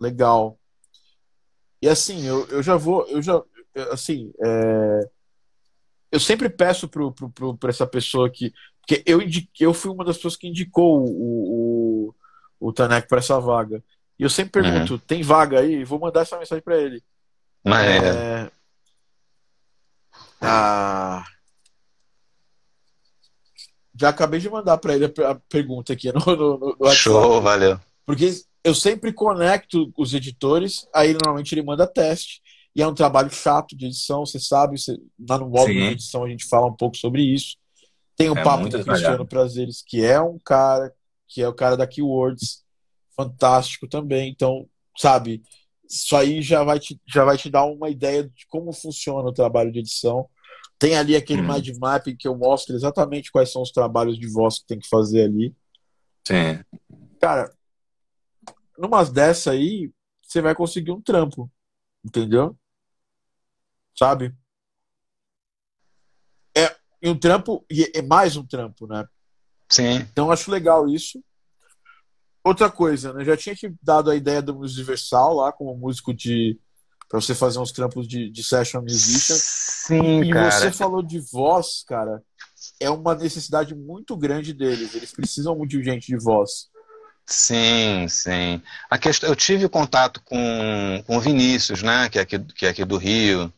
legal. E assim, eu, eu já vou, eu já, assim, é, eu sempre peço para essa pessoa que. Porque eu, indiquei, eu fui uma das pessoas que indicou o, o, o Tanek para essa vaga. E eu sempre pergunto: uhum. tem vaga aí? Vou mandar essa mensagem para ele. Mas é... é. Ah, já acabei de mandar para ele a pergunta aqui no, no, no WhatsApp. Show, valeu. Porque eu sempre conecto os editores, aí normalmente ele manda teste. E é um trabalho chato de edição, você sabe, você, lá no módulo de edição a gente fala um pouco sobre isso. Tem o é papo do Cristiano Prazeres, que é um cara, que é o cara da Keywords, fantástico também. Então, sabe, isso aí já vai te, já vai te dar uma ideia de como funciona o trabalho de edição. Tem ali aquele hum. mind map que eu mostro exatamente quais são os trabalhos de voz que tem que fazer ali. Sim. Cara, numas dessa aí, você vai conseguir um trampo. Entendeu? Sabe? É um trampo, e é mais um trampo, né? Sim. Então acho legal isso. Outra coisa, né? Já tinha te dado a ideia do Universal lá, como músico de. para você fazer uns trampos de, de session musician. Sim, e cara. você falou de voz, cara. É uma necessidade muito grande deles. Eles precisam muito de gente de voz. Sim, sim. A questão, eu tive contato com, com o Vinícius, né? Que é aqui, que é aqui do Rio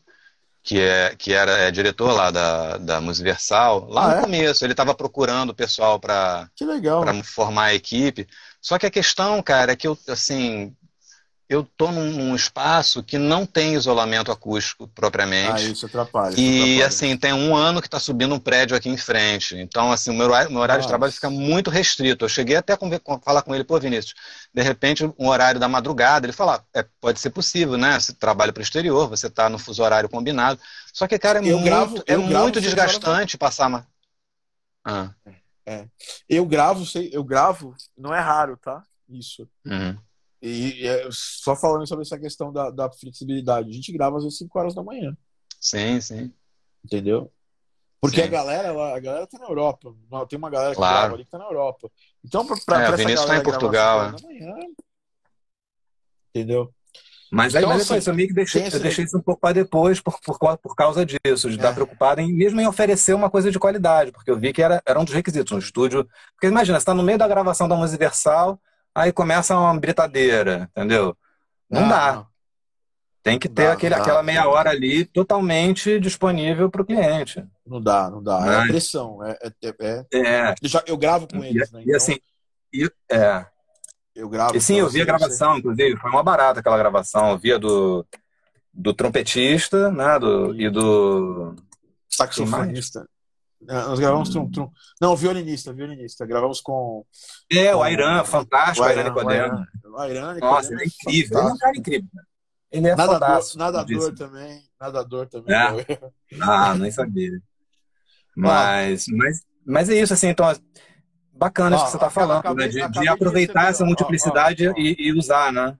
que, é, que era é, diretor lá da, da Musiversal, lá ah, no é? começo, ele estava procurando o pessoal para formar a equipe. Só que a questão, cara, é que eu, assim, eu tô num, num, espaço que não tem isolamento acústico propriamente. Ah, isso atrapalha. Isso e atrapalha. assim, tem um ano que está subindo um prédio aqui em frente. Então, assim, o meu horário, meu horário de trabalho fica muito restrito. Eu cheguei até a falar com ele, pô, Vinícius, de repente, um horário da madrugada, ele fala, é, pode ser possível, né? Você trabalha para o exterior, você está no fuso horário combinado. Só que, cara, é eu muito, gravo, é muito desgastante passar. Ah. É. Eu gravo, sei, eu gravo, não é raro, tá? Isso. Uhum. E, é, só falando sobre essa questão da, da, flexibilidade, a gente grava às vezes 5 horas da manhã. Sim, sim. Entendeu? Porque sim. a galera, a galera tá na Europa. Tem uma galera que claro. grava ali que tá na Europa. Então, pra, pra, é, pra Vinícius tá em Portugal. É. Manhã, entendeu? Mas aí, então, mas assim, eu meio que deixei, eu deixei isso um pouco para depois por, por, por causa disso, de é. estar preocupado em mesmo em oferecer uma coisa de qualidade, porque eu vi que era, era um dos requisitos no estúdio. Porque imagina, você está no meio da gravação da Musiversal, aí começa uma britadeira, entendeu? Não, não dá. Tem que ter dá, aquele, aquela meia hora ali totalmente disponível para o cliente. Não dá, não dá. Mas... É a pressão. É, é, é... é. Eu gravo com eles, e, né? Então... E assim, e, é. Eu gravo. E sim, eu vi a gravação, você. inclusive, foi uma barata aquela gravação. Eu via do, do trompetista, né? Do, e do. Saxofonista. É, nós gravamos trum, trum. Não, violinista, violinista. Gravamos com. É, o Airan, fantástico, o Airan Nicodemo. O Airan Nossa, ele é incrível. Ele é um cara incrível. Ele é nadador, fantástico. Nadador também. Nadador também. É. Ah, nem sabia. Mas, mas, mas é isso, assim, então bacana ó, isso que você está falando, acabei, né? De, de aproveitar de essa multiplicidade ó, ó, e, e, usar, né?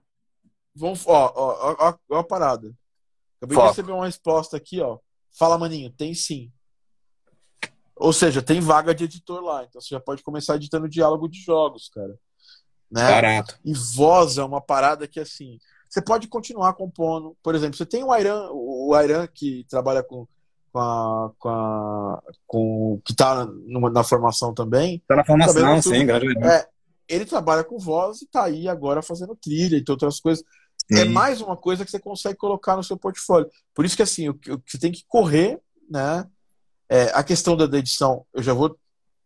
Vamos, ó, ó, ó, ó a parada. Acabei Foco. de receber uma resposta aqui, ó. Fala, maninho, tem sim. Ou seja, tem vaga de editor lá, então você já pode começar editando diálogo de jogos, cara. Né? Barato. E voz é uma parada que, assim, você pode continuar compondo. Por exemplo, você tem o Iran, o Iran que trabalha com com a, com, a, com que está na formação também. Está na formação, sim, grande é, Ele trabalha com voz e está aí agora fazendo trilha e outras coisas. É sim. É mais uma coisa que você consegue colocar no seu portfólio. Por isso que assim, o que você tem que correr, né? É, a questão da edição, eu já vou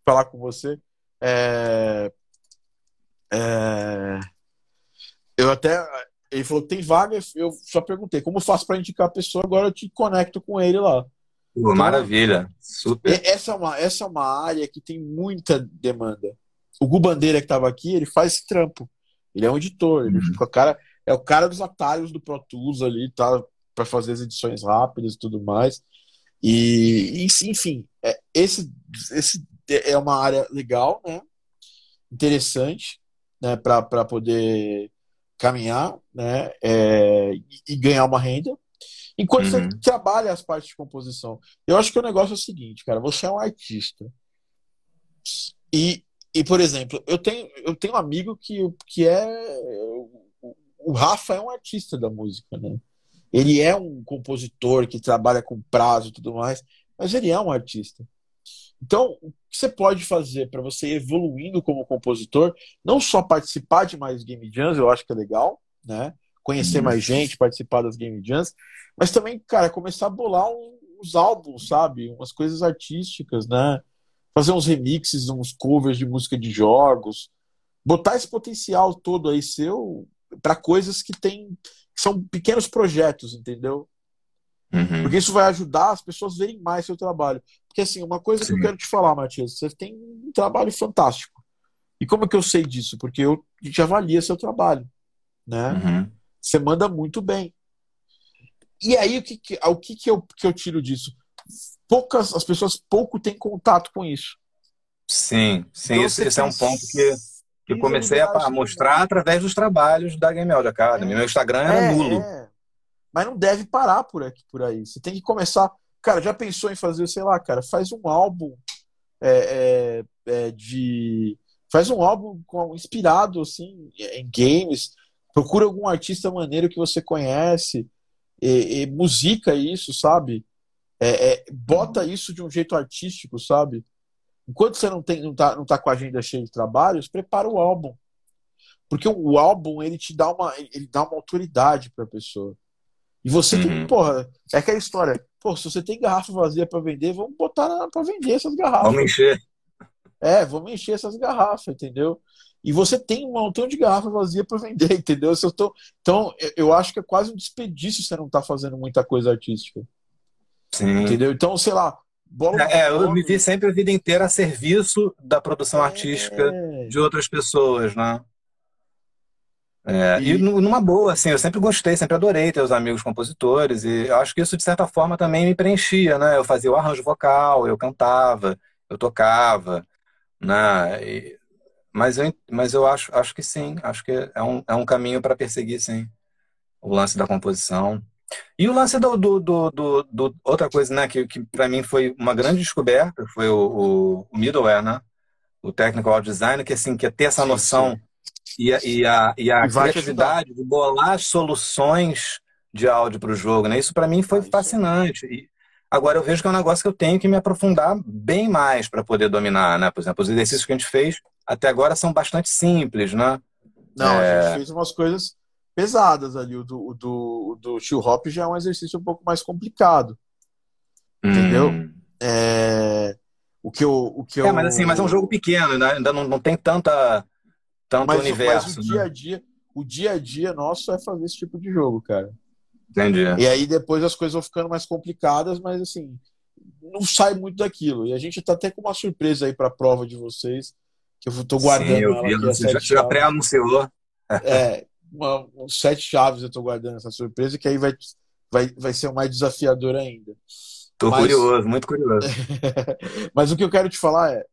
falar com você. É, é, eu até ele falou que tem vaga, eu só perguntei como eu faço para indicar a pessoa, agora eu te conecto com ele lá. Pô, maravilha, super. Essa é, uma, essa é uma área que tem muita demanda. O Gu Bandeira que estava aqui, ele faz esse trampo. Ele é um editor, ele uhum. fica cara, é o cara dos atalhos do Pro Tools ali, tá, para fazer as edições rápidas e tudo mais. E, enfim, é, esse, esse é uma área legal, né? Interessante, né? Para poder caminhar, né? É, e, ganhar uma renda. Enquanto uhum. você trabalha as partes de composição. Eu acho que o negócio é o seguinte, cara, você é um artista. E, e por exemplo, eu tenho, eu tenho um amigo que, que é. O Rafa é um artista da música, né? Ele é um compositor que trabalha com prazo e tudo mais, mas ele é um artista. Então, o que você pode fazer para você ir evoluindo como compositor, não só participar de mais game jams, eu acho que é legal, né? Conhecer uhum. mais gente, participar das game jams, mas também, cara, começar a bolar uns álbuns, sabe? Umas coisas artísticas, né? Fazer uns remixes, uns covers de música de jogos. Botar esse potencial todo aí seu para coisas que tem são pequenos projetos, entendeu? Uhum. Porque isso vai ajudar as pessoas a verem mais seu trabalho. Porque assim, uma coisa Sim. que eu quero te falar, Matias, você tem um trabalho fantástico. E como é que eu sei disso? Porque eu, a gente avalia seu trabalho, né? Uhum. Você manda muito bem. E aí, o que, que, o que, que, eu, que eu tiro disso? Poucas, as pessoas pouco têm contato com isso. Sim, sim, então, esse, esse é um ponto que, que eu comecei a, mostrar através dos trabalhos da Game Audio Academy. É, Meu Instagram era é, nulo. É. Mas não deve parar por aqui, por aí. Você tem que começar. Cara, já pensou em fazer, sei lá, cara, faz um álbum é, é, é de. Faz um álbum inspirado assim, em games. Procura algum artista maneiro que você conhece e, e musica isso, sabe? É, é, bota isso de um jeito artístico, sabe? Enquanto você não, tem, não, tá, não tá com a agenda cheia de trabalhos, prepara o álbum. Porque o álbum, ele te dá uma, ele dá uma autoridade pra pessoa. E você uhum. tem, porra, é aquela história. Pô, se você tem garrafa vazia para vender, vamos botar para vender essas garrafas. Vamos encher. É, vamos encher essas garrafas, entendeu? e você tem um montão de garrafa vazia para vender, entendeu? Eu tô... Então, eu acho que é quase um desperdício você não tá fazendo muita coisa artística. Sim. Entendeu? Então, sei lá. Bola é, eu me vi sempre a vida inteira a serviço da produção é... artística de outras pessoas, né? É, e... e... numa boa, assim, eu sempre gostei, sempre adorei ter os amigos compositores, e acho que isso, de certa forma, também me preenchia, né? Eu fazia o arranjo vocal, eu cantava, eu tocava, né? E, mas eu, mas eu acho, acho que sim, acho que é um, é um caminho para perseguir, sim, o lance da composição. E o lance do, do, do, do, do outra coisa, né, que, que para mim foi uma grande descoberta, foi o, o, o middleware, né? O technical design, que assim, que é ter essa noção e a, e a, e a criatividade de bolar soluções de áudio para o jogo, né? Isso para mim foi fascinante. E agora eu vejo que é um negócio que eu tenho que me aprofundar bem mais para poder dominar, né? Por exemplo, os exercícios que a gente fez até agora são bastante simples, né? Não, é... a gente fez umas coisas pesadas ali. O do, o do, do chill hop já é um exercício um pouco mais complicado. Entendeu? Hum. É... O que eu, o que eu... É, mas assim, mas é um jogo pequeno, né? ainda não, não tem tanta tanto mas, universo. Mas o né? dia a dia, o dia a dia nosso é fazer esse tipo de jogo, cara. Entendi. E aí depois as coisas vão ficando mais complicadas, mas assim, não sai muito daquilo. E a gente tá até com uma surpresa aí para a prova de vocês, que eu tô guardando Sim, eu vi, ela já, já pré-anunciou. É, uma, sete chaves eu tô guardando essa surpresa, que aí vai, vai, vai ser mais desafiador ainda. Tô mas, curioso, muito curioso. mas o que eu quero te falar é,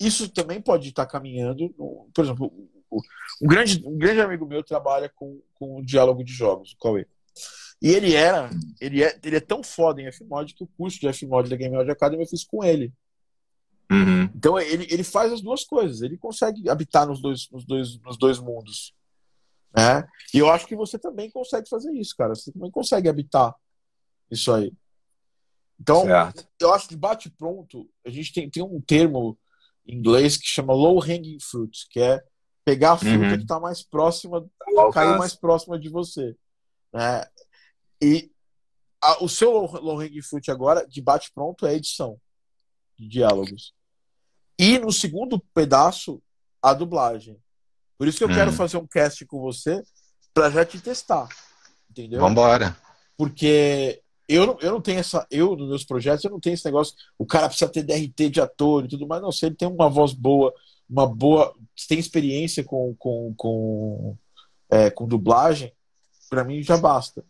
isso também pode estar caminhando. Por exemplo, um grande, um grande amigo meu trabalha com, com o diálogo de jogos, o Cauê. E ele era, ele é, ele é tão foda em Fmod que o curso de Fmod da Game Audio Academy eu fiz com ele. Uhum. Então ele, ele faz as duas coisas, ele consegue habitar nos dois, nos dois, nos dois mundos. Né? E eu acho que você também consegue fazer isso, cara. Você também consegue habitar isso aí. Então, certo. eu acho que bate pronto, a gente tem, tem um termo em inglês que chama low hanging fruit, que é pegar a fruta uhum. que está mais próxima, cair mais próxima de você. Né? E a, o seu low hanging fruit agora, de bate pronto, é a edição de diálogos. E no segundo pedaço, a dublagem. Por isso que eu quero uhum. fazer um cast com você para já te testar. Entendeu? Vambora. Porque eu não, eu não tenho essa. Eu, nos meus projetos, eu não tenho esse negócio. O cara precisa ter DRT de ator e tudo mais. Não, se ele tem uma voz boa, uma boa. Tem experiência com, com, com, é, com dublagem, para mim já basta.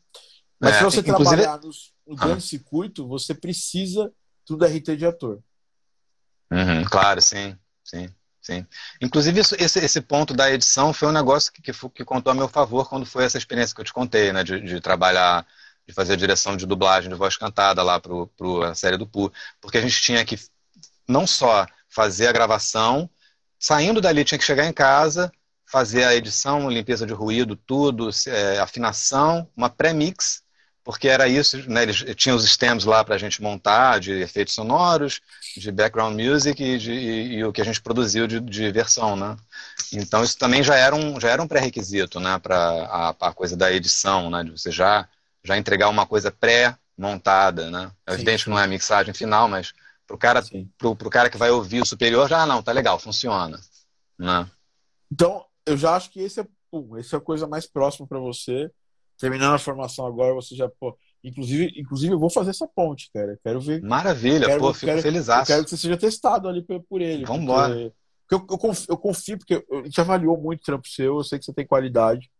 Mas é, se você inclusive... trabalhar nos, no ah. grande ah. circuito, você precisa do DRT de ator. Uhum, claro, sim, sim, sim. Inclusive, isso, esse, esse ponto da edição foi um negócio que, que, que, contou a meu favor quando foi essa experiência que eu te contei, né? De, de trabalhar de fazer a direção de dublagem de voz cantada lá para a série do Pooh, porque a gente tinha que não só fazer a gravação, saindo dali tinha que chegar em casa, fazer a edição, limpeza de ruído, tudo, é, afinação, uma pré-mix, porque era isso, né, eles tinham os stems lá para a gente montar, de efeitos sonoros, de background music e, de, e, e o que a gente produziu de, de, versão, né? Então isso também já era um, já era um pré-requisito, né, para a, a, coisa da edição, né, de você já já entregar uma coisa pré-montada, né? É evidente que não é a mixagem final, mas para o cara, pro, pro cara que vai ouvir o superior, já ah, não, tá legal, funciona. Né? Então, eu já acho que esse é, pum, esse é a coisa mais próxima para você. Terminando a formação agora, você já, pô, inclusive, inclusive eu vou fazer essa ponte, cara. Quero ver. Maravilha, quero, pô, fico quero, feliz. quero que você seja testado ali por ele. Vamos embora. Porque eu, eu, confio, eu confio, porque a gente avaliou muito o trampo seu, eu sei que você tem qualidade,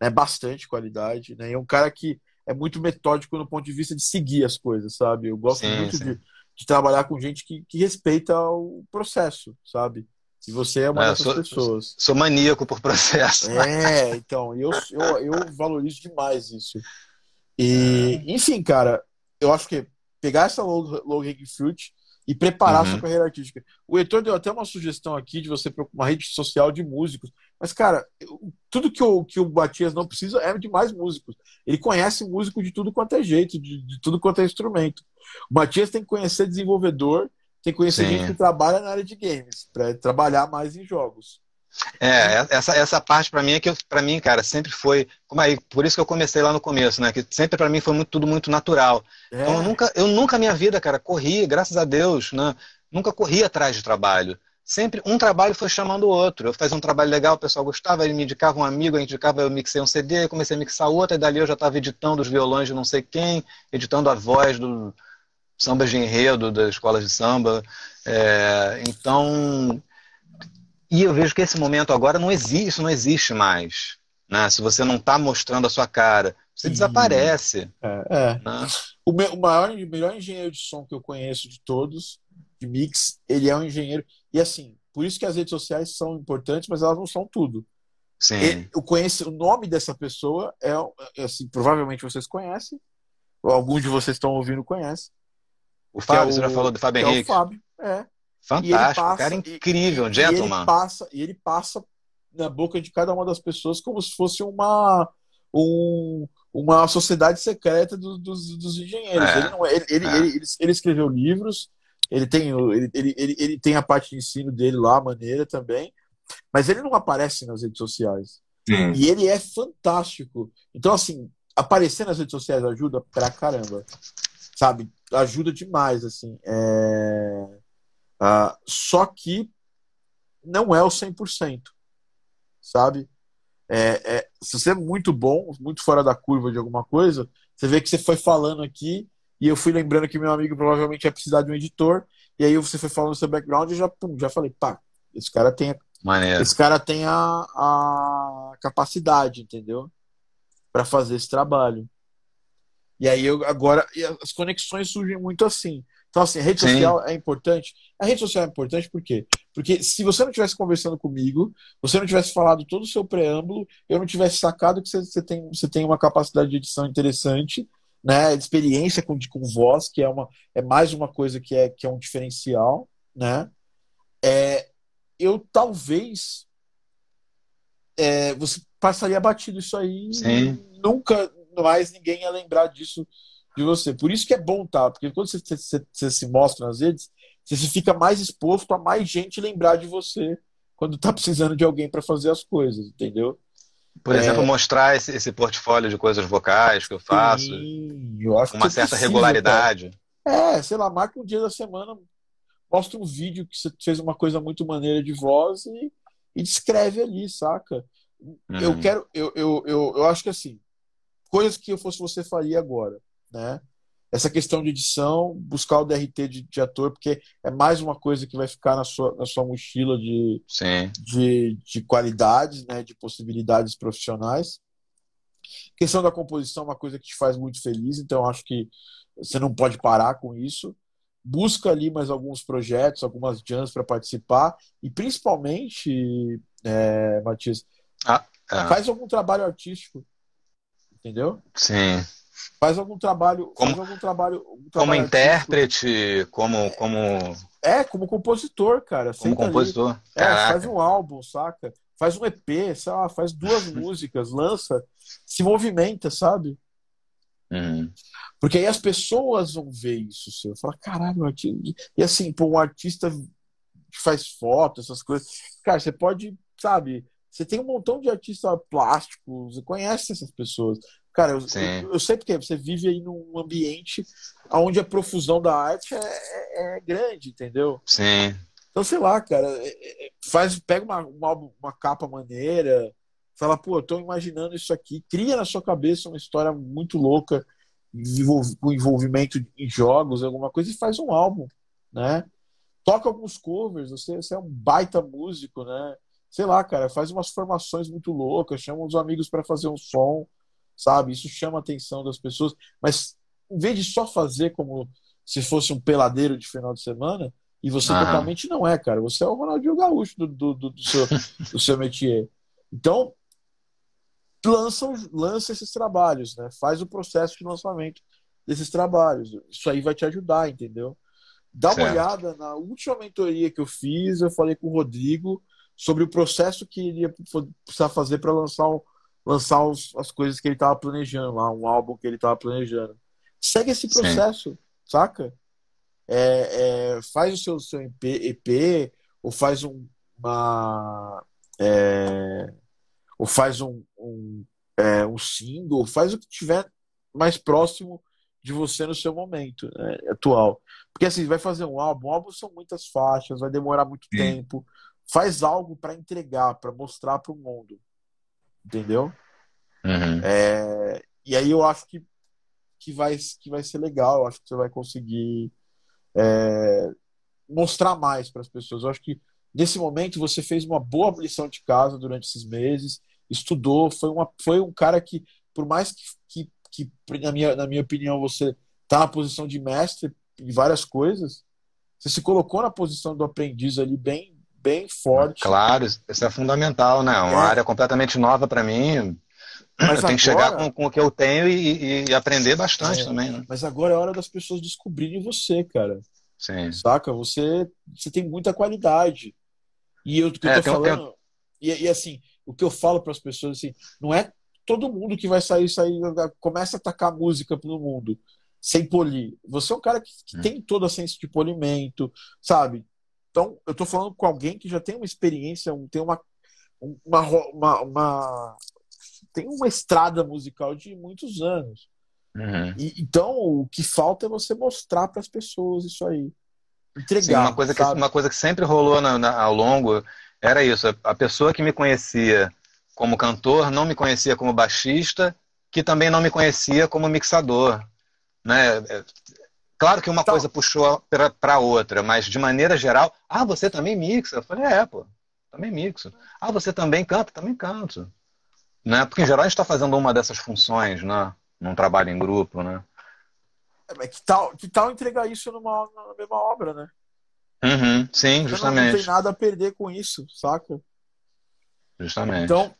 né? Bastante qualidade, né? E é um cara que é muito metódico no ponto de vista de seguir as coisas, sabe? Eu gosto sim, muito sim. De, de, trabalhar com gente que, que respeita o processo, sabe? E você é uma é, dessas sou, pessoas. Sou maníaco por processo. É, então, eu, eu, eu valorizo demais isso. E, é. enfim, cara, eu acho que pegar essa low, low hanging fruit e preparar uhum. sua carreira artística. O Heitor deu até uma sugestão aqui de você uma rede social de músicos. Mas, cara, tudo que o, que o Matias não precisa é de mais músicos. Ele conhece músico de tudo quanto é jeito, de, de tudo quanto é instrumento. O Matias tem que conhecer desenvolvedor, tem que conhecer Sim. gente que trabalha na área de games, para trabalhar mais em jogos. É, essa, essa parte para mim é que para mim, cara, sempre foi, como aí, por isso que eu comecei lá no começo, né, que sempre para mim foi muito, tudo muito natural. É. Então eu nunca, eu nunca minha vida, cara, corri, graças a Deus, né, nunca corri atrás de trabalho. sempre um trabalho foi chamando o outro. Eu fazia um trabalho legal, o pessoal gostava, ele me indicava um amigo, eu indicava, eu mixei um CD, comecei a mixar outro, e dali eu já estava editando os violões de não sei quem, editando a voz do samba de enredo das escolas de samba. É, então, e eu vejo que esse momento agora não existe, isso não existe mais. Né? Se você não está mostrando a sua cara, você desaparece. É, é. Né? O, meu, o maior, o melhor engenheiro de som que eu conheço de todos, de mix, ele é um engenheiro. E assim, por isso que as redes sociais são importantes, mas elas não são tudo. Sim. Ele, eu conheço, o nome dessa pessoa é, é assim, provavelmente vocês conhecem, ou alguns de vocês estão ouvindo conhecem. O Fábio, é o, você já falou do Fábio Henrique. É o Fábio, é. Fantástico, passa, cara incrível, gentleman. E ele, passa, e ele passa na boca de cada uma das pessoas como se fosse uma, um, uma sociedade secreta do, dos, dos engenheiros. É, ele, não, é, ele, ele, é. ele, ele, escreveu livros, ele tem, ele, ele, ele, tem a parte de ensino dele lá, a maneira também, mas ele não aparece nas redes sociais. Sim. E ele é fantástico. Então, assim, aparecer nas redes sociais ajuda pra caramba. Sabe? Ajuda demais, assim. É... Uh, só que não é o 100%. Sabe? É, é, se você é muito bom, muito fora da curva de alguma coisa, você vê que você foi falando aqui e eu fui lembrando que meu amigo provavelmente ia precisar de um editor, e aí você foi falando do seu background e já, pum, já falei, pá, esse cara tem, a, esse cara tem a, a capacidade, entendeu? para fazer esse trabalho. E aí eu agora as conexões surgem muito assim. Então, assim, a rede Sim. social é importante. A rede social é importante por quê? Porque se você não tivesse conversando comigo, você não tivesse falado todo o seu preâmbulo, eu não tivesse sacado que você, você, tem, você tem uma capacidade de edição interessante, né? Experiência com, com voz, que é, uma, é mais uma coisa que é, que é um diferencial, né? É, eu talvez é, você passaria batido isso aí Sim. nunca mais ninguém ia lembrar disso de você. Por isso que é bom, tá? Porque quando você, você, você se mostra nas redes, você fica mais exposto a mais gente lembrar de você quando tá precisando de alguém para fazer as coisas, entendeu? Por exemplo, é... mostrar esse, esse, portfólio de coisas vocais que eu faço. Sim, eu acho com uma certa precisa, regularidade. Cara. É, sei lá, marca um dia da semana, mostra um vídeo que você fez uma coisa muito maneira de voz e, e descreve ali, saca? Uhum. Eu quero, eu, eu, eu, eu acho que assim, coisas que eu fosse você faria agora né? Essa questão de edição, buscar o DRT de, de, ator, porque é mais uma coisa que vai ficar na sua, na sua mochila de, de, de qualidades, né? de possibilidades profissionais. questão da composição é uma coisa que te faz muito feliz, então acho que você não pode parar com isso. Busca ali mais alguns projetos, algumas jams para participar e principalmente, é, Matias, ah, ah. faz algum trabalho artístico, entendeu? Sim. Faz algum trabalho. Como, faz algum trabalho, um como intérprete, como, como. É, como compositor, cara. Como compositor. É, faz um álbum, saca? Faz um EP, sei lá, faz duas músicas, lança, se movimenta, sabe? Uhum. Porque aí as pessoas vão ver isso seu. Fala, caralho, artista... e assim, pô, um artista que faz foto, essas coisas. Cara, você pode, sabe? Você tem um montão de artistas plásticos, você conhece essas pessoas. Cara, eu, eu, eu, sei porque você vive aí num ambiente onde a profusão da arte é, é, é grande, entendeu? Sim. Então, sei lá, cara, é, é, faz, pega uma, uma, uma, capa maneira, fala, pô, eu tô imaginando isso aqui, cria na sua cabeça uma história muito louca com envolvimento em jogos, alguma coisa, e faz um álbum, né? Toca alguns covers, você, você é um baita músico, né? Sei lá, cara, faz umas formações muito loucas, chama uns amigos para fazer um som sabe? Isso chama a atenção das pessoas, mas em vez de só fazer como se fosse um peladeiro de final de semana, e você ah. totalmente não é, cara. Você é o Ronaldinho Gaúcho do, do, do, do seu, do seu métier. Então, lança, lança esses trabalhos, né? Faz o processo de lançamento desses trabalhos. Isso aí vai te ajudar, entendeu? Dá certo. uma olhada na última mentoria que eu fiz, eu falei com o Rodrigo sobre o processo que ele ia precisar fazer para lançar lançar os, as coisas que ele estava planejando lá, um álbum que ele estava planejando. Segue esse processo, Sim. saca? É, é, faz o seu, seu EP, EP ou faz um, uma. É, ou faz um, um, é, um single, faz o que tiver mais próximo de você no seu momento né, atual. Porque assim, vai fazer um álbum, um álbum são muitas faixas, vai demorar muito Sim. tempo. Faz algo para entregar, para mostrar para o mundo. Entendeu? Uhum. É, e aí eu acho que, que, vai, que vai ser legal, eu acho que você vai conseguir é, mostrar mais para as pessoas. Eu acho que nesse momento você fez uma boa lição de casa durante esses meses, estudou, foi, uma, foi um cara que, por mais que, que, que na, minha, na minha opinião, você está na posição de mestre em várias coisas, você se colocou na posição do aprendiz ali bem, bem forte. Claro, isso é fundamental, né? Uma é. área completamente nova para mim. Mas eu tenho que chegar com, com, o que eu tenho e, e aprender bastante é, também, né? Mas agora é hora das pessoas descobrirem você, cara. Sim. Saca? Você, você tem muita qualidade. E eu, que eu é, tô falando. Tenho... E, e, assim, o que eu falo para as pessoas assim, não é todo mundo que vai sair, sair, começa a atacar música pro mundo sem polir. Você é um cara que, que hum. tem toda a ciência de polimento, sabe? Então, eu tô falando com alguém que já tem uma experiência, tem uma, uma, uma, uma tem uma estrada musical de muitos anos. Uhum. E, então, o que falta é você mostrar para as pessoas isso aí. Entregar. Sim, uma, coisa que, uma coisa que sempre rolou na, na, ao longo era isso. A pessoa que me conhecia como cantor não me conhecia como baixista, que também não me conhecia como mixador. Né? Claro que uma então, coisa puxou para outra, mas de maneira geral, ah, você também mixa? Eu falei, é, pô, também mixo. Ah, você também canta? Também canto. Né? Porque em geral a gente está fazendo uma dessas funções, né? Num trabalho em grupo, né? É, que tal, que tal entregar isso numa, mesma obra, né? Uhum, sim, justamente. Não, não tem nada a perder com isso, saca? Justamente. Então,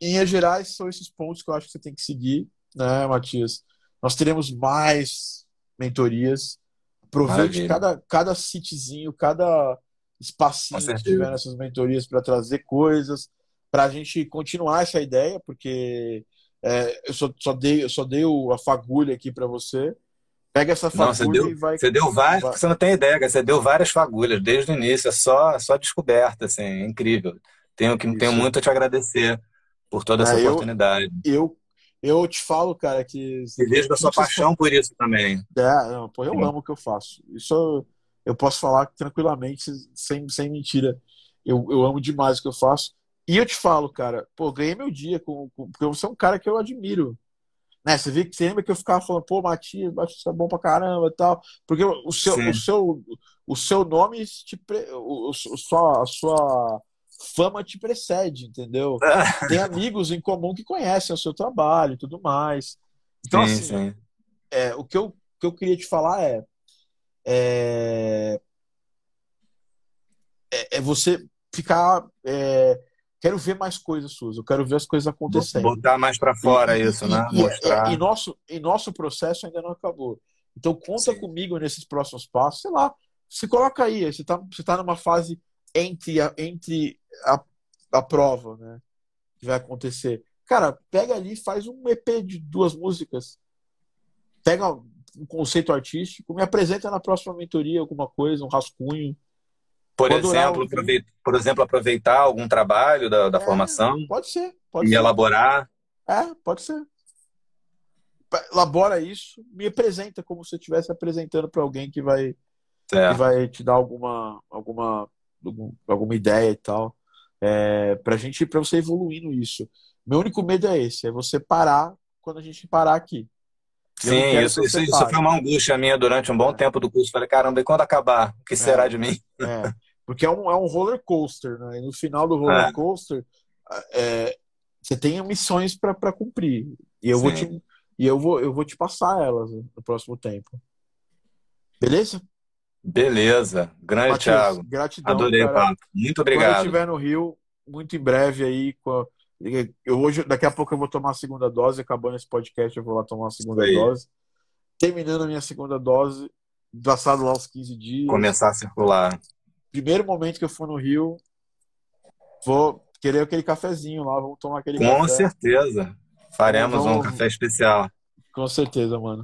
em gerais, são esses pontos que eu acho que você tem que seguir, né, Matias? Nós teremos mais mentorias. Aproveite cada, cada sitzinho, cada espacinho que tiver nessas mentorias para trazer coisas, para a gente continuar essa ideia, porque é, eu, só, só, dei, eu só dei a fagulha aqui para você. Pega essa fagulha não, você deu, e vai. Você deu várias, vai... você não tem ideia, você deu várias fagulhas desde o início, é só, só descoberta, assim, é incrível. Tenho, que, tenho muito a te agradecer por toda essa é, oportunidade. Eu, eu, eu te falo, cara, que. E vejo da sua paixão por isso também. É, não, pô, eu Sim. amo o que eu faço. Isso eu, eu posso falar tranquilamente, sem, sem mentira. Eu, eu amo demais o que eu faço. E eu te falo, cara, pô, ganhei meu dia com, com, porque você é um cara que eu admiro. Né? Você, vê, você lembra que eu ficava falando, pô, Matias, Matias é bom pra caramba e tal. Porque o seu, o seu, o seu nome, te, o, o, sua, a sua fama te precede, entendeu? Tem amigos em comum que conhecem o seu trabalho e tudo mais. Então, sim, assim, sim. É, o que eu, que eu queria te falar é, é, é, é você ficar é, quero ver mais coisas suas, eu quero ver as coisas acontecendo. Botar mais para fora e, isso, e, né? E, Mostrar. E, nosso, e nosso processo ainda não acabou. Então conta Sim. comigo nesses próximos passos, sei lá, se coloca aí, você está você tá numa fase entre a, entre a, a prova, né? Que vai acontecer. Cara, pega ali e faz um EP de duas músicas. Pega um conceito artístico, me apresenta na próxima mentoria alguma coisa, um rascunho. Por exemplo, aproveitar, por exemplo, aproveitar algum trabalho da, da é, formação. Pode ser. Pode e ser. elaborar. É, pode ser. Elabora isso, me apresenta como se eu estivesse apresentando para alguém que vai, que vai te dar alguma, alguma, alguma ideia e tal. É, pra gente, para você evoluindo isso. Meu único medo é esse, é você parar quando a gente parar aqui. Sim, isso, isso, isso, foi uma angústia minha durante um bom tempo do curso. Falei, caramba, e quando acabar? O que é, será de mim? É. Porque é um, é um roller coaster, né? E no final do roller é. coaster, é, você tem missões para cumprir. E eu, vou te, e eu, vou, eu vou te passar elas no próximo tempo. Beleza? Beleza. Grande, Matias, Thiago. Gratidão. Adorei cara. o papo. Muito obrigado. Quando eu estiver no Rio, muito em breve aí, eu hoje, daqui a pouco eu vou tomar a segunda dose, acabando esse podcast, eu vou lá tomar a segunda dose. Terminando a minha segunda dose, passado lá uns 15 dias. Começar a circular primeiro momento que eu for no Rio, vou querer aquele cafezinho lá, vamos tomar aquele Com café. Com certeza. Faremos vamos... um café especial. Com certeza, mano.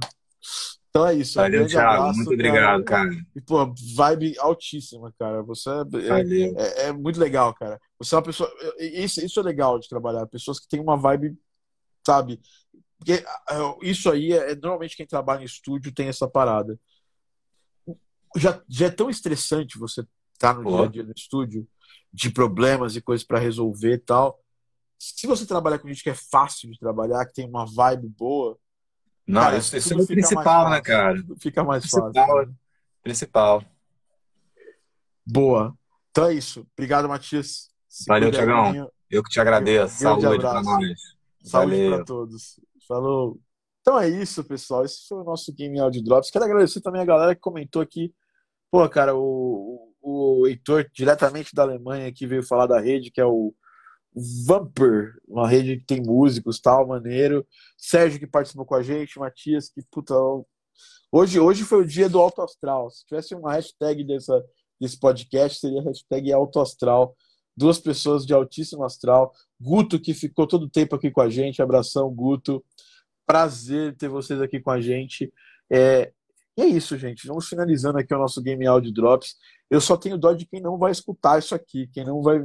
Então é isso. Valeu, um Thiago. Abraço, muito obrigado, cara. E, pô, vibe altíssima, cara. Você é, é, é, muito legal, cara. Você é uma pessoa. Isso, isso é legal de trabalhar. Pessoas que têm uma vibe, sabe? Porque é, isso aí é, é normalmente quem trabalha em estúdio tem essa parada. Já, já é tão estressante você estar tá no Pô. dia a dia no estúdio, de problemas e coisas para resolver e tal. Se você trabalhar com gente que é fácil de trabalhar, que tem uma vibe boa. Não, cara, isso, isso é o principal, né, cara? Fica mais principal, fácil. Né? Principal. Boa. Então é isso. Obrigado, Matias. Se Valeu, Tiagão. Eu que te agradeço. Saúde para nós. Saúde para todos. Falou. Então é isso, pessoal. Esse foi o nosso Game Audio Drops. Quero agradecer também a galera que comentou aqui. Pô, cara, o, o Heitor, diretamente da Alemanha, que veio falar da rede, que é o Vamper, uma rede que tem músicos, tal, maneiro. Sérgio, que participou com a gente. Matias, que puta. Hoje, hoje foi o dia do Alto Astral. Se tivesse uma hashtag dessa, desse podcast, seria hashtag Alto Astral. Duas pessoas de altíssimo astral. Guto, que ficou todo o tempo aqui com a gente. Abração, Guto. Prazer ter vocês aqui com a gente. É, e é isso, gente. Vamos finalizando aqui o nosso Game Audio Drops. Eu só tenho dó de quem não vai escutar isso aqui, quem não vai.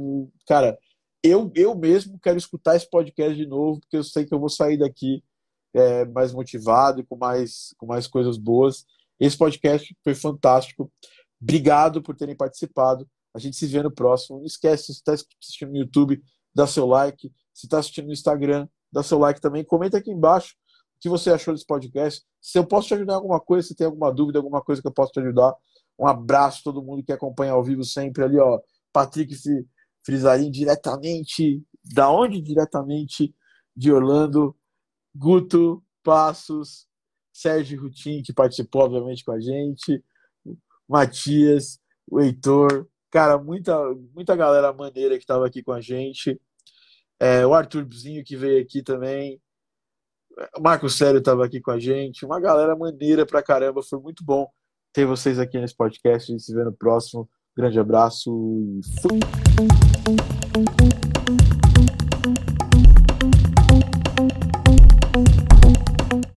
Cara, eu, eu mesmo quero escutar esse podcast de novo, porque eu sei que eu vou sair daqui é, mais motivado e com mais, com mais coisas boas. Esse podcast foi fantástico. Obrigado por terem participado. A gente se vê no próximo. Não esquece, se está assistindo no YouTube, dá seu like. Se está assistindo no Instagram, dá seu like também. Comenta aqui embaixo o que você achou desse podcast. Se eu posso te ajudar em alguma coisa, se tem alguma dúvida, alguma coisa que eu posso te ajudar. Um abraço a todo mundo que acompanha ao vivo sempre ali, ó. Patrick Frisarin, diretamente. Da onde? Diretamente de Orlando. Guto Passos, Sérgio Rutin, que participou, obviamente, com a gente. Matias, o Heitor. Cara, muita, muita galera maneira que estava aqui com a gente. É, o Arthurzinho que veio aqui também. O Marco Sério estava aqui com a gente. Uma galera maneira pra caramba. Foi muito bom ter vocês aqui nesse podcast. A gente se vê no próximo. Grande abraço e fui.